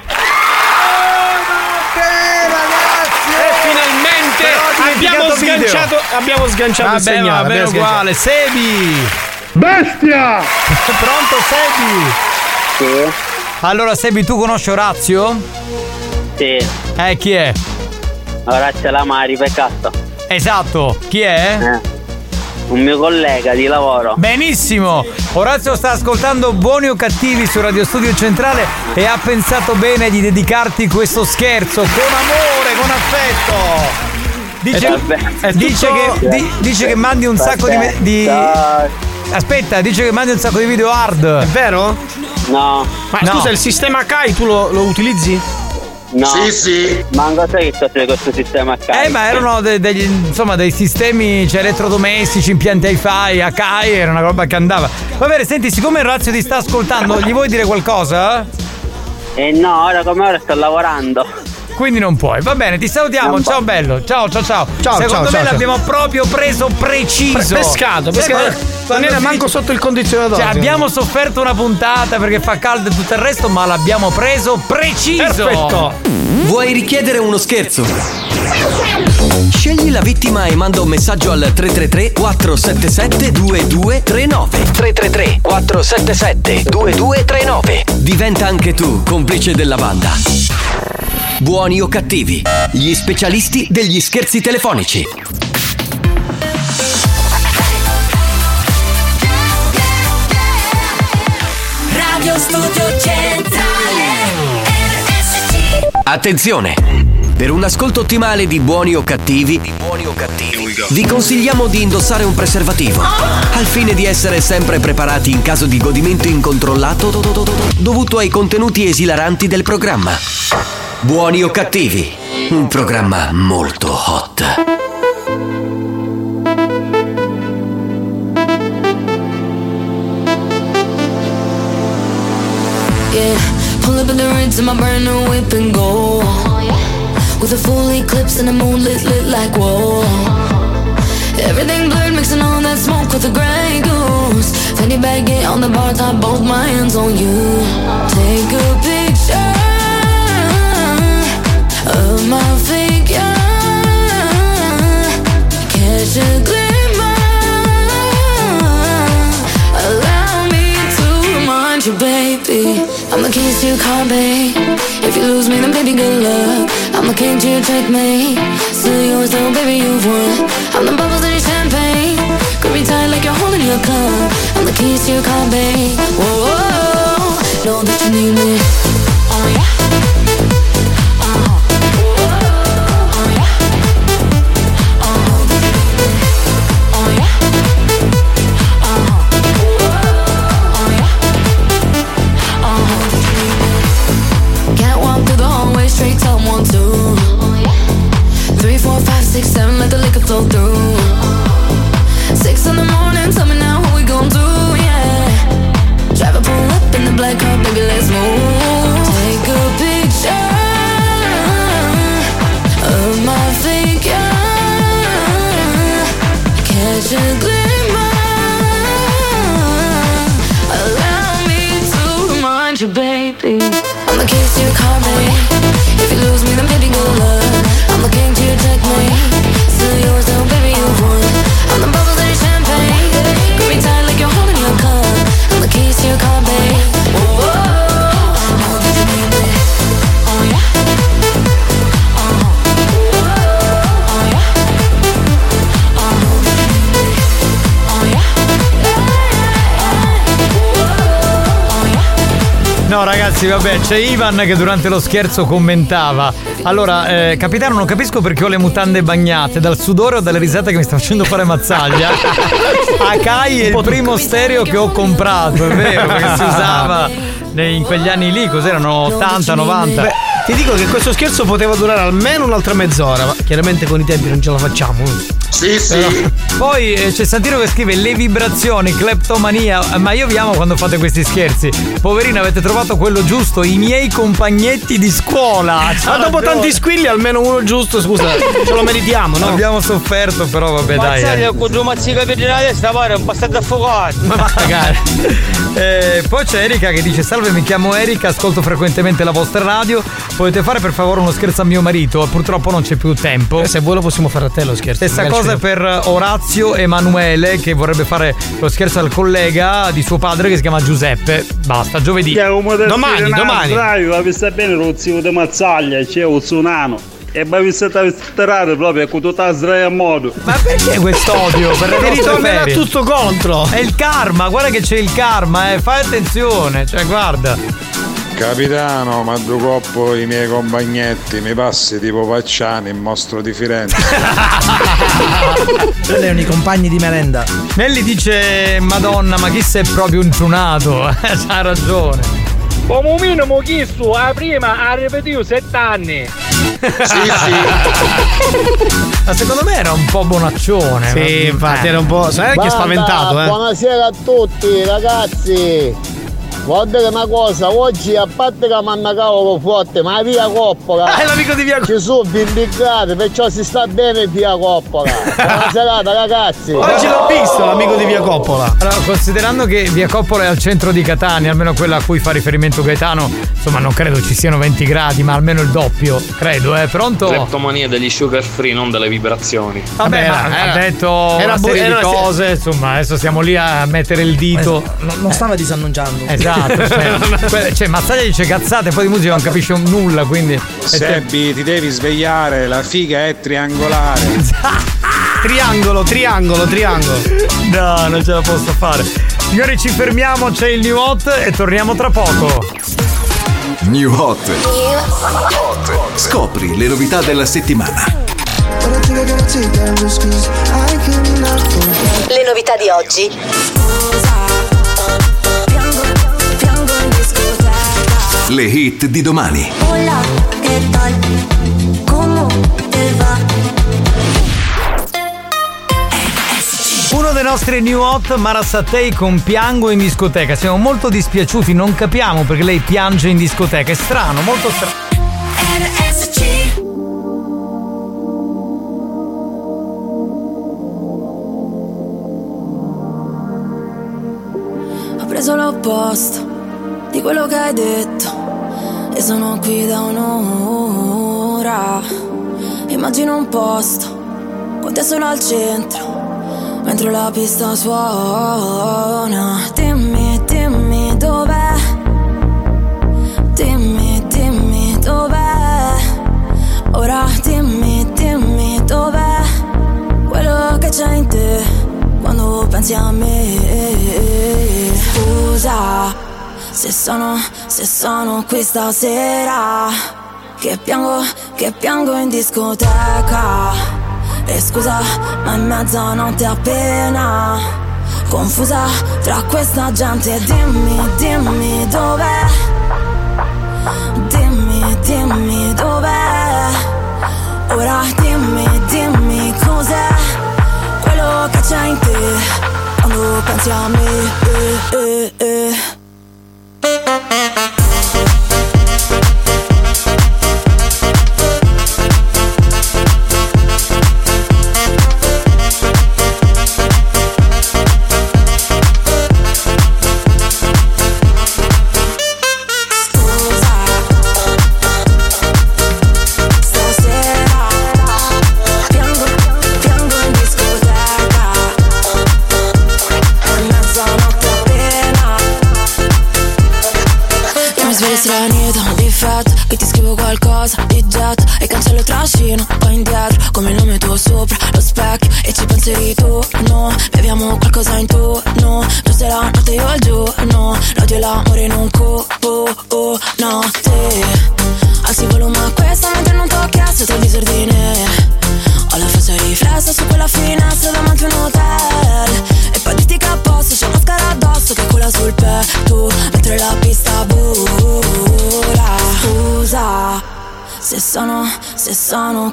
E finalmente abbiamo sganciato, abbiamo sganciato il segnale. va bene uguale. Sebi! Bestia! Pronto, Sebi? Sì. Allora, Sebi, tu conosci Orazio? Sì. Eh, chi è? Grazie alla Mari, peccato. Esatto, chi è? Eh, Un mio collega di lavoro. Benissimo! Orazio sta ascoltando Buoni o Cattivi su Radio Studio Centrale e ha pensato bene di dedicarti questo scherzo con amore, con affetto! Dice, Eh, eh, dice che, di- dice che mandi un sacco di, di. Aspetta, dice che mandi un sacco di video hard. È vero? No. Ma No. scusa, il sistema Akai tu lo, lo utilizzi? No. Sì, sì. Manco sai che cos'è questo sistema a casa. Eh, ma erano de- degli, insomma, dei sistemi cioè, elettrodomestici, impianti hi-fi, Akai, era una roba che andava. Va bene, senti, siccome Orazio ti sta ascoltando, gli vuoi dire qualcosa? Eh no, ora come ora sto lavorando. Quindi non puoi. Va bene, ti salutiamo. Non ciao po- bello. Ciao, ciao, ciao. Ciao, Secondo ciao, me ciao, l'abbiamo proprio preso preciso. Pre- pescato, pescato. Non era manco sotto il condizionatore. Cioè, abbiamo sofferto una puntata perché fa caldo e tutto il resto, ma l'abbiamo preso preciso. Perfetto. Vuoi richiedere uno scherzo? Scegli la vittima e manda un messaggio al 333 477 2239 333 477 2239 Diventa anche tu complice della banda. Buoni o cattivi, gli specialisti degli scherzi telefonici. Radio Studio Centrale RSC Attenzione! Per un ascolto ottimale di buoni o cattivi, vi consigliamo di indossare un preservativo, al fine di essere sempre preparati in caso di godimento incontrollato dovuto ai contenuti esilaranti del programma. Buoni o cattivi, un programma molto hot. Pull up in the rinse in my brand new whip and go. With a full eclipse and the moon lit, like whoa. Everything blurred, mixing all that smoke with the gray goose. Fanny bag, get on the bar top, both my hands on you. Take a know that you need me. Let the liquor flow through. Ragazzi, vabbè, c'è Ivan che durante lo scherzo commentava. Allora, eh, capitano, non capisco perché ho le mutande bagnate dal sudore o dalle risate che mi sta facendo fare mazzaglia. Akai è il primo stereo che ho comprato, è vero, perché si usava in quegli anni lì, cos'erano 80, 90. Beh, ti dico che questo scherzo poteva durare almeno un'altra mezz'ora, ma chiaramente con i tempi non ce la facciamo. Sì, Però- Poi eh, c'è Santino che scrive le vibrazioni, cleptomania. Ma io vi amo quando fate questi scherzi. Poverino, avete trovato quello giusto, i miei compagnetti di scuola. Ma dopo tanti squilli, almeno uno giusto, scusa, ce lo meritiamo, no? Abbiamo sofferto, però vabbè, dai. Mazzaglia eh. con due mazzi capelli nella testa, pare un passato affogato. Ma magari. Eh, poi c'è Erika che dice: Salve, mi chiamo Erika, ascolto frequentemente la vostra radio. Potete fare per favore uno scherzo a mio marito? Purtroppo non c'è più tempo. Eh, se vuoi lo possiamo fare a te lo scherzo. Stessa magari cosa per Orazio Emanuele che vorrebbe fare lo scherzo al collega di suo padre che si chiama Giuseppe. Basta, giovedì. Domani, domani. Bravi, ma vi sta bene lo zio di Mazzaglia, c'è un tsunano. E ma vi state sperare proprio con tutta la sdraia a modo. Ma perché questo odio? Per le Ti nostre ritornerà tutto contro. È il karma, guarda che c'è il karma, eh. Fai attenzione, cioè guarda. Capitano, ma due coppo i miei compagnetti, mi passi tipo Pacciani, il mostro di Firenze. Quelli erano i compagni di merenda. Nelly dice Madonna, ma chi sei proprio intrunato? Eh, C'ha ragione. Come un minimo chiesto, la prima ha ripetuto sette anni. Ma secondo me era un po' bonaccione. Sì, infatti era un po'. Sai che spaventato, eh? Buonasera a tutti ragazzi. Vuol dire una cosa, oggi a parte che manna cavolo forte, ma via Coppola. Ah, è l'amico di via Ci sono 20 gradi, perciò si sta bene via Coppola. Buona serata ragazzi. Oggi l'ho visto l'amico di via Coppola. Allora, considerando che Via Coppola è al centro di Catania, almeno quella a cui fa riferimento Gaetano, insomma non credo ci siano 20 gradi, ma almeno il doppio, credo, eh. Pronto? Cleptomania degli sugar free, non delle vibrazioni. Vabbè, ma era- ha detto era una bu- serie era- di cose, insomma, adesso siamo lì a mettere il dito. No- non stava disannunciando. Esatto, cioè, que- cioè Mazzaglia dice cazzate, poi di musica non capisce nulla, quindi. Sebbi, ti devi svegliare, la figa è triangolare. Triangolo, triangolo, triangolo. No, non ce la posso fare. Signori, ci fermiamo, c'è il new hot e torniamo tra poco. New Hot. Scopri le novità della settimana. Le novità di oggi. Le hit di domani. Hola, ¿qué tal? ¿Cómo te va? Uno dei nostri new hot, Mara Sattei con Piango in discoteca. Siamo molto dispiaciuti, non capiamo perché lei piange in discoteca. È strano, molto strano. Ho preso l'opposto di quello che hai detto e sono qui da un'ora. Immagino un posto con te solo al centro, mentre la pista suona. Dimmi, dimmi dov'è. Dimmi, dimmi dov'è. Ora dimmi, dimmi dov'è. Quello che c'è in te quando pensi a me. Scusa se sono, se sono qui stasera. Che piango, che piango in discoteca. E scusa, ma in mezzanotte appena. Confusa tra questa gente. Dimmi, dimmi dov'è. Dimmi, dimmi dov'è. Ora dimmi, dimmi cos'è quello che c'è in te quando pensi a me. eh, eh, eh.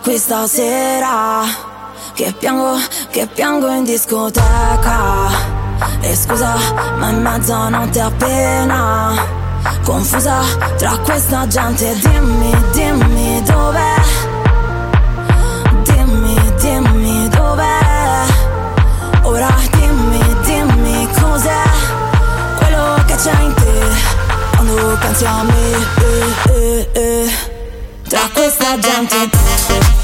Qui stasera Che piango, che piango in discoteca. E scusa ma in mezzanotte appena Confusa tra questa gente. Dimmi, dimmi dov'è? Dimmi, dimmi dov'è? Ora dimmi, dimmi cos'è Quello che c'è in te Quando pensi a me. Eh, eh, eh. Tra questa gente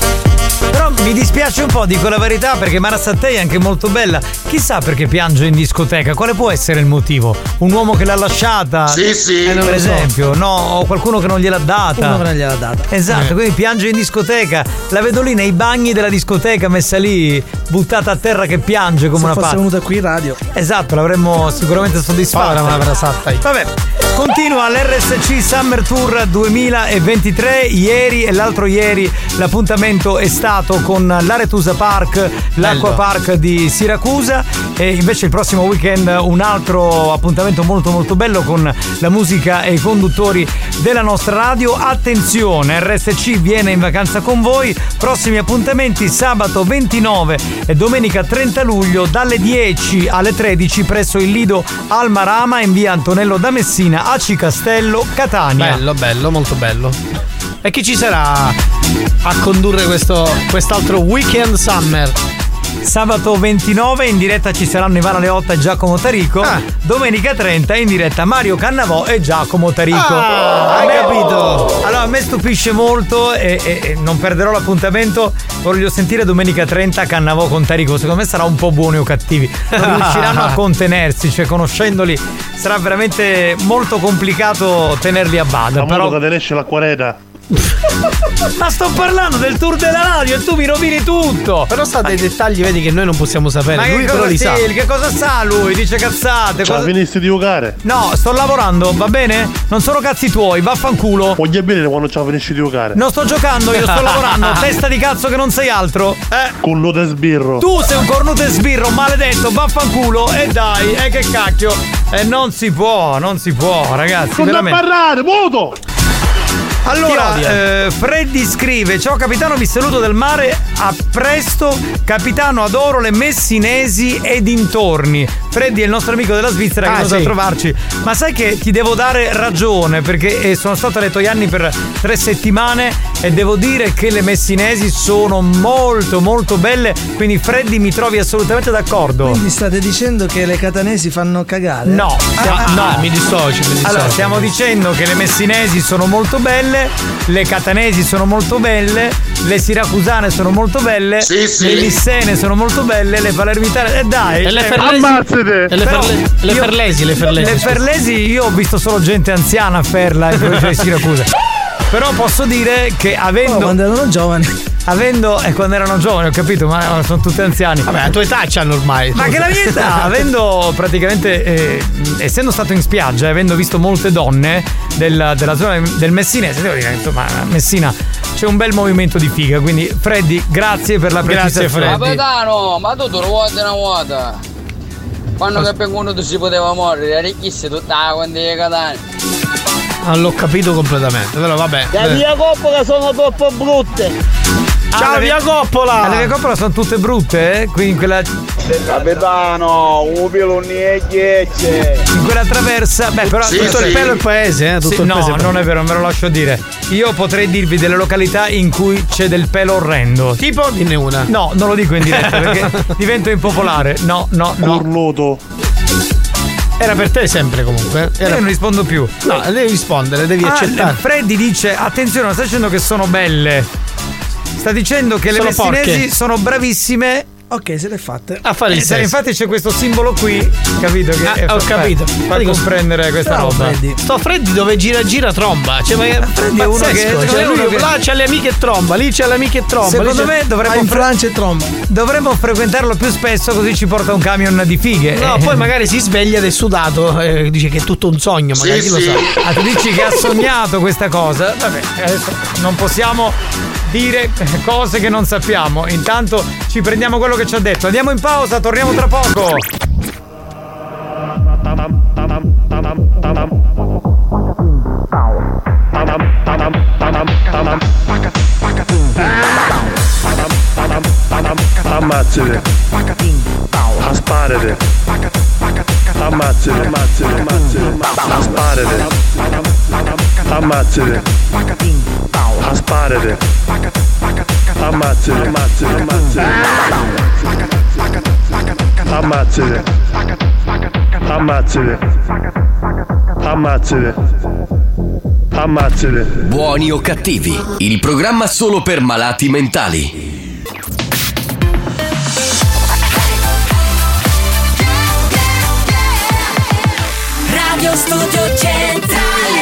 mi dispiace un po', dico la verità, perché Mara Sattei è anche molto bella. Chissà perché piange in discoteca, quale può essere il motivo? Un uomo che l'ha lasciata? Sì, sì. Eh, per lo so. esempio, no, o qualcuno che non gliel'ha data. Uno che non gliel'ha data. Esatto, Eh. quindi piange in discoteca. La vedo lì nei bagni della discoteca, messa lì, buttata a terra che piange come Se una fosse pazza. venuta qui in radio. Esatto, l'avremmo sicuramente soddisfatta. Povera Mara Sattei. Vabbè, continua l'RSC Summer Tour 2023. Ieri e l'altro ieri l'appuntamento è stato con l'Aretusa Park, l'Acqua. Park di Siracusa. E invece il prossimo weekend un altro appuntamento molto molto bello con la musica e i conduttori della nostra radio. Attenzione, RSC viene in vacanza con voi. Prossimi appuntamenti sabato 29 e domenica 30 luglio dalle 10 alle 13 presso il Lido Almarama in via Antonello da Messina a Cicastello, Catania. Bello, bello, molto bello. E chi ci sarà a condurre questo, quest'altro weekend summer? Sabato 29 in diretta ci saranno Ivana Leotta e Giacomo Tarico. Ah. Domenica 30 in diretta Mario Cannavò e Giacomo Tarico. Ah, hai capito? Allora a me stupisce molto e, e- e non perderò l'appuntamento. Voglio sentire domenica 30 Cannavò con Tarico. Secondo me sarà un po' buoni o cattivi. Non riusciranno a contenersi, cioè conoscendoli sarà veramente molto complicato tenerli a bada. La Però che te esce l'acquareta. Ma sto parlando del tour della radio e tu mi rovini tutto! Però sa dei dettagli, vedi che noi non possiamo sapere. Ma lui che però cosa, li sa. che cosa sa lui? Dice cazzate. La cosa- finiste di giocare? No, sto lavorando, va bene? Non sono cazzi tuoi, vaffanculo. Voglio bene quando ce la finisci di giocare. Non sto giocando, io sto lavorando. Testa di cazzo che non sei altro. Eh. Con lo te sbirro. Tu sei un cornuto e sbirro, maledetto, vaffanculo. E dai, e che cacchio. E non si può, non si può, ragazzi. Non da parlare, voto! Allora, eh, Freddy scrive: Ciao capitano, vi saluto del mare. A presto, capitano, adoro le messinesi e dintorni. Freddy è il nostro amico della Svizzera che Ah, è venuto sì. a trovarci. Ma sai che ti devo dare ragione perché eh, sono stato a Letoianni per tre settimane e devo dire che le messinesi sono molto molto belle. Quindi, Freddy, mi trovi assolutamente d'accordo. Quindi state dicendo che le catanesi fanno cagare? No, stiamo- Ah, no. mi dissocio, mi dissocio. Allora, stiamo dicendo che le messinesi sono molto belle, le catanesi sono molto belle, le siracusane sono molto belle, Sì, sì. le lissene sono molto belle, le palermitane. E dai, E le cioè- ferlesi? Ammazzate! E le, Però ferle- le io- ferlesi, le ferlesi. Le ferlesi io ho visto solo gente anziana a Ferla in provincia di Siracusa. Però posso dire che Oh, avendo. quando erano giovani. avendo. E quando erano giovani, ho capito, ma sono tutti anziani. Vabbè, la tua età c'hanno ormai. Ma che la mia età, avendo praticamente, eh, essendo stato in spiaggia e avendo visto molte donne del- della zona del Messinese, devo dire, insomma, Messina c'è un bel movimento di figa. Quindi, Freddy, grazie per la Grazie, precisazione. Freddy. Capitano, ma tu lo vuoi una vuota? Quando che per uno si poteva morire, arricchisse tutta la quantità di catani. Non l'ho capito completamente, però vabbè. Le Eh. mie coppole sono troppo brutte. Ciao, via Coppola! Ah, le coppole sono tutte brutte, eh? Qui in quella, Capitano, pelo e ghiecce. in quella traversa. Beh, però. Sì, Tutto sì. il pelo il paese, eh? Tutto Sì, il no, paese. non è vero, me lo lascio dire. Io potrei dirvi delle località in cui c'è del pelo orrendo. Tipo, dinne una. No, non lo dico in diretta perché divento impopolare. No, no, no. Cornuto. Era per te sempre comunque. Io Era... non rispondo più. No, devi rispondere, devi Ah, accettare. Freddy dice: Attenzione, non sta dicendo che sono belle. Sta dicendo che le Sono messinesi porche. sono bravissime. Ok, se l'è fatta. A fare il Eh, sesso. infatti c'è questo simbolo qui, capito? Che Ah, è- ho fa- capito. Fa Dico, comprendere questa roba. Freddy. Sto Freddy dove gira gira tromba. Cioè, ma Freddy è uno che- cioè, è uno lui che- là c'ha le amiche e tromba, lì c'ha le amiche e tromba. Secondo me dovremmo, Ah, in Francia e tromba. dovremmo frequentarlo più spesso così ci porta un camion di fighe. No, Eh. poi magari si sveglia ed è sudato, eh, dice che è tutto un sogno, magari chi lo sa. Ah, tu dici che ha sognato questa cosa? Vabbè, adesso non possiamo dire cose che non sappiamo. Intanto ci prendiamo quello che ci ha detto. Andiamo in pausa, torniamo tra poco. Ammazzate. Asparate. Ammazzate, ammazzate, ammazzate. Asparate. Ammazzate. Asparate. Ammazzate, ammazzate, ammazzate. Ammazzate. Ammazzate. Ammazzate. Ammazzate. Buoni o cattivi, il programma solo per malati mentali. Radio Studio Centrale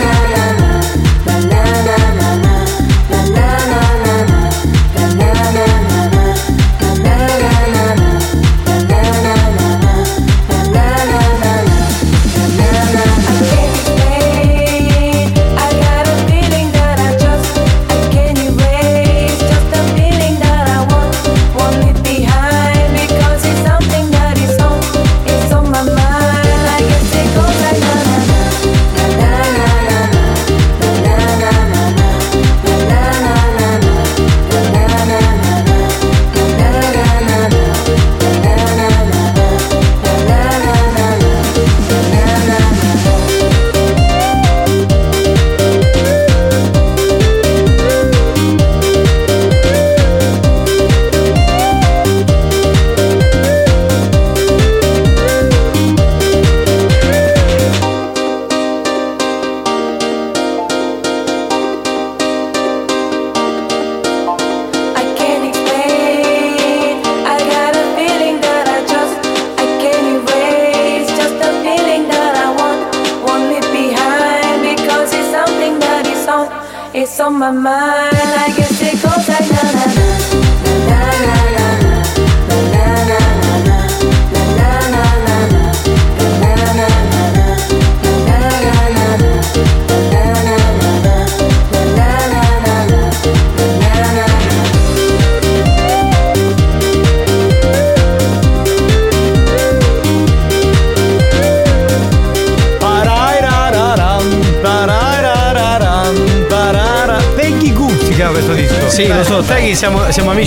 My.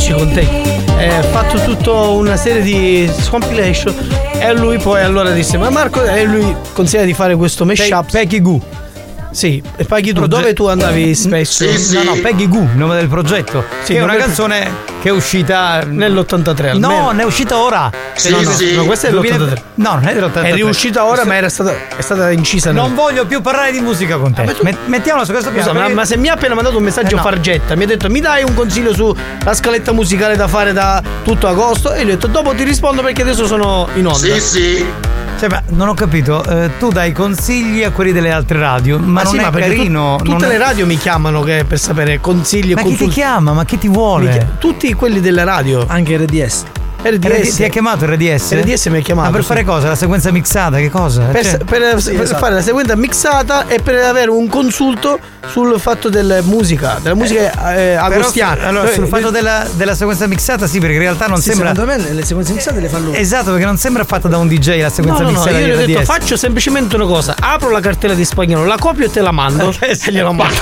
Amici con Teghi. Ha fatto tutta una serie di compilation e lui poi allora disse ma Marco e lui consiglia di fare questo mashup. Peggy Goo. Sì, e paghi tu, dove tu andavi spesso? No, no, Peggy Goo, il nome del progetto. Sì, che è una canzone che è uscita Nell'83 No, almeno. ne è uscita ora. Sì, no, no, no, questa è dell'83. No, non è dell'83. È riuscita ora, ma era stata, è stata incisa nel- Non voglio più parlare di musica con te. Met- mettiamola su questo Scusa, piano. ma, perché- ma se mi ha appena mandato un messaggio Eh, no. Fargetta, mi ha detto mi dai un consiglio sulla scaletta musicale da fare da tutto agosto? E gli ho detto dopo ti rispondo perché adesso sono in onda. Sì, sì. Cioè, ma non ho capito, eh, tu dai consigli a quelli delle altre radio, ma, Ma non sì, è ma carino. tut- tutte non le è- radio mi chiamano che- per sapere consigli e Ma chi ti consulti. chiama? Ma chi ti vuole? Mi chia- Tutti quelli delle radio. Anche RDS. RDS. Ti ha chiamato il RDS? RDS mi ha chiamato, Ma per sì. fare cosa? La sequenza mixata? Che cosa? Per, Cioè- per- per esatto. fare la sequenza mixata e per avere un consulto sul fatto della musica, della musica eh, Però, agostiana. allora, sul Eh, fatto della, della sequenza mixata, sì, perché in realtà non Sì, sembra. Secondo me le sequenze mixate le fa lui. Esatto, perché non sembra fatta da un DJ la No, sequenza no, no, mixata io di gli ho detto faccio semplicemente una cosa, apro la cartella di spagnolo, la copio e te la mando. e glielo mando.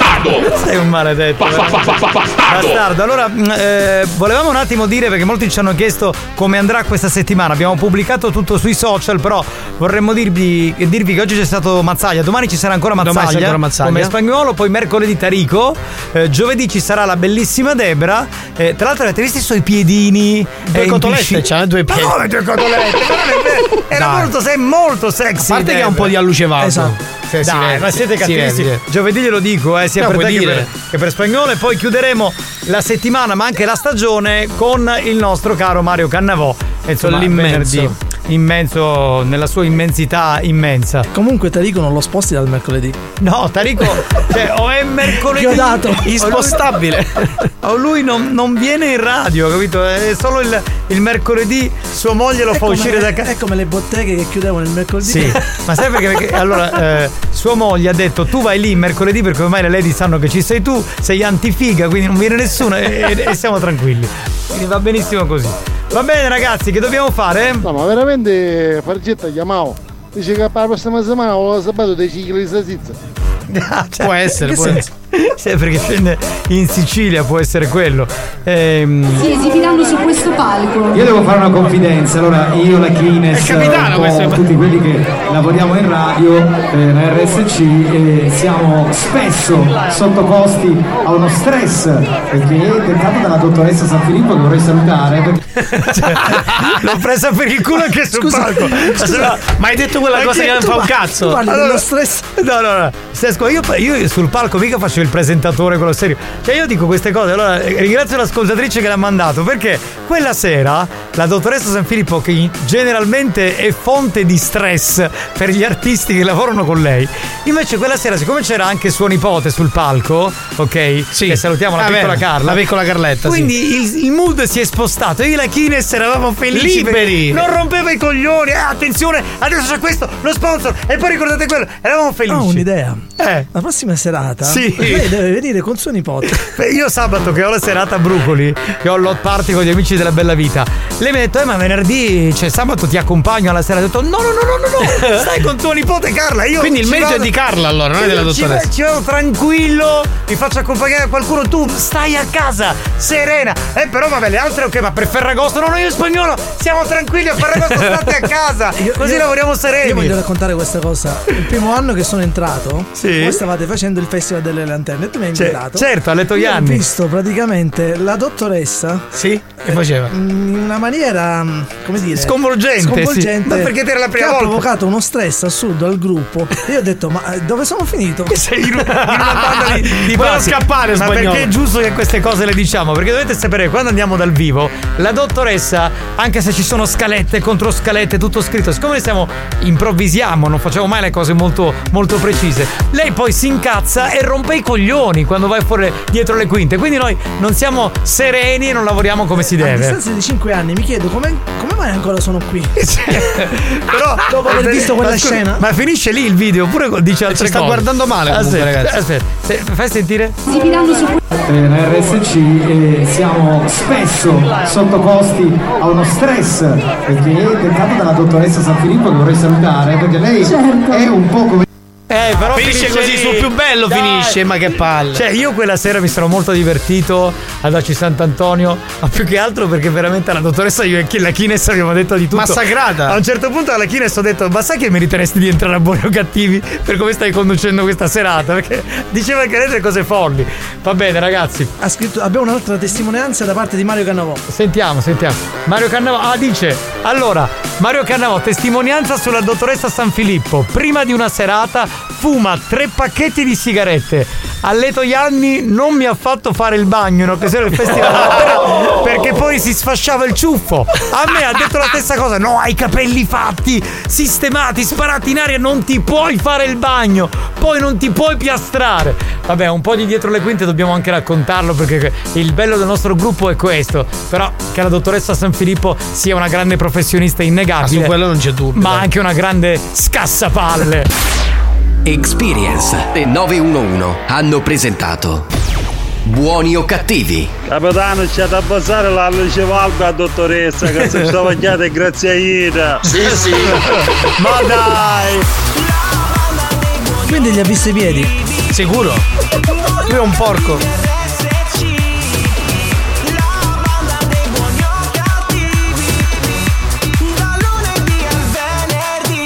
Sei un maledetto. Bastardo. Allora, eh, volevamo un attimo dire, perché molti ci hanno chiesto come andrà questa settimana. Abbiamo pubblicato tutto sui social, però vorremmo dirvi, dirvi che oggi c'è stato Mazzaglia, domani ci sarà ancora Domani Mazzaglia, c'è ancora Mazzaglia. come spagnolo, poi mercoledì Tarico, eh, giovedì ci sarà la bellissima Debra. Eh, tra l'altro avete visto i suoi piedini? Due eh, cotolette, c'ha due piedi. Ma come due cotolette? Era Dai. molto, sei molto sexy. A parte che ha un po' di Debra. allucevato. Esatto. Sì, si Dai, vede, ma siete vede. Giovedì glielo dico, eh, sia No, per te che per, che per spagnolo. E poi chiuderemo la settimana, ma anche la stagione, con il nostro caro Mario Cannavò. E insomma, il Immenso. venerdì. Immenso, nella sua immensità immensa. Comunque Tarico non lo sposti dal mercoledì. No, Tarico, cioè, o è mercoledì Chiodato. o lui- Inspostabile. O lui non, non viene in radio, capito? È solo il, il mercoledì sua moglie lo È fa uscire da casa. È come le botteghe che chiudevano il mercoledì. Sì, ma sai perché? Perché allora eh, sua moglie ha detto tu vai lì mercoledì perché ormai le lady sanno che ci sei tu, sei antifiga, quindi non viene nessuno e, e- e siamo tranquilli. Quindi va benissimo così. Va bene ragazzi, che dobbiamo fare? No, ma veramente Fargetta chiamavo. Dice che per la prossima settimana ho sabato dei cicli di salsiccia. può essere, può essere. Sì, perché scende in Sicilia, può essere quello. Ehm, Si esibiranno su questo palco. Io devo fare una confidenza, allora io, la capitano un po' tutti quelli che lavoriamo in radio, eh, la RSC, eh, siamo spesso sottoposti a uno stress perché è dettato dalla dottoressa San Filippo che vorrei salutare. perché- L'ho presa per il culo anche sul Scusa, palco. scusa, ma hai detto quella cosa che non fa un cazzo. Tu parli Allora- dello stress. No, no, no. Io, io sul palco mica faccio il presentatore, quello serio. Cioè, io dico queste cose. Allora, eh, ringrazio l'ascoltatrice che l'ha mandato. Perché quella sera la dottoressa San Filippo, che generalmente è fonte di stress per gli artisti che lavorano con lei, invece quella sera, siccome c'era anche suo nipote sul palco, ok? Sì. Che salutiamo la Ah, piccola beh, Carla. la piccola Carletta, sì. Quindi il, il mood si è spostato. Io e la Kines eravamo felici. Liberi. Non rompeva i coglioni. Eh, attenzione, adesso c'è questo, lo sponsor. E poi ricordate quello. Eravamo felici. Ho un'idea. Eh. La prossima serata Sì. Lei deve venire con suo nipote. Io sabato che ho la serata a Brucoli, che ho l'hot party con gli amici della bella vita, ha detto, eh ma venerdì, cioè sabato ti accompagno alla sera. Ho detto, no, no, no, no, no, no, stai con tuo nipote Carla. Io Quindi il ci merito vado- è di Carla, allora, non è della ci dottoressa. va- Ci vado tranquillo, mi faccio accompagnare qualcuno, tu stai a casa, serena. Eh però vabbè, le altre ok, ma per Ferragosto, no, no, io spagnolo, siamo tranquilli a Ferragosto, state a casa. Io- Così io- lavoriamo sereni. Io voglio raccontare questa cosa. Il primo anno che sono entrato, Sì. voi stavate facendo il Festival delle Lanterne tu mi hai Cioè, invitato. certo, a Letto Io Ianni. Ho visto praticamente la dottoressa. Sì, che faceva? In una maniera, mm, come dire, Sconvolgente, sì. sconvolgente Ma perché era la prima che volta? ha provocato uno stress assurdo al gruppo. E io ho detto, ma eh, dove sono finito? sei in una, in una banda di, di pazzi. scappare, Ma spagnolo. perché è giusto che queste cose le diciamo? Perché dovete sapere, quando andiamo dal vivo, la dottoressa, anche se ci sono scalette, contro scalette, tutto scritto, siccome siamo improvvisiamo, non facciamo mai le cose molto, molto precise, lei poi si incazza e rompe i coglioni quando vai fuori dietro le quinte. Quindi noi non siamo sereni e non lavoriamo come si A deve. distanza di 5 anni mi chiedo come, come mai ancora sono qui. Però Dopo aver visto quella ma scusa, scena. Ma finisce lì il video oppure dice altre sta cose. guardando male comunque, Aspetta, ragazzi. Aspetta, se- fai sentire? Esibiranno su Eh, la RSC eh, siamo spesso sottoposti a uno stress perché è dettato dalla dottoressa San Filippo che vorrei salutare perché lei è un po' come Eh, però Finisce così, lì. sul più bello Dai. finisce, ma che palle. Cioè, io quella sera mi sono molto divertito ad Aci Sant'Antonio, ma più che altro perché veramente la dottoressa io e la Kines abbiamo detto di tutto. Massacrata. A un certo punto alla Kines ho detto, ma sai che meriteresti di entrare a buoni o cattivi per come stai conducendo questa serata? Perché diceva lei delle cose folli. Va bene, ragazzi. Ha scritto, abbiamo un'altra testimonianza da parte di Mario Cannavò. Sentiamo, sentiamo. Mario Cannavò. Ah, dice. Allora, Mario Cannavò, testimonianza sulla dottoressa San Filippo. Prima di una serata fuma tre pacchetti di sigarette. Alleto Ianni non mi ha fatto fare il bagno in occasione del festival dell'opera perché poi si sfasciava il ciuffo. A me ha detto la stessa cosa. No, hai i capelli fatti, sistemati, sparati in aria, non ti puoi fare il bagno, poi non ti puoi piastrare. Vabbè, un po' di dietro le quinte dobbiamo anche raccontarlo perché il bello del nostro gruppo è questo. Però che la dottoressa San Filippo sia una grande professionista innegabile. Ma su quello non c'è dubbio. Ma anche una grande scassapalle. Experience e 911 hanno presentato Buoni o cattivi? Capitano, c'è da abbassare la luce valga, dottoressa, che si sta e grazie a Ida. Sì, sì. Ma dai! Quindi gli ha visto i piedi? Sicuro? Lui è un porco.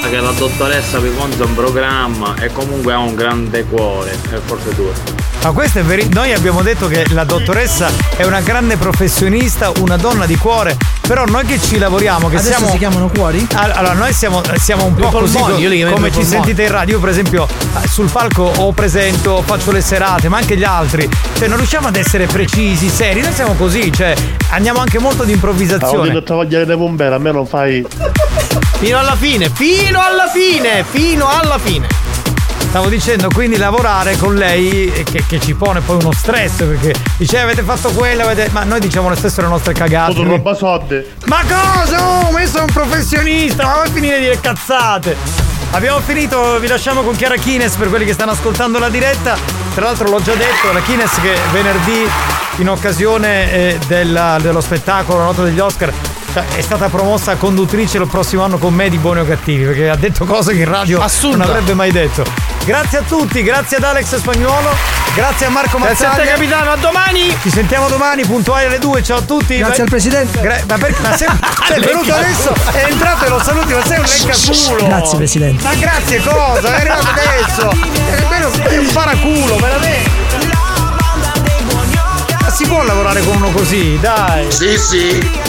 Che la dottoressa vi conta un programma e comunque ha un grande cuore, e forse tu. Ma questo è vero. Noi abbiamo detto che la dottoressa è una grande professionista, una donna di cuore. Però noi che ci lavoriamo, che Adesso siamo. si chiamano cuori? All- Allora, noi siamo, siamo un po' così polmoni, co- io li chiamo come ci polmoni. sentite in radio. Io, per esempio, eh, sul palco o presento, faccio le serate, ma anche gli altri. Cioè, non riusciamo ad essere precisi, seri. Noi siamo così, cioè, andiamo anche molto di Stavo improvvisazione. detto travagliare le bombere, a me non fai. Fino alla fine, fino alla fine, fino alla fine. Stavo dicendo, quindi lavorare con lei eh, che, che ci pone poi uno stress perché dice "Eh, avete fatto quello, avete... ma noi diciamo le stesse le nostre cagate. Roba soldi. Ma cosa? Oh, ma io sono un professionista, ma vuoi finire di dire cazzate? Abbiamo finito, vi lasciamo con Chiara Kines per quelli che stanno ascoltando la diretta. Tra l'altro l'ho già detto, la Kines che venerdì in occasione eh, della- dello spettacolo La Notte degli Oscar è stata promossa conduttrice il prossimo anno con me di Buoni o Cattivi perché ha detto cose che in radio Assurda. non avrebbe mai detto. Grazie a tutti, grazie ad Alex Spagnuolo, grazie a Marco Grazie a te, Mazzaglia. capitano, a domani! Ci sentiamo domani, puntuali alle 2. Ciao a tutti. Grazie al presidente. Gra- ma perché? Ma sei, sei venuto adesso? È entrato e lo saluti, ma sei un leccaculo. Grazie, presidente. Ma grazie cosa? È arrivato adesso. È un paraculo, veramente. Ma si può lavorare con uno così, dai. Sì, sì.